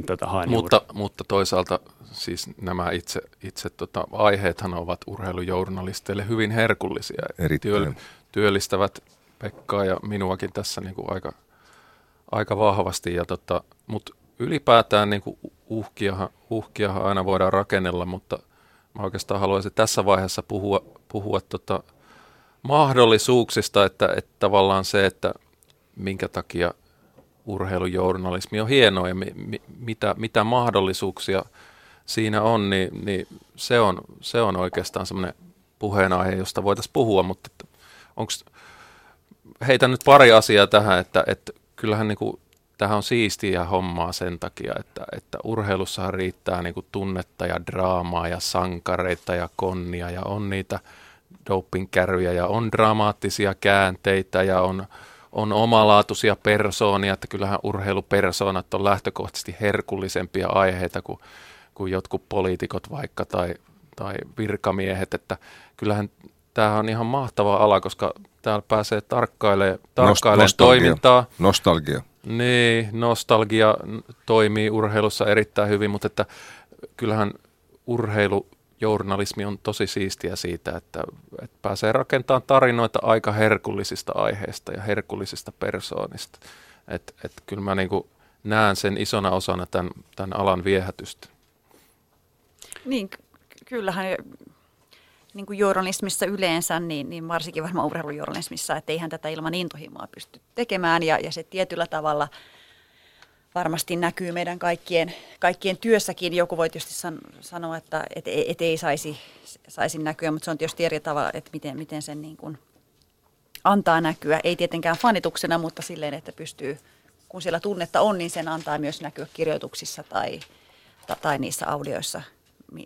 Tätä mutta, mutta toisaalta siis nämä itse, itse tota, aiheethan ovat urheilujournalisteille hyvin herkullisia. Erittäin. työllistävät Pekkaa ja minuakin tässä niin kuin aika, aika vahvasti. Ja tota, mutta ylipäätään niin kuin uhkiahan, uhkiahan aina voidaan rakennella, mutta mä oikeastaan haluaisin tässä vaiheessa puhua, puhua tota, mahdollisuuksista, että, että tavallaan se, että minkä takia urheilujournalismi on hienoa ja mi, mi, mitä, mitä mahdollisuuksia siinä on, niin, niin se, on, se on oikeastaan semmoinen puheenaihe, josta voitaisiin puhua, mutta onko, heitän nyt pari asiaa tähän, että, että kyllähän niin kuin, tähän on siistiä hommaa sen takia, että, että urheilussahan riittää niin kuin tunnetta ja draamaa ja sankareita ja konnia ja on niitä – dopingkärryjä ja on dramaattisia käänteitä ja on, on omalaatuisia persoonia, että kyllähän urheilupersoonat on lähtökohtaisesti herkullisempia aiheita kuin, kuin jotkut poliitikot vaikka tai, tai virkamiehet, että kyllähän tämä on ihan mahtava ala, koska täällä pääsee tarkkailemaan, tarkkailemaan nostalgia. toimintaa. Nostalgia. Niin, nostalgia toimii urheilussa erittäin hyvin, mutta että kyllähän urheilu journalismi on tosi siistiä siitä, että, että pääsee rakentamaan tarinoita aika herkullisista aiheista ja herkullisista persoonista. Että et kyllä mä niin näen sen isona osana tämän, tämän alan viehätystä. Niin, kyllähän niin kuin journalismissa yleensä, niin, niin varsinkin varmaan urheilujournalismissa, että eihän tätä ilman intohimoa pysty tekemään ja, ja se tietyllä tavalla – varmasti näkyy meidän kaikkien, kaikkien työssäkin. Joku voi tietysti san, sanoa, että et, et ei saisi, saisi näkyä, mutta se on tietysti eri tavalla, että miten, miten sen niin kuin antaa näkyä. Ei tietenkään fanituksena, mutta silleen, että pystyy, kun siellä tunnetta on, niin sen antaa myös näkyä kirjoituksissa tai, tai niissä audioissa,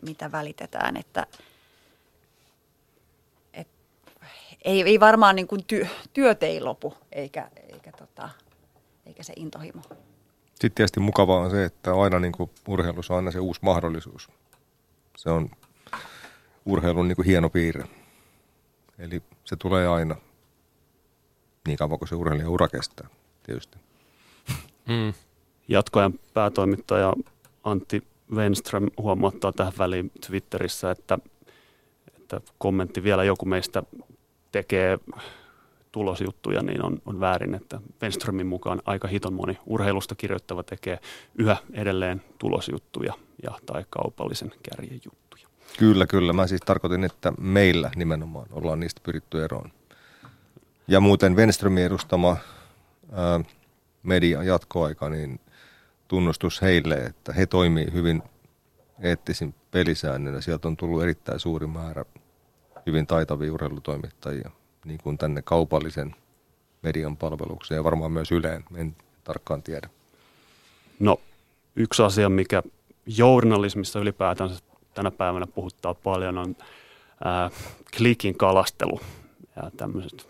mitä välitetään, että et, ei, ei varmaan niin kuin työ, työt ei lopu, eikä, eikä, tota, eikä se intohimo. Sitten tietysti mukavaa on se, että aina niin kuin urheilussa on aina se uusi mahdollisuus. Se on urheilun niin kuin hieno piirre. Eli se tulee aina niin kauan kuin se ura kestää, tietysti. Mm. Jatkoajan päätoimittaja Antti Wenström huomauttaa tähän väliin Twitterissä, että, että kommentti vielä joku meistä tekee tulosjuttuja, niin on, on väärin, että Wenströmin mukaan aika hiton moni urheilusta kirjoittava tekee yhä edelleen tulosjuttuja ja tai kaupallisen kärjen juttuja. Kyllä, kyllä. Mä siis tarkoitin, että meillä nimenomaan ollaan niistä pyritty eroon. Ja muuten Wenströmin edustama ää, media jatkoaika, niin tunnustus heille, että he toimii hyvin eettisin pelisäännön ja sieltä on tullut erittäin suuri määrä hyvin taitavia urheilutoimittajia niin kuin tänne kaupallisen median palvelukseen ja varmaan myös Yleen, en tarkkaan tiedä. No yksi asia, mikä journalismissa ylipäätään tänä päivänä puhuttaa paljon on ää, klikin kalastelu ja tämmöiset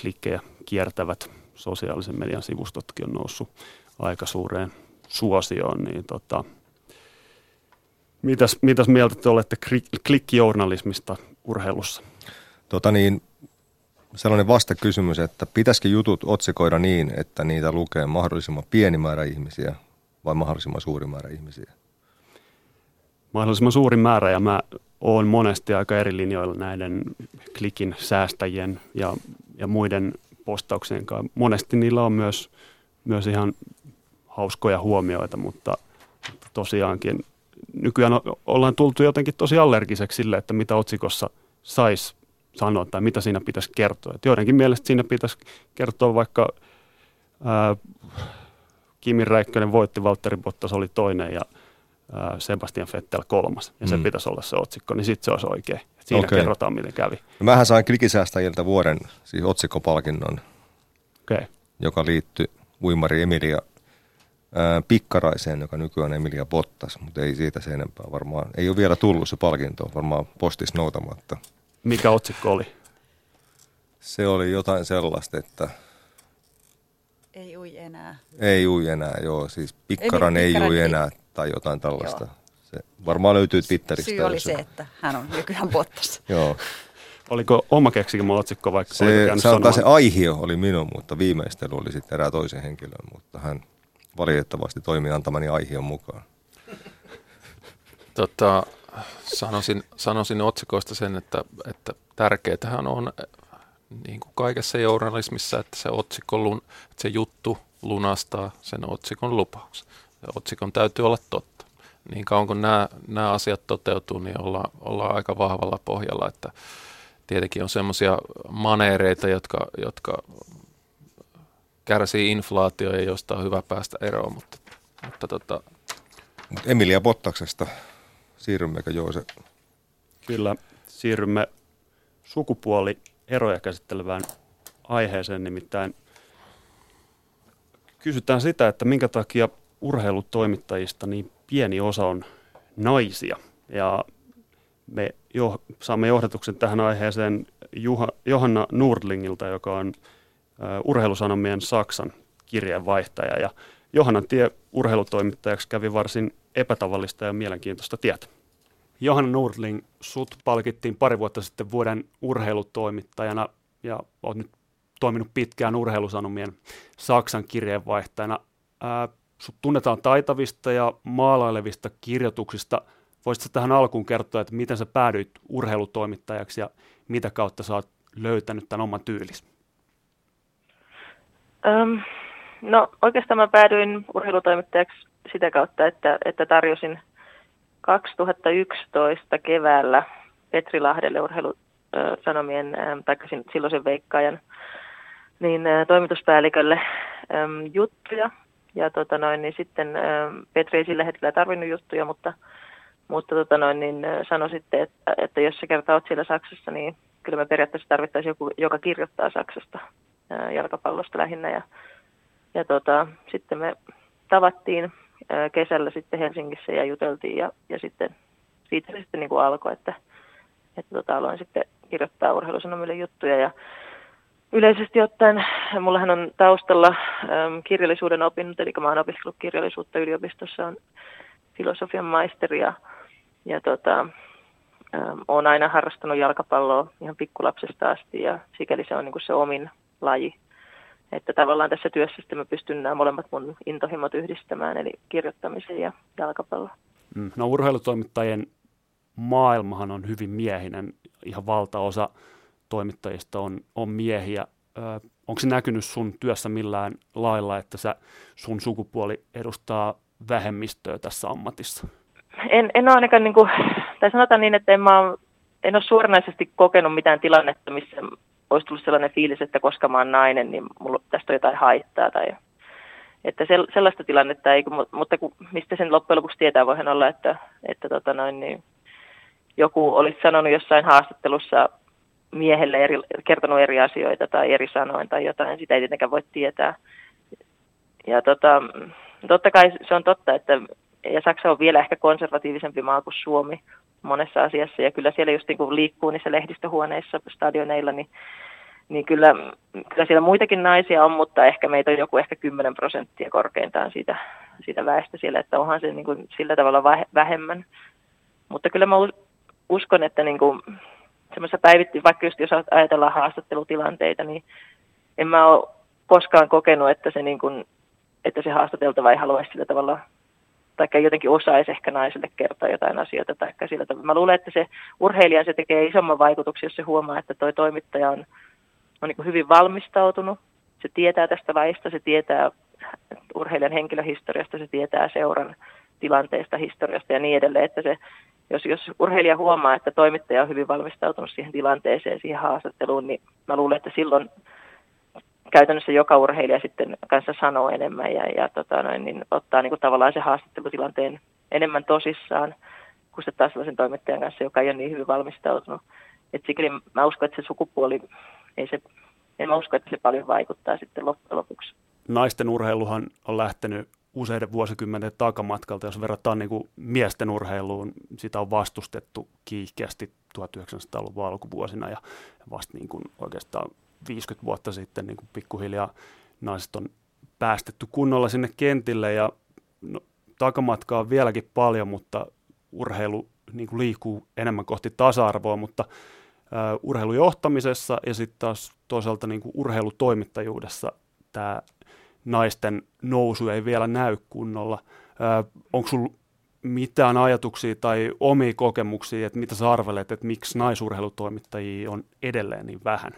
klikkejä kiertävät sosiaalisen median sivustotkin on noussut aika suureen suosioon, niin tota, mitäs, mitäs mieltä te olette klikkijournalismista urheilussa? Tota niin, sellainen vastakysymys, että pitäisikö jutut otsikoida niin, että niitä lukee mahdollisimman pieni määrä ihmisiä vai mahdollisimman suuri määrä ihmisiä? Mahdollisimman suuri määrä ja mä oon monesti aika eri linjoilla näiden klikin säästäjien ja, ja muiden postauksien kanssa. Monesti niillä on myös, myös ihan hauskoja huomioita, mutta, tosiaankin nykyään ollaan tultu jotenkin tosi allergiseksi sille, että mitä otsikossa saisi sanoa tai mitä siinä pitäisi kertoa. Et joidenkin mielestä siinä pitäisi kertoa vaikka ää, Kimi Räikkönen voitti, Valtteri Bottas oli toinen ja ää, Sebastian Vettel kolmas. Ja se mm. pitäisi olla se otsikko, niin sitten se olisi oikein. Et siinä okay. kerrotaan, miten kävi. No mähän sain klikisäästäjiltä vuoden siis otsikkopalkinnon, okay. joka liittyy uimari Emilia Pikkaraiseen, joka nykyään on Emilia Bottas, mutta ei siitä se enempää varmaan. Ei ole vielä tullut se palkinto, varmaan postis noutamatta. Mikä otsikko oli? Se oli jotain sellaista, että... Ei ui enää. Ei ui enää, joo. Siis pikkaran ei, ei ui enää tai jotain tällaista. Joo. Se varmaan löytyy Twitteristä. Syy oli se, että hän on nykyään Bottas. joo. Oliko oma keksikö otsikko vaikka? Se, sanotaan se aihio oli minun, mutta viimeistely oli sitten erää toisen henkilön, mutta hän valitettavasti toimi antamani aihion mukaan. Tota, sanoisin, sanoisin otsikoista sen, että, että tärkeätähän on niin kuin kaikessa journalismissa, että se, otsikko, että se juttu lunastaa sen otsikon lupauksen. Ja otsikon täytyy olla totta. Niin kauan kun nämä, nämä asiat toteutuu, niin ollaan, ollaan aika vahvalla pohjalla, että tietenkin on semmoisia maneereita, jotka, jotka kärsii inflaatio ja josta on hyvä päästä eroon, mutta, mutta tota... Emilia Bottaksesta Siirrymmekö Joose? Kyllä, siirrymme sukupuolieroja käsittelevään aiheeseen, nimittäin kysytään sitä, että minkä takia urheilutoimittajista niin pieni osa on naisia. Ja me jo, saamme johdatuksen tähän aiheeseen Juha, Johanna Nordlingilta, joka on urheilusanomien Saksan kirjeenvaihtaja. Ja Johannan tie urheilutoimittajaksi kävi varsin epätavallista ja mielenkiintoista tietä. Johanna Nordling, sut palkittiin pari vuotta sitten vuoden urheilutoimittajana ja olet nyt toiminut pitkään urheilusanomien Saksan kirjeenvaihtajana. Ää, sut tunnetaan taitavista ja maalailevista kirjoituksista. Voisitko tähän alkuun kertoa, että miten sä päädyit urheilutoimittajaksi ja mitä kautta sä oot löytänyt tämän oman tyylis? Öm, no oikeastaan mä päädyin urheilutoimittajaksi sitä kautta, että, että tarjosin 2011 keväällä Petri Lahdelle urheilusanomien, tai silloisen veikkaajan, niin toimituspäällikölle juttuja. Ja tota noin, niin sitten Petri ei sillä hetkellä tarvinnut juttuja, mutta, mutta tota noin, niin sanoi sitten, että, että jos sä kertaa oot siellä Saksassa, niin kyllä me periaatteessa tarvittaisiin joku, joka kirjoittaa Saksasta jalkapallosta lähinnä. Ja, ja tota, sitten me tavattiin kesällä sitten Helsingissä ja juteltiin ja, ja sitten siitä se sitten niin kuin alkoi, että, että tota, aloin sitten kirjoittaa urheilusanomille juttuja ja yleisesti ottaen, mullahan on taustalla äm, kirjallisuuden opinnot, eli mä oon opiskellut kirjallisuutta yliopistossa, on filosofian maisteri ja, ja tota, äm, aina harrastanut jalkapalloa ihan pikkulapsesta asti ja sikäli se on niin kuin se omin laji. Että tavallaan tässä työssä sitten mä pystyn nämä molemmat mun intohimot yhdistämään, eli kirjoittamisen ja jalkapallon. Mm. No urheilutoimittajien maailmahan on hyvin miehinen. Ihan valtaosa toimittajista on, on miehiä. Ö, onko se näkynyt sun työssä millään lailla, että sä, sun sukupuoli edustaa vähemmistöä tässä ammatissa? En, en ole ainakaan, niin kuin, tai sanotaan niin, että en, mä, en ole suoranaisesti kokenut mitään tilannetta, missä olisi tullut sellainen fiilis, että koska mä oon nainen, niin mulla tästä on jotain haittaa. Tai, että sellaista tilannetta ei, mutta kun, mistä sen loppujen lopuksi tietää, voihan olla, että, että tota noin, niin joku olisi sanonut jossain haastattelussa miehelle eri, kertonut eri asioita tai eri sanoin tai jotain, sitä ei tietenkään voi tietää. Ja tota, totta kai se on totta, että ja Saksa on vielä ehkä konservatiivisempi maa kuin Suomi monessa asiassa, ja kyllä siellä just niin kuin liikkuu niissä lehdistöhuoneissa, stadioneilla, niin, niin kyllä, kyllä siellä muitakin naisia on, mutta ehkä meitä on joku ehkä 10 prosenttia korkeintaan siitä, siitä väestä siellä, että onhan se niin kuin sillä tavalla vähemmän. Mutta kyllä mä uskon, että niin kuin semmoisessa päivitty, vaikka just jos ajatellaan haastattelutilanteita, niin en mä ole koskaan kokenut, että se, niin kuin, että se haastateltava ei haluaisi sillä tavalla tai jotenkin osaisi ehkä naiselle kertoa jotain asioita. Tai sillä tavalla. Mä luulen, että se urheilija se tekee isomman vaikutuksen, jos se huomaa, että toi toimittaja on, on niin hyvin valmistautunut. Se tietää tästä laista, se tietää urheilijan henkilöhistoriasta, se tietää seuran tilanteesta, historiasta ja niin edelleen, että se jos, jos urheilija huomaa, että toimittaja on hyvin valmistautunut siihen tilanteeseen, siihen haastatteluun, niin mä luulen, että silloin käytännössä joka urheilija sitten kanssa sanoo enemmän ja, ja tota noin, niin ottaa niin kuin tavallaan se haastattelutilanteen enemmän tosissaan kuin se taas sellaisen toimittajan kanssa, joka ei ole niin hyvin valmistautunut. Et sikäli mä uskon, että se sukupuoli, ei se, en mä usko, että se paljon vaikuttaa sitten loppujen lopuksi. Naisten urheiluhan on lähtenyt useiden vuosikymmenten takamatkalta, jos verrataan niin kuin miesten urheiluun, sitä on vastustettu kiihkeästi 1900-luvun alkuvuosina ja vasta niin kuin oikeastaan 50 vuotta sitten niin kuin pikkuhiljaa naiset on päästetty kunnolla sinne kentille ja no, takamatkaa on vieläkin paljon, mutta urheilu niin kuin liikkuu enemmän kohti tasa-arvoa, mutta uh, urheilujohtamisessa ja sitten taas toisaalta niin kuin urheilutoimittajuudessa tämä naisten nousu ei vielä näy kunnolla. Onko sinulla mitään ajatuksia tai omia kokemuksia, että mitä sä arvelet, että miksi naisurheilutoimittajia on edelleen niin vähän?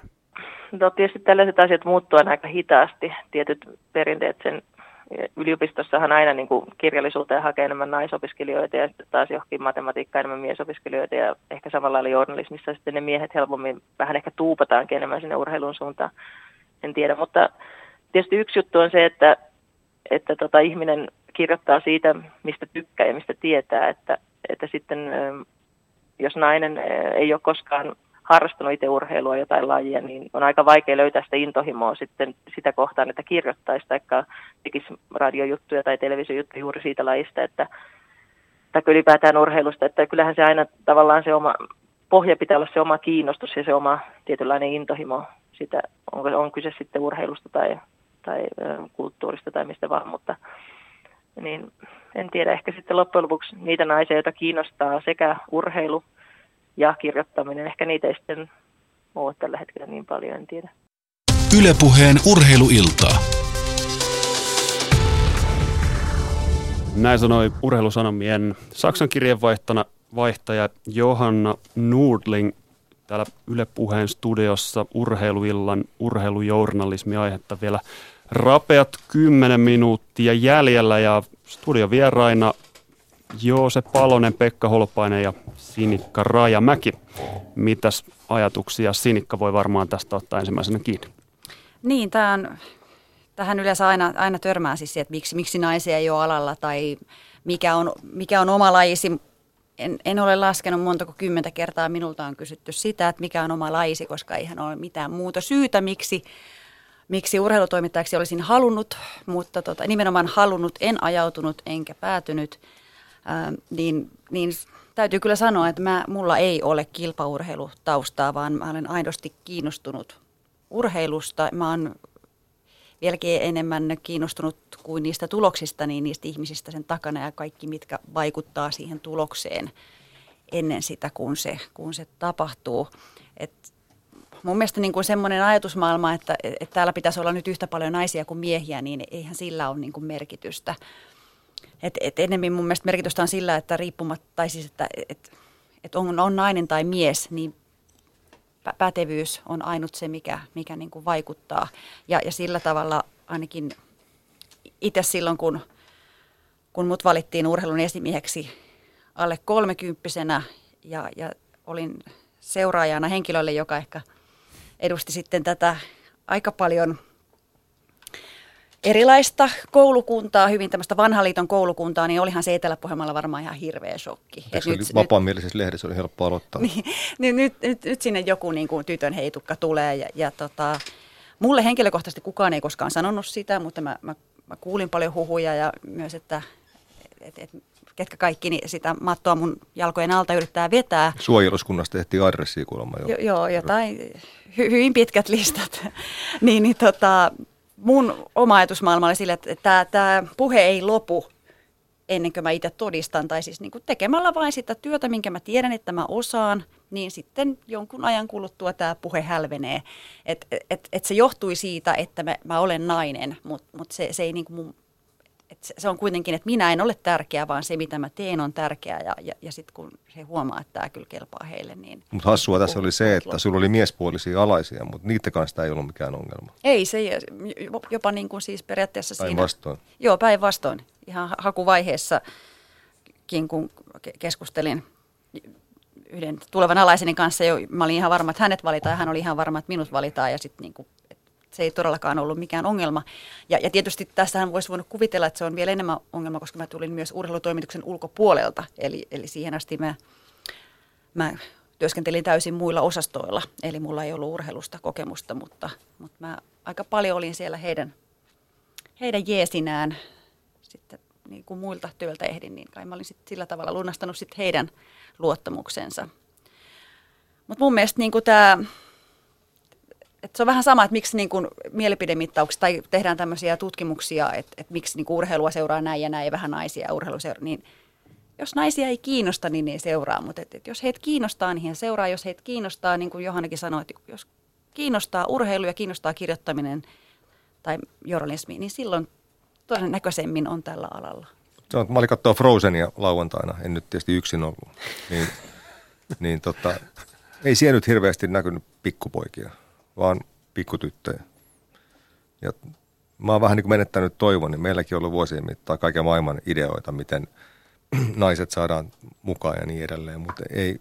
No tietysti tällaiset asiat muuttuvat aika hitaasti. Tietyt perinteet sen yliopistossahan aina niin kuin kirjallisuuteen hakee enemmän naisopiskelijoita ja sitten taas johonkin matematiikkaan enemmän miesopiskelijoita ja ehkä samalla lailla journalismissa sitten ne miehet helpommin vähän ehkä tuupataankin enemmän sinne urheilun suuntaan. En tiedä, mutta tietysti yksi juttu on se, että, että tota, ihminen kirjoittaa siitä, mistä tykkää ja mistä tietää, että, että sitten jos nainen ei ole koskaan harrastanut itse urheilua jotain lajia, niin on aika vaikea löytää sitä intohimoa sitten sitä kohtaan, että kirjoittaisi tai tekisi radiojuttuja tai televisiojuttuja juuri siitä lajista, että tai ylipäätään urheilusta, että kyllähän se aina tavallaan se oma pohja pitää olla se oma kiinnostus ja se oma tietynlainen intohimo sitä, on, on kyse sitten urheilusta tai tai kulttuurista tai mistä vaan, mutta niin en tiedä, ehkä sitten loppujen lopuksi niitä naisia, joita kiinnostaa sekä urheilu ja kirjoittaminen, ehkä niitä ei sitten ole tällä hetkellä niin paljon, en tiedä. Ylepuheen urheiluiltaa. Näin sanoi urheilusanomien Saksan kirjeenvaihtana vaihtaja Johanna Nordling täällä Yle Puheen studiossa urheiluillan urheilujournalismi aihetta vielä rapeat 10 minuuttia jäljellä ja studiovieraina Joose Palonen, Pekka Holpainen ja Sinikka Rajamäki. Mitäs ajatuksia Sinikka voi varmaan tästä ottaa ensimmäisenä kiinni? Niin, tämä on, tähän yleensä aina, aina törmää siis että miksi, miksi naisia ei ole alalla tai mikä on, mikä on oma lajisi. En, en ole laskenut montako kymmentä kertaa minulta on kysytty sitä, että mikä on oma laisi, koska eihän ole mitään muuta syytä, miksi miksi urheilutoimittajaksi olisin halunnut, mutta tota, nimenomaan halunnut, en ajautunut enkä päätynyt. Ää, niin, niin täytyy kyllä sanoa, että mä, mulla ei ole kilpaurheilutaustaa, vaan mä olen aidosti kiinnostunut urheilusta. Mä oon vieläkin enemmän kiinnostunut kuin niistä tuloksista, niin niistä ihmisistä sen takana ja kaikki, mitkä vaikuttaa siihen tulokseen ennen sitä, kun se, kun se tapahtuu. Et mun mielestä niin kuin semmoinen ajatusmaailma, että, että täällä pitäisi olla nyt yhtä paljon naisia kuin miehiä, niin eihän sillä ole niin kuin merkitystä. Et, et enemmän mun mielestä merkitystä on sillä, että riippumatta, tai siis että et, et on, on nainen tai mies, niin pätevyys on ainut se, mikä, mikä niin kuin vaikuttaa. Ja, ja sillä tavalla ainakin itse silloin, kun, kun mut valittiin urheilun esimieheksi alle kolmekymppisenä ja, ja olin seuraajana henkilölle, joka ehkä edusti sitten tätä aika paljon erilaista koulukuntaa, hyvin tämmöistä vanhan liiton koulukuntaa, niin olihan se Etelä-Pohjanmaalla varmaan ihan hirveä shokki. Et nyt, vapaamielisessä lehdessä oli helppo aloittaa. Niin, niin nyt, nyt, nyt sinne joku niin kuin tytön heitukka tulee ja, ja tota, mulle henkilökohtaisesti kukaan ei koskaan sanonut sitä, mutta mä, mä, mä kuulin paljon huhuja ja myös, että et, et, ketkä kaikki niin sitä mattoa mun jalkojen alta yrittää vetää. Suojeluskunnasta tehtiin adressia kuulemma jo. jo joo, jotain hy, hyvin pitkät listat. niin, niin tota, mun oma ajatusmaailma oli sille, että tämä puhe ei lopu ennen kuin mä itse todistan, tai siis niin tekemällä vain sitä työtä, minkä mä tiedän, että mä osaan, niin sitten jonkun ajan kuluttua tämä puhe hälvenee. Et, et, et se johtui siitä, että mä, mä olen nainen, mutta mut se, se ei niin kuin mun et se on kuitenkin, että minä en ole tärkeä, vaan se mitä mä teen on tärkeää ja, ja, ja sitten kun he huomaa, että tämä kyllä kelpaa heille, niin... Mutta hassua tässä oli se, että sulla oli miespuolisia alaisia, mutta niiden kanssa ei ollut mikään ongelma. Ei, se jopa niin kuin siis periaatteessa päin siinä... Päinvastoin. Joo, päinvastoin. Ihan hakuvaiheessakin, kun keskustelin yhden tulevan alaiseni kanssa, jo, mä olin ihan varma, että hänet valitaan ja hän oli ihan varma, että minut valitaan ja sitten niin kuin se ei todellakaan ollut mikään ongelma. Ja, ja tietysti tässähän voisi voinut kuvitella, että se on vielä enemmän ongelma, koska mä tulin myös urheilutoimituksen ulkopuolelta. Eli, eli siihen asti mä, mä työskentelin täysin muilla osastoilla, eli mulla ei ollut urheilusta kokemusta, mutta, mutta mä aika paljon olin siellä heidän, heidän jeesinään sitten niin kuin muilta työltä ehdin, niin kai mä olin sit sillä tavalla lunastanut sit heidän luottamuksensa. Mutta mun mielestä niin tämä et se on vähän sama, että miksi niin kuin mielipidemittauksia tai tehdään tämmöisiä tutkimuksia, että, että miksi niin urheilua seuraa näin ja näin ja vähän naisia ja urheilu seuraa, niin jos naisia ei kiinnosta, niin ei seuraa, mutta että, että jos heitä kiinnostaa, niin he seuraa. Jos heitä kiinnostaa, niin kuin Johannakin sanoi, että jos kiinnostaa urheilu ja kiinnostaa kirjoittaminen tai journalismi, niin silloin todennäköisemmin on tällä alalla. No, mä olin katsoa Frozenia lauantaina, en nyt tietysti yksin ollut, niin, niin tota, ei siellä nyt hirveästi näkynyt pikkupoikia vaan pikkutyttöjä. Ja mä oon vähän niin kuin menettänyt toivon, niin meilläkin on ollut vuosien mittaan kaiken maailman ideoita, miten naiset saadaan mukaan ja niin edelleen, mutta ei,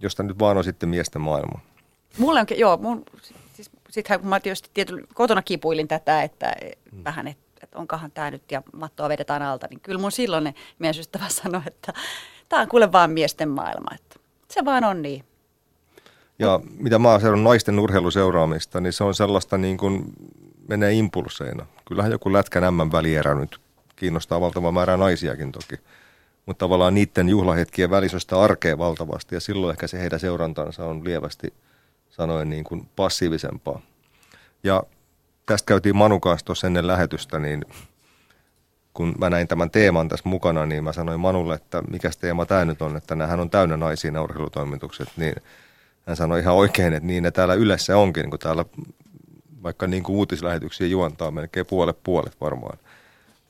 josta nyt vaan on sitten miesten maailma. Mulle on, joo, mun, siis, sittenhän kun mä tietysti tietysti kotona kipuilin tätä, että hmm. vähän, että, että onkohan tämä nyt ja mattoa vedetään alta, niin kyllä mun silloin miesystävä sanoi, että tämä on kuule vaan miesten maailma, että se vaan on niin. Ja mitä oon naisten urheiluseuraamista, niin se on sellaista niin kuin menee impulseina. Kyllähän joku lätkän M välierä nyt kiinnostaa valtava määrä naisiakin toki. Mutta tavallaan niiden juhlahetkien välisöstä arkea valtavasti ja silloin ehkä se heidän seurantansa on lievästi sanoen niin kuin passiivisempaa. Ja tästä käytiin Manu kanssa tuossa ennen lähetystä, niin kun mä näin tämän teeman tässä mukana, niin mä sanoin Manulle, että mikä teema tämä nyt on, että nämähän on täynnä naisia nämä urheilutoimitukset, niin – hän sanoi ihan oikein, että niin ne täällä yleensä onkin, kun täällä vaikka niin kuin uutislähetyksiä juontaa melkein puolet puolet varmaan.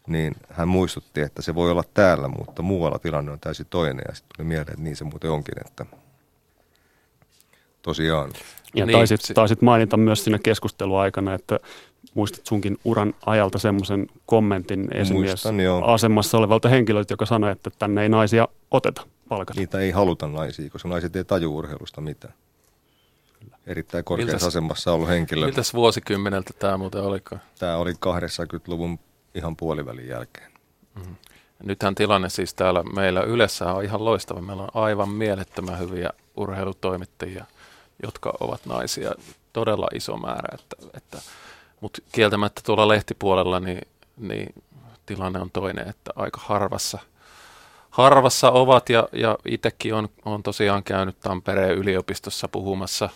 Niin hän muistutti, että se voi olla täällä, mutta muualla tilanne on täysin toinen. Ja sitten tuli mieleen, että niin se muuten onkin, että tosiaan. Ja niin, taisit, taisit mainita myös siinä keskusteluaikana, että muistat sunkin uran ajalta semmoisen kommentin esimies asemassa olevalta henkilöltä, joka sanoi, että tänne ei naisia oteta palkata. Niitä ei haluta naisia, koska naiset ei taju urheilusta mitään. Erittäin korkeassa miltäs, asemassa ollut henkilö. Mitäs vuosikymmeneltä tämä muuten oliko? Tämä oli 80-luvun ihan puolivälin jälkeen. Mm-hmm. Nythän tilanne siis täällä meillä Ylessä on ihan loistava. Meillä on aivan mielettömän hyviä urheilutoimittajia, jotka ovat naisia. Todella iso määrä. Että, että, mutta kieltämättä tuolla lehtipuolella niin, niin tilanne on toinen, että aika harvassa – harvassa ovat ja, ja itsekin on, on tosiaan käynyt Tampereen yliopistossa puhumassa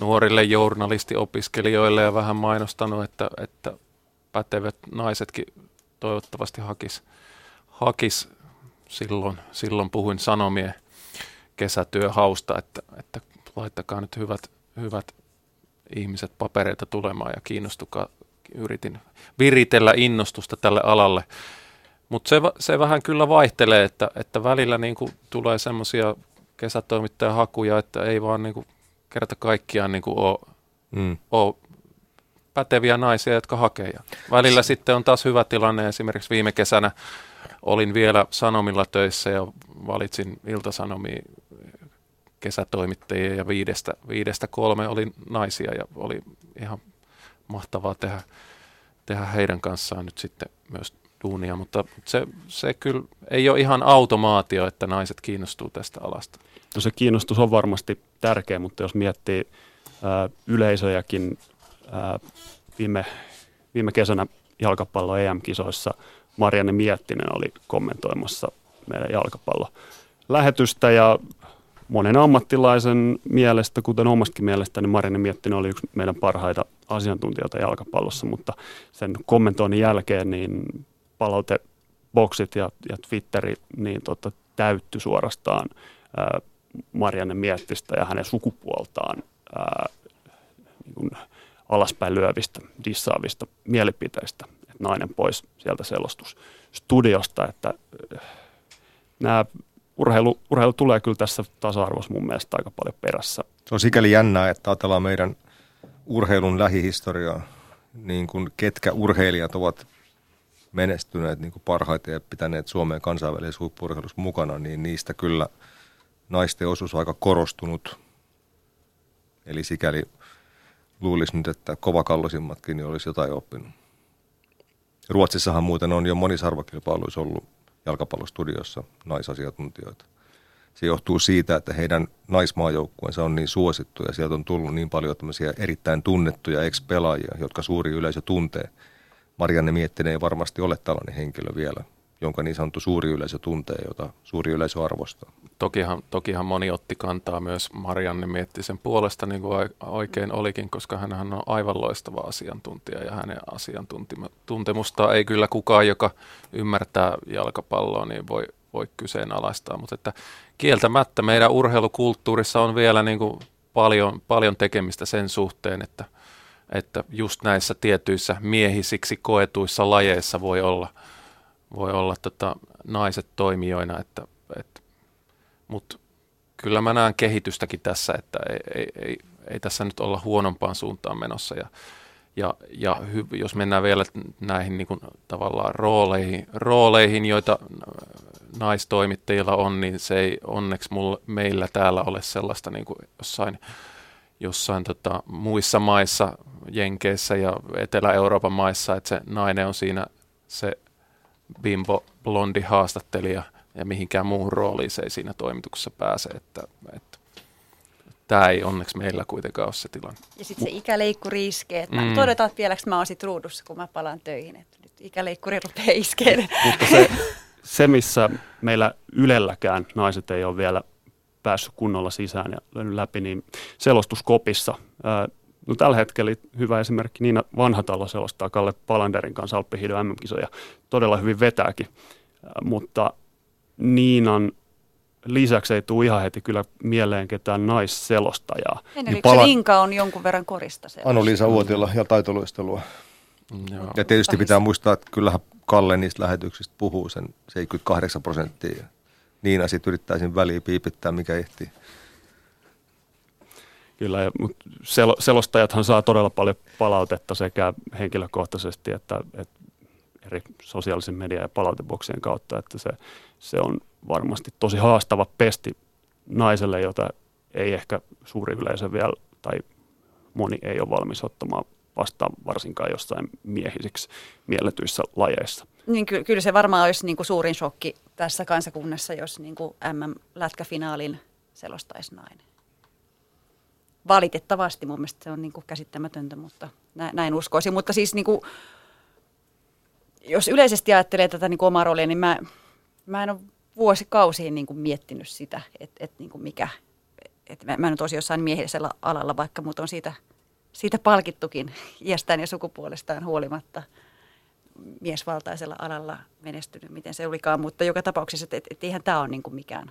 nuorille journalistiopiskelijoille ja vähän mainostanut, että, että pätevät naisetkin toivottavasti hakis, hakis silloin, silloin puhuin Sanomien kesätyöhausta, että, että laittakaa nyt hyvät, hyvät ihmiset papereita tulemaan ja kiinnostukaa. Yritin viritellä innostusta tälle alalle. Mutta se, se vähän kyllä vaihtelee, että, että välillä niin kuin tulee semmoisia kesätoimittajahakuja, että ei vaan niin kuin kerta kaikkiaan niin kuin ole, mm. ole päteviä naisia, jotka hakee. Ja välillä sitten on taas hyvä tilanne. Esimerkiksi viime kesänä olin vielä Sanomilla töissä ja valitsin Iltasanomiin kesätoimittajia ja viidestä, viidestä kolme oli naisia ja oli ihan mahtavaa tehdä, tehdä heidän kanssaan nyt sitten myös duunia, mutta se, se kyllä ei ole ihan automaatio, että naiset kiinnostuu tästä alasta. No se kiinnostus on varmasti tärkeä, mutta jos miettii ää, yleisöjäkin, ää, viime, viime kesänä jalkapallo EM-kisoissa Marianne Miettinen oli kommentoimassa meidän jalkapallo lähetystä ja monen ammattilaisen mielestä, kuten omastakin mielestä, niin Marine Miettinen oli yksi meidän parhaita asiantuntijoita jalkapallossa, mutta sen kommentoinnin jälkeen niin palauteboksit ja, ja Twitteri niin tota, täytty suorastaan ää, Marianne Miettistä ja hänen sukupuoltaan ää, niin kuin alaspäin lyövistä, dissaavista mielipiteistä, että nainen pois sieltä selostusstudiosta, että nämä urheilu, urheilu tulee kyllä tässä tasa-arvossa mun mielestä aika paljon perässä. Se on sikäli jännää, että ajatellaan meidän urheilun lähihistoriaa, niin kuin ketkä urheilijat ovat menestyneet niin kuin parhaiten ja pitäneet Suomeen kansainvälisessä huippurheilussa mukana, niin niistä kyllä naisten osuus on aika korostunut. Eli sikäli luulisi nyt, että kovakallosimmatkin niin olisi jotain oppinut. Ruotsissahan muuten on jo monissa arvokilpailuissa ollut jalkapallostudiossa naisasiantuntijoita. Se johtuu siitä, että heidän naismaajoukkueensa on niin suosittu ja sieltä on tullut niin paljon tämmöisiä erittäin tunnettuja ex-pelaajia, jotka suuri yleisö tuntee. Marianne Miettinen ei varmasti ole tällainen henkilö vielä, jonka niin sanottu suuri yleisö tuntee, jota suuri yleisö arvostaa. Tokihan, tokihan moni otti kantaa myös Marianne Miettisen puolesta, niin kuin oikein olikin, koska hän on aivan loistava asiantuntija ja hänen asiantuntemustaan ei kyllä kukaan, joka ymmärtää jalkapalloa, niin voi, voi kyseenalaistaa. Mutta että kieltämättä meidän urheilukulttuurissa on vielä niin kuin paljon, paljon tekemistä sen suhteen, että, että just näissä tietyissä miehisiksi koetuissa lajeissa voi olla – voi olla tota, naiset toimijoina, että, että, mutta kyllä mä näen kehitystäkin tässä, että ei, ei, ei, tässä nyt olla huonompaan suuntaan menossa. Ja, ja, ja hy, jos mennään vielä näihin niin kuin, tavallaan rooleihin, rooleihin, joita naistoimittajilla on, niin se ei onneksi mulla, meillä täällä ole sellaista niin kuin jossain, jossain tota, muissa maissa, Jenkeissä ja Etelä-Euroopan maissa, että se nainen on siinä se bimbo blondi haastattelija ja mihinkään muuhun rooliin se ei siinä toimituksessa pääse, että, että tämä ei onneksi meillä kuitenkaan ole se tilanne. Ja sitten se ikäleikkuri iskee, että mm. todetaan, että vieläkö mä oon sit ruudussa, kun mä palaan töihin, että nyt ikäleikkuri rupeaa iskeen. Mutta se, se, missä meillä Ylelläkään naiset ei ole vielä päässyt kunnolla sisään ja löynyt läpi, niin selostuskopissa No tällä hetkellä hyvä esimerkki Niina Vanhatalo selostaa Kalle Palanderin kanssa Alppihiidon MM-kisoja. Todella hyvin vetääkin, mutta Niinan lisäksi ei tule ihan heti kyllä mieleen ketään naisselostajaa. En, niin pala- Inka on jonkun verran korista Anu-Liisa Uotila ja taitoluistelua. Joo. Ja tietysti pitää muistaa, että kyllähän Kalle niistä lähetyksistä puhuu sen 78 prosenttia. Niina sitten yrittää sen väliin piipittää, mikä ehtii. Kyllä, mutta sel- selostajathan saa todella paljon palautetta sekä henkilökohtaisesti että, että eri sosiaalisen median ja palauteboksien kautta, että se, se on varmasti tosi haastava pesti naiselle, jota ei ehkä suuri yleisö vielä tai moni ei ole valmis ottamaan vastaan varsinkaan jossain miehisiksi mielletyissä lajeissa. Niin ky- kyllä se varmaan olisi niin kuin suurin shokki tässä kansakunnassa, jos niin kuin MM-lätkäfinaalin selostaisi nainen valitettavasti mun mielestä se on niin kuin käsittämätöntä, mutta näin uskoisin. Mutta siis niin kuin, jos yleisesti ajattelee tätä niin kuin omaa roolia, niin mä, mä en ole vuosikausiin niin kuin miettinyt sitä, että, että niin kuin mikä, että mä, mä nyt olisin jossain miehisellä alalla, vaikka mut on siitä, siitä palkittukin iästään ja sukupuolestaan huolimatta miesvaltaisella alalla menestynyt, miten se olikaan, mutta joka tapauksessa, että, että, että eihän tämä ole niin kuin mikään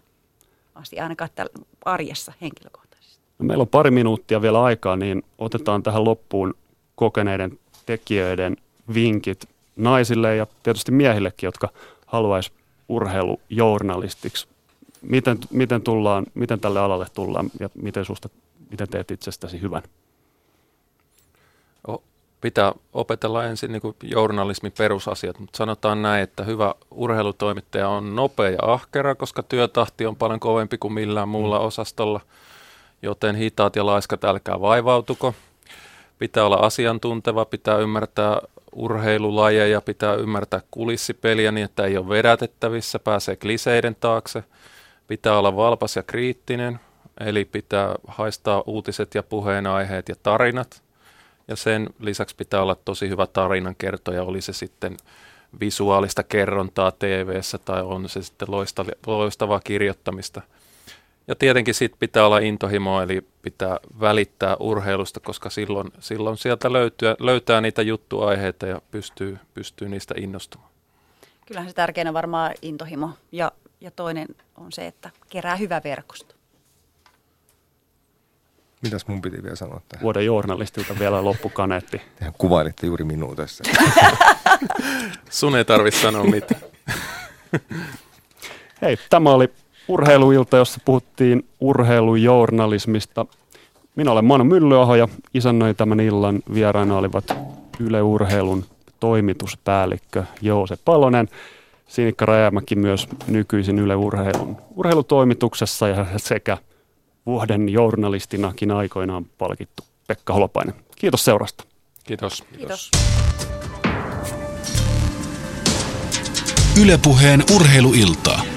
asia, ainakaan täällä arjessa henkilökohtaisesti. No, meillä on pari minuuttia vielä aikaa, niin otetaan tähän loppuun kokeneiden tekijöiden vinkit naisille ja tietysti miehillekin, jotka haluaisi urheilujournalistiksi. Miten, miten, tullaan, miten tälle alalle tullaan ja miten, susta, miten teet itsestäsi hyvän? Pitää opetella ensin niin kuin journalismin perusasiat, mutta sanotaan näin, että hyvä urheilutoimittaja on nopea ja ahkera, koska työtahti on paljon kovempi kuin millään muulla mm. osastolla, joten hitaat ja laiskat älkää vaivautuko. Pitää olla asiantunteva, pitää ymmärtää urheilulajeja, pitää ymmärtää kulissipeliä niin, että ei ole vedätettävissä, pääsee kliseiden taakse. Pitää olla valpas ja kriittinen, eli pitää haistaa uutiset ja puheenaiheet ja tarinat. Ja sen lisäksi pitää olla tosi hyvä tarinan kertoja, oli se sitten visuaalista kerrontaa tv tai on se sitten loistavaa kirjoittamista – ja tietenkin sitten pitää olla intohimo, eli pitää välittää urheilusta, koska silloin, silloin sieltä löytyy, löytää niitä juttuaiheita ja pystyy, pystyy niistä innostumaan. Kyllähän se tärkeänä varmaan intohimo ja, ja toinen on se, että kerää hyvä verkosto. Mitäs mun piti vielä sanoa tähän? Vuoden journalistilta vielä loppukaneetti. Tehän kuvailitte juuri minua tässä. Sun ei tarvitse sanoa mitään. Hei, tämä oli urheiluilta, jossa puhuttiin urheilujournalismista. Minä olen Manu Myllyaho ja isännöin tämän illan. Vieraina olivat Yle Urheilun toimituspäällikkö Joose Palonen, Sinikka Rajamäki myös nykyisin Yle Urheilun urheilutoimituksessa ja sekä vuoden journalistinakin aikoinaan palkittu Pekka Holopainen. Kiitos seurasta. Kiitos. Kiitos. Ylepuheen urheiluiltaa.